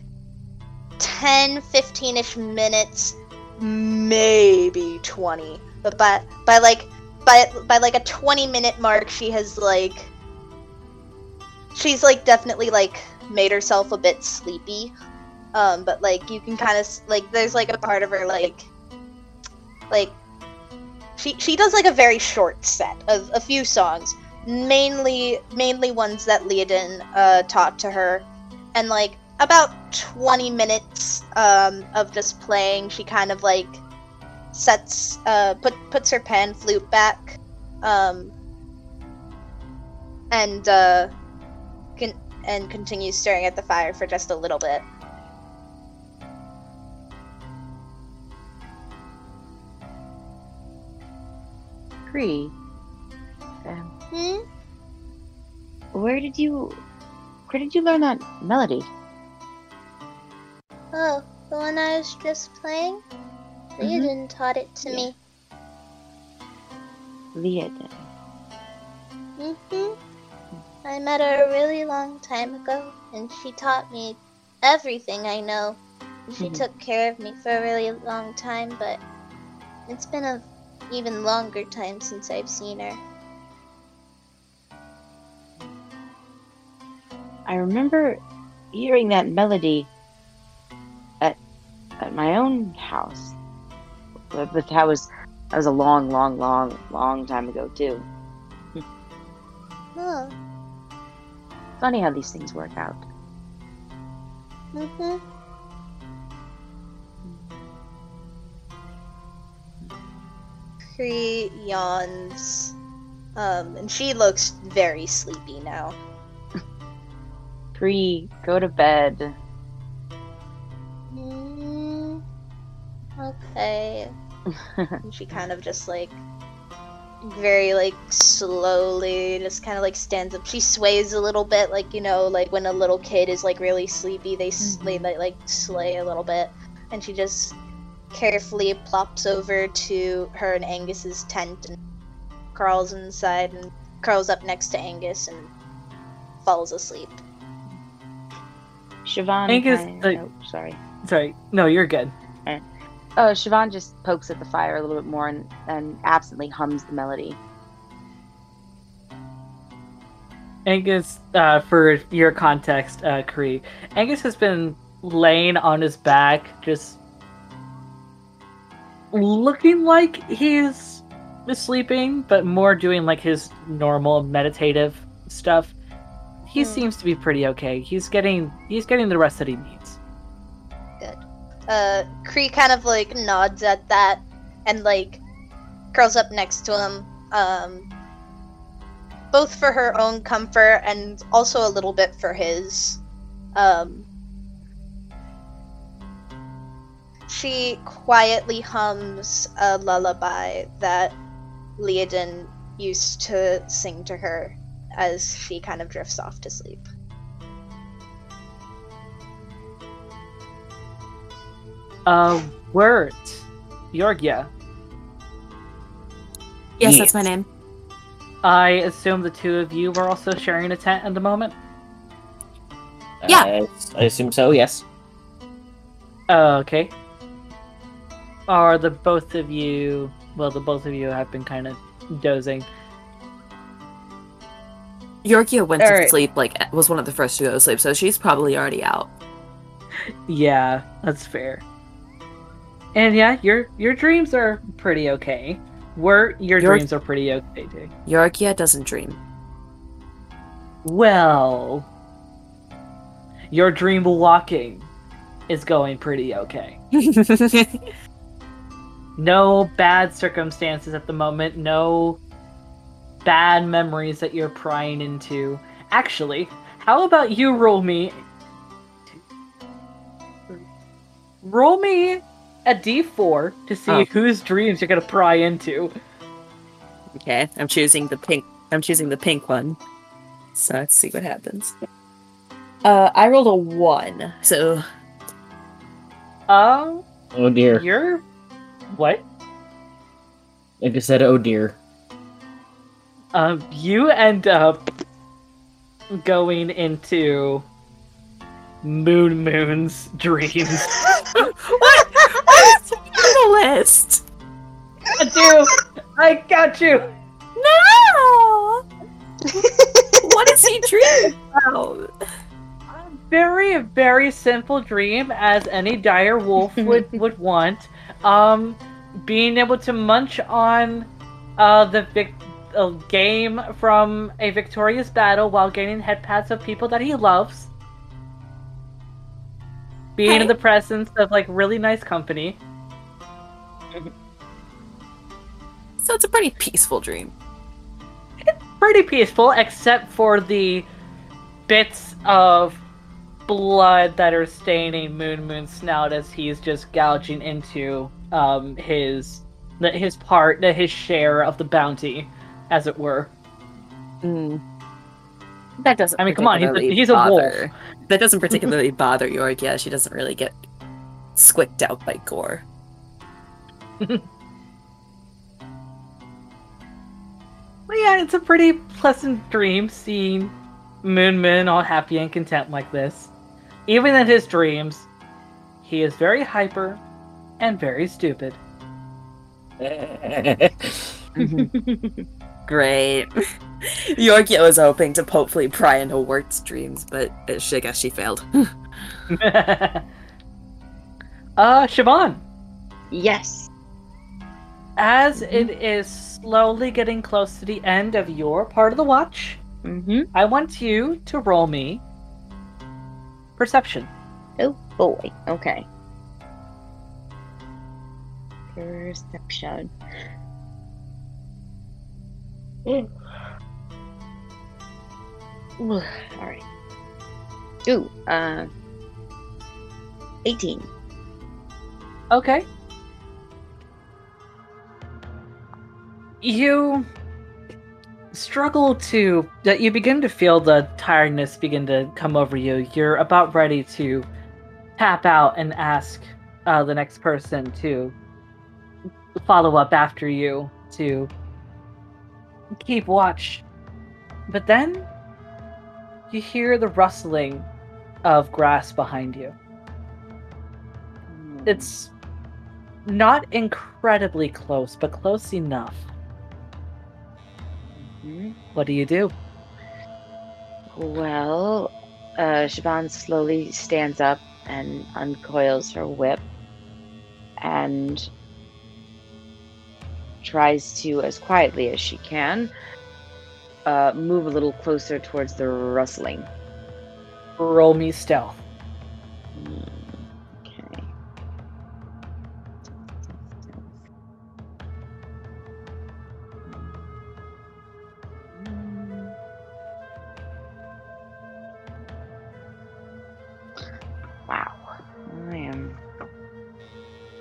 10, 15-ish minutes, maybe 20. But by by like by by like a 20 minute mark, she has like she's like definitely like made herself a bit sleepy. Um, but like you can kind of like there's like a part of her like like she she does like a very short set of a few songs mainly mainly ones that Leodin uh, taught to her, and like about twenty minutes um, of just playing. She kind of like sets uh, put puts her pan flute back, um, and uh, con- and continues staring at the fire for just a little bit. Um, Hmm? where did you where did you learn that melody? Oh, the one I was just playing? Leodin taught it to me. Leah did. hmm I met her a really long time ago, and she taught me everything I know. She Mhm. took care of me for a really long time, but it's been a even longer time since I've seen her. I remember hearing that melody at at my own house. But, that was that was a long, long, long, long time ago too. huh. Funny how these things work out. Mm-hmm. Yawns, um, and she looks very sleepy now. Cree, go to bed. Mm, okay. *laughs* And she kind of just like very like slowly just kind of like stands up she sways a little bit like you know like when a little kid is like really sleepy they s they like, like sway a little bit and she just carefully plops over to her and angus's tent and crawls inside and curls up next to angus and falls asleep Siobhan. Angus, kind- like- oh, sorry. Sorry. No, you're good. Oh, Siobhan just pokes at the fire a little bit more and, and absently hums the melody. Angus, uh, for your context, uh, Cree, Angus has been laying on his back, just looking like he's sleeping, but more doing like his normal meditative stuff. He Hmm. seems to be pretty okay. He's getting he's getting the rest that he needs. Good. Uh Cree kind of like nods at that and like curls up next to him um both for her own comfort and also a little bit for his um she quietly hums a lullaby that Leodin used to sing to her as she kind of drifts off to sleep. Uh, Wirt, Yorgia. Yes, that's my name. I assume the two of you were also sharing a tent at the moment. Yeah. Uh, I assume so. Yes. Okay. Are the both of you? Well, the both of you have been kind of dozing. Yorgia went to Alright. sleep, like, was one of the first to go to sleep, so she's probably already out. Yeah, that's fair. And yeah, your your dreams are pretty okay. Were your Your- dreams are pretty okay too. Yorgia doesn't dream. Well, your dream walking is going pretty okay. *laughs* No bad circumstances at the moment. No bad memories that you're prying into. Actually, how about you roll me? Roll me a d4 to see Oh. whose dreams you're gonna pry into. okay, I'm choosing the pink. I'm choosing the pink one. So let's see what happens. Uh, I rolled a one, so Oh, Oh dear. you're what? I just said, oh dear. You end up going into Moon Moon's dreams. *laughs* what? What is on the list? got you! I got you! No. what is he dreaming about? Very, very simple dream, as any dire wolf *laughs* would would want. Um, being able to munch on uh the vic- uh, game from a victorious battle while gaining head pats of people that he loves. Being in the presence of like really nice company. So it's a pretty peaceful dream. pretty peaceful, except for the bits of blood that are staining Moon Moon's snout as he's just gouging into um, his his part, his share of the bounty, as it were. Mm. That doesn't. I mean, come on, he's a- particularly he's a wolf. That doesn't *laughs* particularly bother Yorgia. She doesn't really get squicked out by gore. *laughs* Well, yeah, it's a pretty pleasant dream seeing Moon Moon all happy and content like this. Even in his dreams, he is very hyper and very stupid. *laughs* Great. *laughs* Yorgia was hoping to hopefully pry into Wirt's dreams, but uh, I guess she failed. *laughs* uh, Siobhan. Yes. As it is slowly getting close to the end of your part of the watch, Mm-hmm. I want you to roll me perception. Oh boy. Okay. Perception. All right. Ooh, uh, 18. Okay. You struggle to that you begin to feel the tiredness begin to come over you. You're about ready to tap out and ask uh, the next person to follow up after you to keep watch. But then you hear the rustling of grass behind you. It's not incredibly close, but close enough. Mhm. What do you do? Well, uh, Siobhan slowly stands up and uncoils her whip and tries to, as quietly as she can, uh, move a little closer towards the rustling. Roll me stealth. Okay. Wow. I am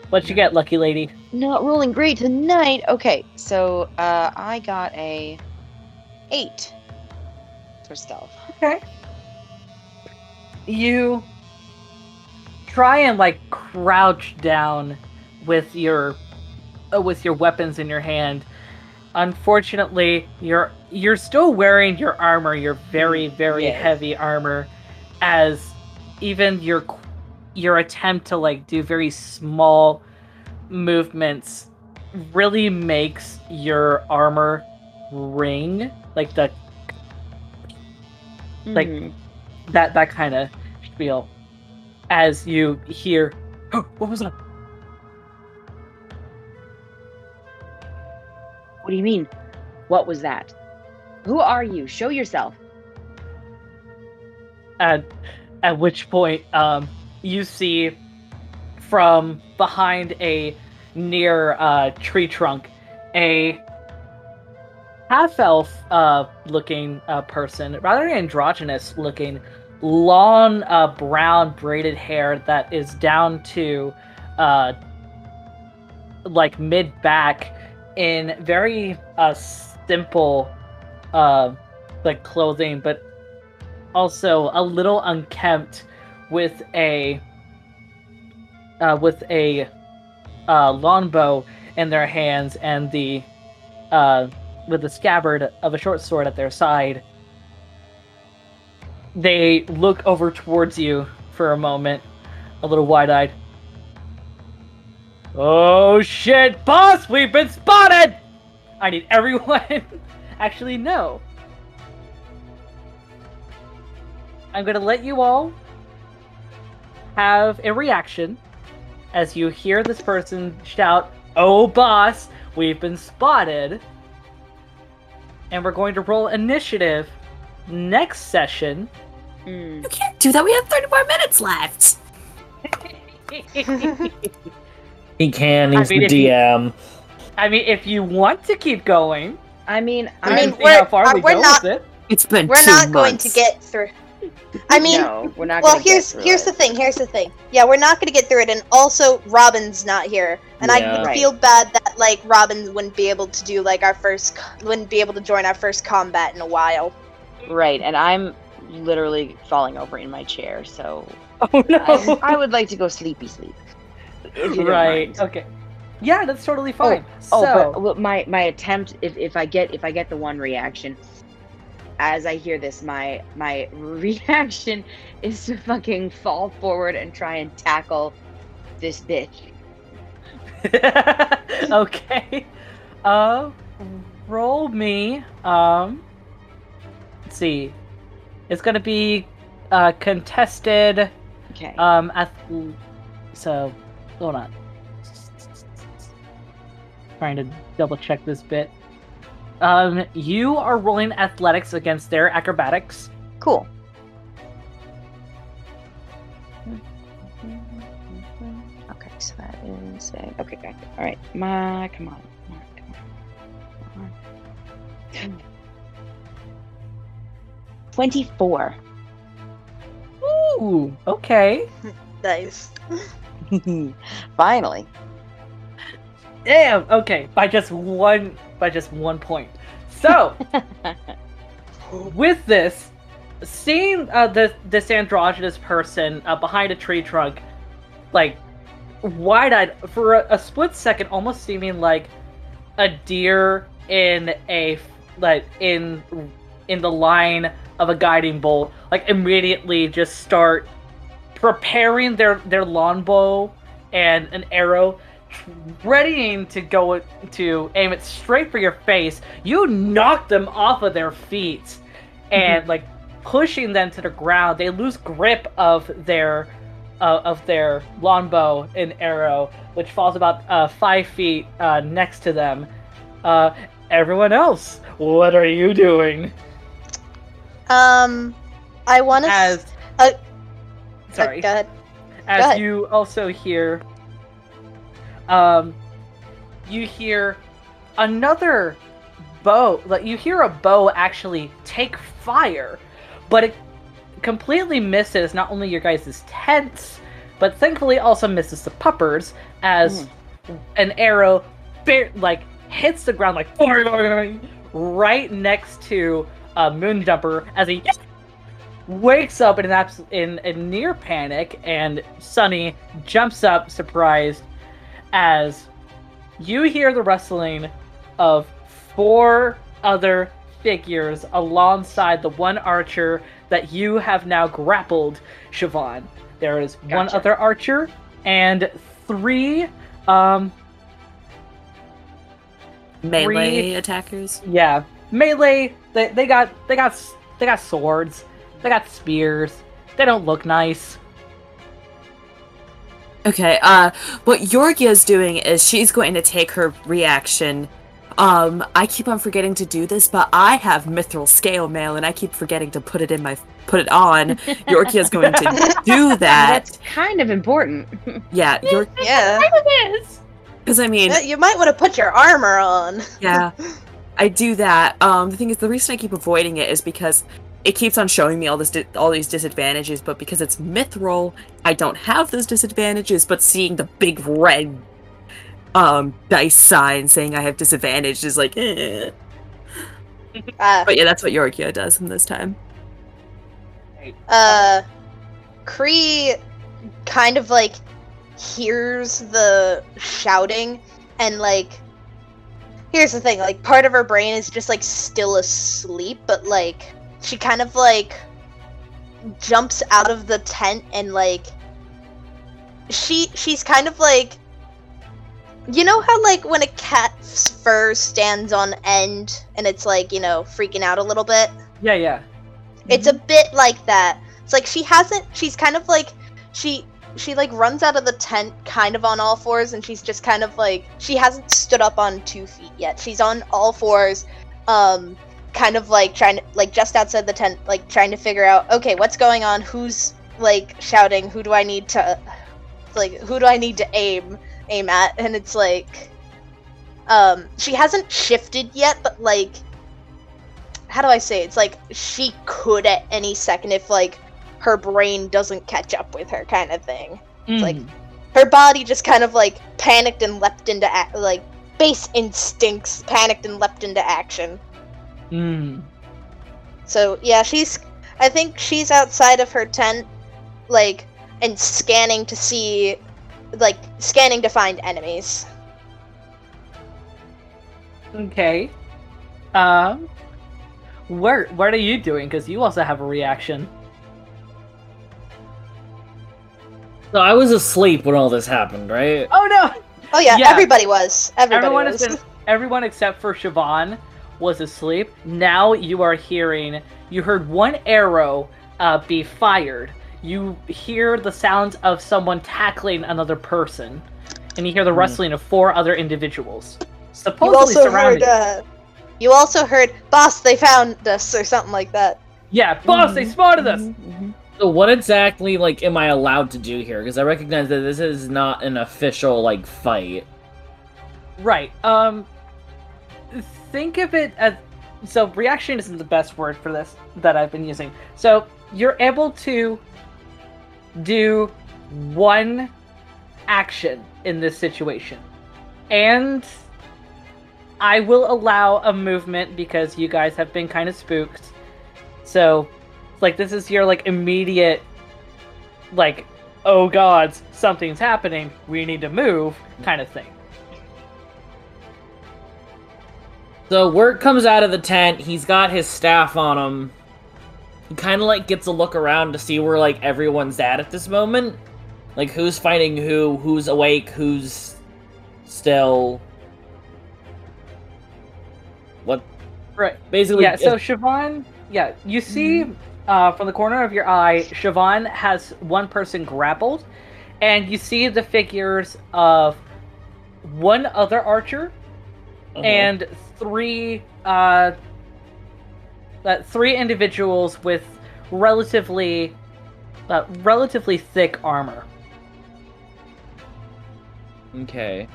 What'd you get, lucky lady? Not rolling great tonight. Okay, so uh, I got a eight for stealth. Okay. You try and like crouch down with your uh, with your weapons in your hand. Unfortunately, you're you're still wearing your armor, your very very Yes. heavy armor as even your your attempt to like do very small movements really makes your armor ring like the Like- Mhm. that that kind of feel as you hear oh, *gasps* what was that what do you mean? What was that? Who are you? Show yourself. at at which point um you see from behind a near uh tree trunk a half elf uh looking uh person rather androgynous looking long uh brown braided hair that is down to uh like mid back in very uh simple like clothing but also a little unkempt with a uh, with a uh, longbow in their hands and the uh, with the scabbard of a short sword at their side. They look over towards you for a moment, a little wide-eyed. Oh shit, boss! We've been spotted! I need everyone. *laughs* Actually, no. I'm gonna let you all have a reaction as you hear this person shout, Oh, boss, we've been spotted. And we're going to roll initiative next session. Mm. You can't do that. We have 30 more minutes left. *laughs* He can. I He's mean, the if you- DM. I mean, if you want to keep going, I mean, I I mean, mean, we're- how far uh, we we're go not- with it. It's been We're two not going to get through. I mean, no, we're not. well, gonna here's through here's it. the thing. Here's the thing. Yeah, we're not going to get through it, and also Robin's not here, and I Yeah. would Right. feel bad that like Robin wouldn't be able to do like our first, wouldn't be able to join our first combat in a while. Right, and I'm literally falling over in my chair, so *laughs* Oh I, I would like to go sleepy sleep. if you don't right. mind. Okay. Yeah, that's totally oh, fine. Oh, so, but my my attempt if, if I get if I get the one reaction, as I hear this, my my *laughs* reaction is to fucking fall forward and try and tackle this bitch. *laughs* okay. Uh, roll me. Um, let's see. It's gonna be uh contested. Okay. Um, ath- so hold on. Trying to double check this bit. Um, you are rolling athletics against their acrobatics. cool. Okay, so that is a, okay. Got it. All right, my come on, come on, come on, come on. 24. Ooh, okay. *laughs* Nice. *laughs* Finally. Damn. Okay, by just one, by just one point. So, *laughs* with this, seeing uh, this this androgynous person uh, behind a tree trunk, like wide-eyed for a, a split second, almost seeming like a deer in a like in in the line of a guiding bolt, like immediately just start preparing their their longbow and an arrow readying to go to aim it straight for your face, you knock them off of their feet and like pushing them to the ground. They lose grip of their uh, of their longbow and arrow, which falls about uh, five feet uh, next to them. Uh, everyone else, what are you doing? Um, I want to. As uh, sorry, go ahead. as ahead. you also hear um you hear another bow like you hear a bow actually take fire but it completely misses not only your guys' tents but thankfully also misses the puppers as an arrow like hits the ground like right next to uh, moonjumper as he wakes up in an abs- in a near panic, and Sunny jumps up, surprised, as you hear the rustling of four other figures alongside the one archer that you have now grappled, Siobhan. There is one other archer and three, um, Melee Three- attackers. yeah, melee. They, they got they got they got swords. They got spears. They don't look nice. Okay, uh, what Yorgia's doing is she's going to take her reaction. Um, I keep on forgetting to do this, but I have mithril scale mail and I keep forgetting to put it in my put it on. *laughs* Yorgia's going to do *laughs* that. That's kind of important. Yeah, *laughs* Yor- Yeah. because I mean, You might want to put your armor on. yeah, I do that. Um, the thing is, the reason I keep avoiding it is because it keeps on showing me all this di- all these disadvantages, but because it's mithril, I don't have those disadvantages. But seeing the big red um dice sign saying I have disadvantage is like, eh. Uh, But yeah, that's what Yorgia does in this time. uh, Cree kind of like hears the shouting and like here's the thing like part of her brain is just like still asleep but like she kind of like jumps out of the tent and like she she's kind of like you know how like when a cat's fur stands on end and it's like you know freaking out a little bit Yeah, yeah. it's a bit like that. It's like she hasn't. She's kind of like she she like runs out of the tent kind of on all fours, and she's just kind of like she hasn't stood up on two feet yet. She's on all fours, um, kind of like trying to like just outside the tent, like trying to figure out okay what's going on, who's like shouting, who do I need to like who do I need to aim aim at, and it's like um she hasn't shifted yet, but like how do I say it? it's like she could at any second if like her brain doesn't catch up with her kind of thing. It's like her body just kind of like panicked and leapt into like base instincts panicked and leapt into action. Mm. So yeah, she's I think she's outside of her tent like and scanning to see like scanning to find enemies. Okay. Um, where what are you doing? Because you also have a reaction. So I was asleep when all this happened, right? Oh no! Oh yeah, Yeah. everybody was. Everybody Everyone was. has been. Everyone except for Siobhan was asleep. Now you are hearing. You heard one arrow uh, be fired. You hear the sounds of someone tackling another person, and you hear the Hmm. rustling of four other individuals. you Supposedly also surrounding. heard uh, you also heard boss they found us or something like that. yeah, boss, they spotted us. So what exactly like am I allowed to do here? Because I recognize that this is not an official like fight. Right. Um think of it as so reaction isn't the best word for this that I've been using. So you're able to do one action in this situation. And I will allow a movement because you guys have been kind of spooked. So like this is your like immediate like oh gods, something's happening, we need to move kind of thing. So Wirt comes out of the tent. He's got his staff on him. He kind of like gets a look around to see where like everyone's at at this moment, like who's fighting who, who's awake, who's still. What? Right. Basically, yeah, so Siobhan, yeah, you see uh, from the corner of your eye, Siobhan has one person grappled, and you see the figures of one other archer uh-huh. and three uh, uh, three individuals with relatively uh, relatively thick armor. Okay.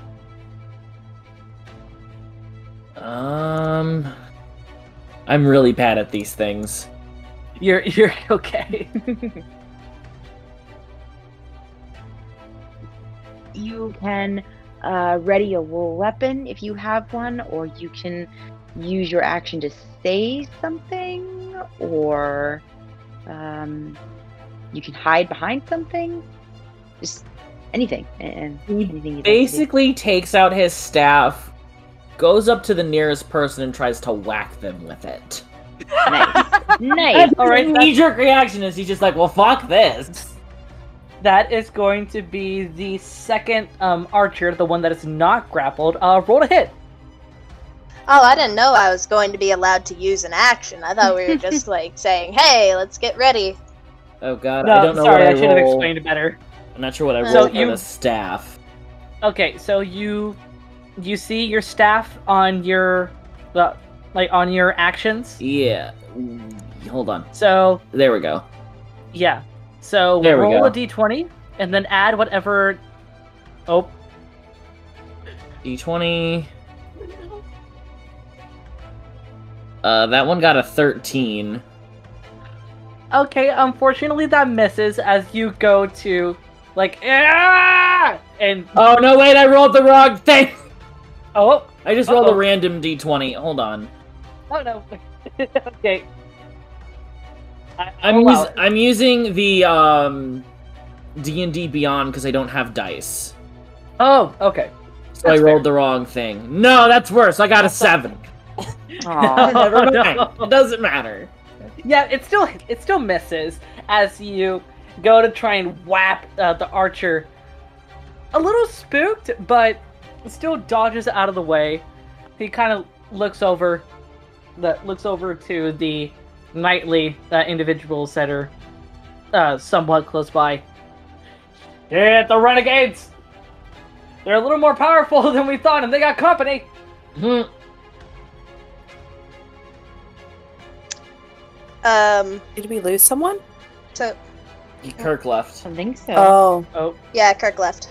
Um, I'm really bad at these things. You're you're *laughs* okay. *laughs* you can uh, ready a wool weapon if you have one, or you can use your action to say something, or um, you can hide behind something. Just anything. And anything you'd like basically takes out his staff, goes up to the nearest person, and tries to whack them with it. nice, *laughs* nice. All right, knee-jerk reaction is he's just like, "Well, fuck this." That is going to be the second um, archer, the one that is not grappled. Uh, roll to hit. Oh, I didn't know I was going to be allowed to use an action. I thought we were just *laughs* like saying, "Hey, let's get ready." Oh god, No, I don't know sorry, what I, I should have explained it better. I'm not sure what I So rolled for you- the staff. Okay, so you you see your staff on your the like on your actions. Yeah. Mm, Hold on. So There we go. yeah, so There we roll a d20 and then add whatever. Oh, D20. Uh, that one got a 13. okay. Unfortunately, that misses as you go to like ah! and Oh no! Wait, I rolled the wrong thing. oh I just rolled Uh-oh. a random D20. Hold on. oh no. *laughs* okay. I, I'm oh, wow. us- I'm using the um D and D Beyond because I don't have dice, Oh, okay. so I That's rolled the wrong thing. No, that's worse. I got a *laughs* seven. Aw. *laughs* Never Oh, no. It doesn't matter. Yeah, it still it still misses as you go to try and whap uh, the archer. A little spooked, but still dodges out of the way. He kind of looks over, the looks over to the knightly uh, individuals that are uh, somewhat close by. Yeah, the renegades. They're a little more powerful *laughs* than we thought, and they got company. Hmm. Um. Did we lose someone? So Kirk left. I think so. Oh. Oh, yeah, Kirk left.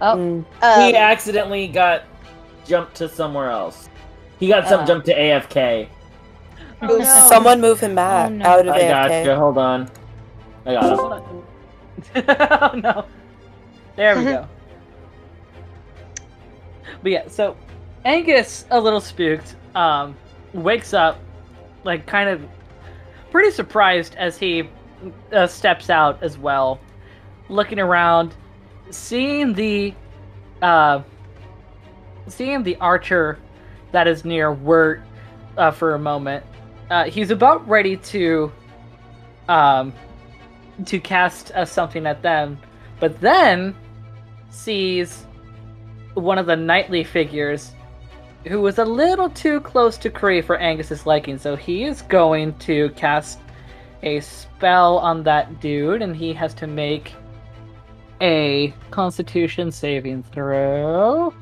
Oh. mm. Um, he accidentally got jumped to somewhere else. He got some Oh. jumped to AFK. Oh, no. Someone move him back Oh, no. out of I got AFK. you. Hold on. I got him. hold on. oh no. There we go. *laughs* But yeah, so Angus, a little spooked, um, wakes up, like kind of pretty surprised as he uh, steps out as well, looking around, seeing the, uh, seeing the archer that is near Wirt uh, for a moment. Uh, he's about ready to, um, to cast uh, something at them, but then sees one of the knightly figures who was a little too close to Cree for Angus's liking, so he is going to cast a spell on that dude, and he has to make a Constitution saving throw.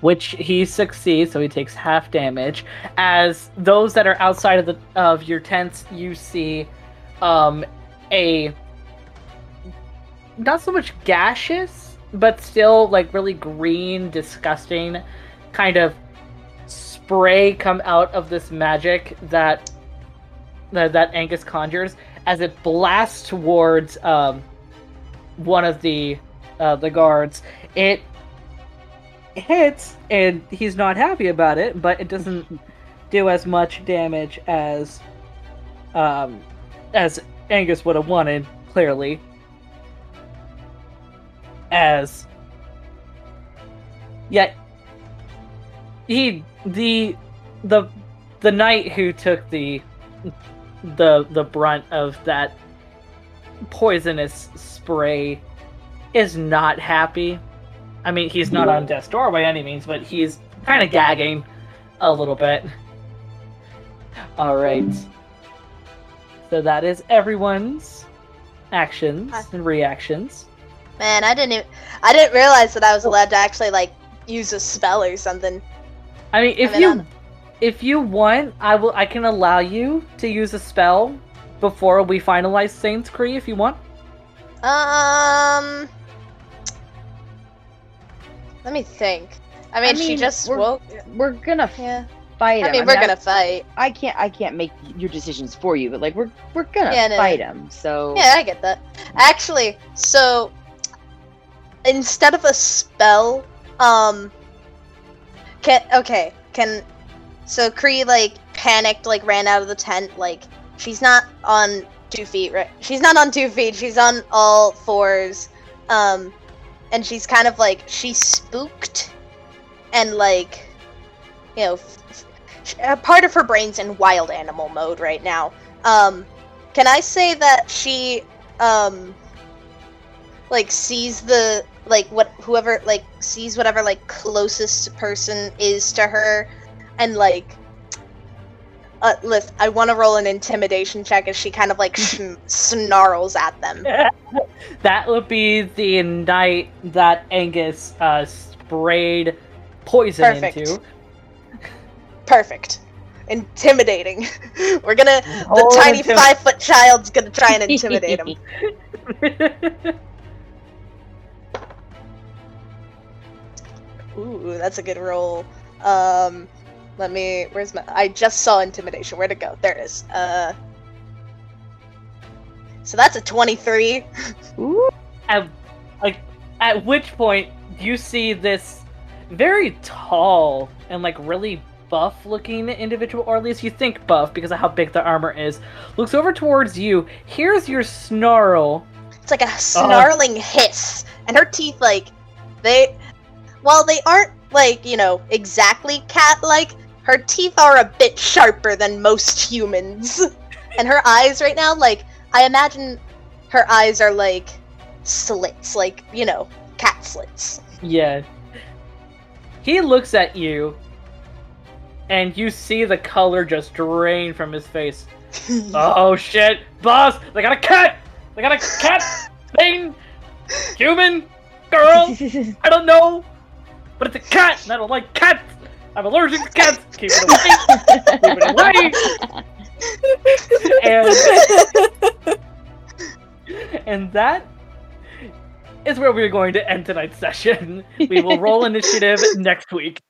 Which he succeeds, so he takes half damage. As those that are outside of the of your tents, you see um, a not so much gaseous, but still like really green, disgusting kind of spray come out of this magic that that, that Angus conjures as it blasts towards um, one of the uh, the guards. It hits, and he's not happy about it, but it doesn't do as much damage as um, as Angus would have wanted. Clearly, as yet he the the the knight who took the the the brunt of that poisonous spray is not happy. I mean, he's not on death's door by any means, but he's kind of gagging a little bit. All right. So that is everyone's actions and reactions. Man, I didn't even, I didn't realize that I was allowed to actually like use a spell or something. I mean, if I mean, you I'm- if you want, I will. I can allow you to use a spell before we finalize Saints Cree if you want. Um, let me think. I mean, I she just we're- woke. We're gonna Yeah. fight him. I mean, we're I- gonna fight. I can't. I can't make your decisions for you, but like we're we're gonna Yeah, no, fight him. So Yeah, I get that. Actually, so instead of a spell, um, can okay, can so Cree like panicked, like ran out of the tent, like she's not on two feet, right? She's not on two feet. She's on all fours, um, and she's kind of like she's spooked, and like, you know, f- a part of her brain's in wild animal mode right now. Um, can I say that she um like sees the like what whoever like sees whatever like closest person is to her and like uh listen I want to roll an intimidation check as she kind of like *laughs* sn- snarls at them. *laughs* that would be the knight that Angus uh, sprayed poison Perfect. into. Perfect. Intimidating. *laughs* We're gonna the tiny intim- five foot child's gonna try and intimidate him. Ooh, that's a good roll. Um, let me. Where's my? I just saw intimidation. Where'd it go? There it is. Uh. So that's a twenty-three. *laughs* Ooh. at, like, at which point you see this very tall and like really buff looking individual, or at least you think buff because of how big the armor is, looks over towards you, Here's your snarl, It's like a snarling hiss, and her teeth, like, they. While they aren't like you know exactly cat-like, her teeth are a bit sharper than most humans, *laughs* and her eyes right now, like, I imagine her eyes are like slits, like you know, cat slits. Yeah. He looks at you, and you see the color just drain from his face. *laughs* Oh shit, boss! They got a cat! They got a cat thing! Human! Girl! *laughs* I don't know! But it's a cat, and I don't like cats! I'm allergic to cats! Keep it away! Keep it away! And, and that is where we're going to end tonight's session. We will roll initiative next week.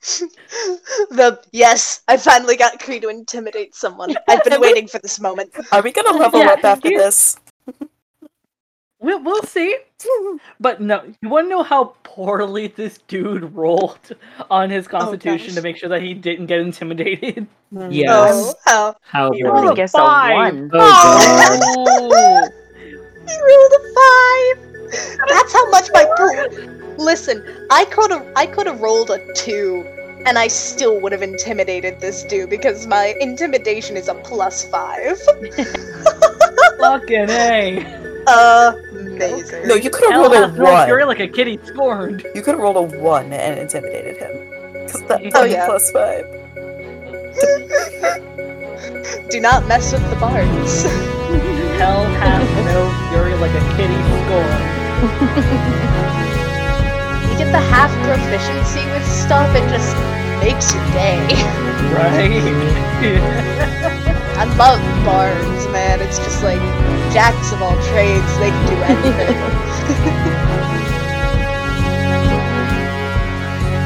the yes, I finally got Cree to intimidate someone. I've been waiting for this moment. Are we gonna level Yeah, up after you- this? We'll, we'll see. But no, you want to know how poorly *laughs* this dude rolled on his oh, constitution gosh. to make sure that he didn't get intimidated? Mm. Yes. Oh, oh. How You I rolled a guess a five. one. Oh god. *laughs* He rolled a five. That's how much my pool. Listen, I could have I could have rolled a two, and I still would have intimidated this dude because my intimidation is a plus five. *laughs* Fucking A. Amazing. No, you could have Hell rolled a has You're one. like a kitty scorned. You could have rolled a one and intimidated him. 'Cause that Oh, yeah. plus five. *laughs* Do not mess with the bards. Hell has no fury like a kitty scorned. *laughs* You get the half proficiency with stuff, it just makes your day. Right? *laughs* I love bards, man. It's just like jacks of all trades. They can do *laughs* anything. *laughs*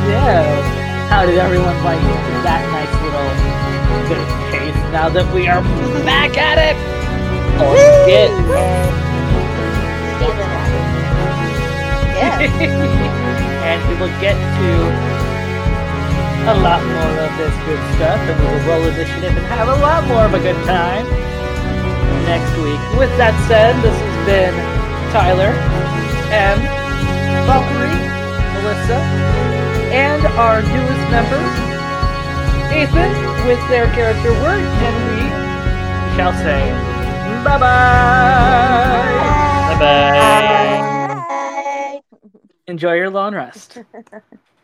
yeah. How did everyone like that nice little bit of chase now that we are back at it? Oh, shit. Yeah. and we will get to a lot more of this good stuff, and we will roll initiative and have a lot more of a good time next week. With that said, this has been Tyler and Valkyrie, Melissa, and our newest member, Ethan, with their character work, and we shall say bye bye. Bye bye. Bye. Enjoy your long rest. *laughs*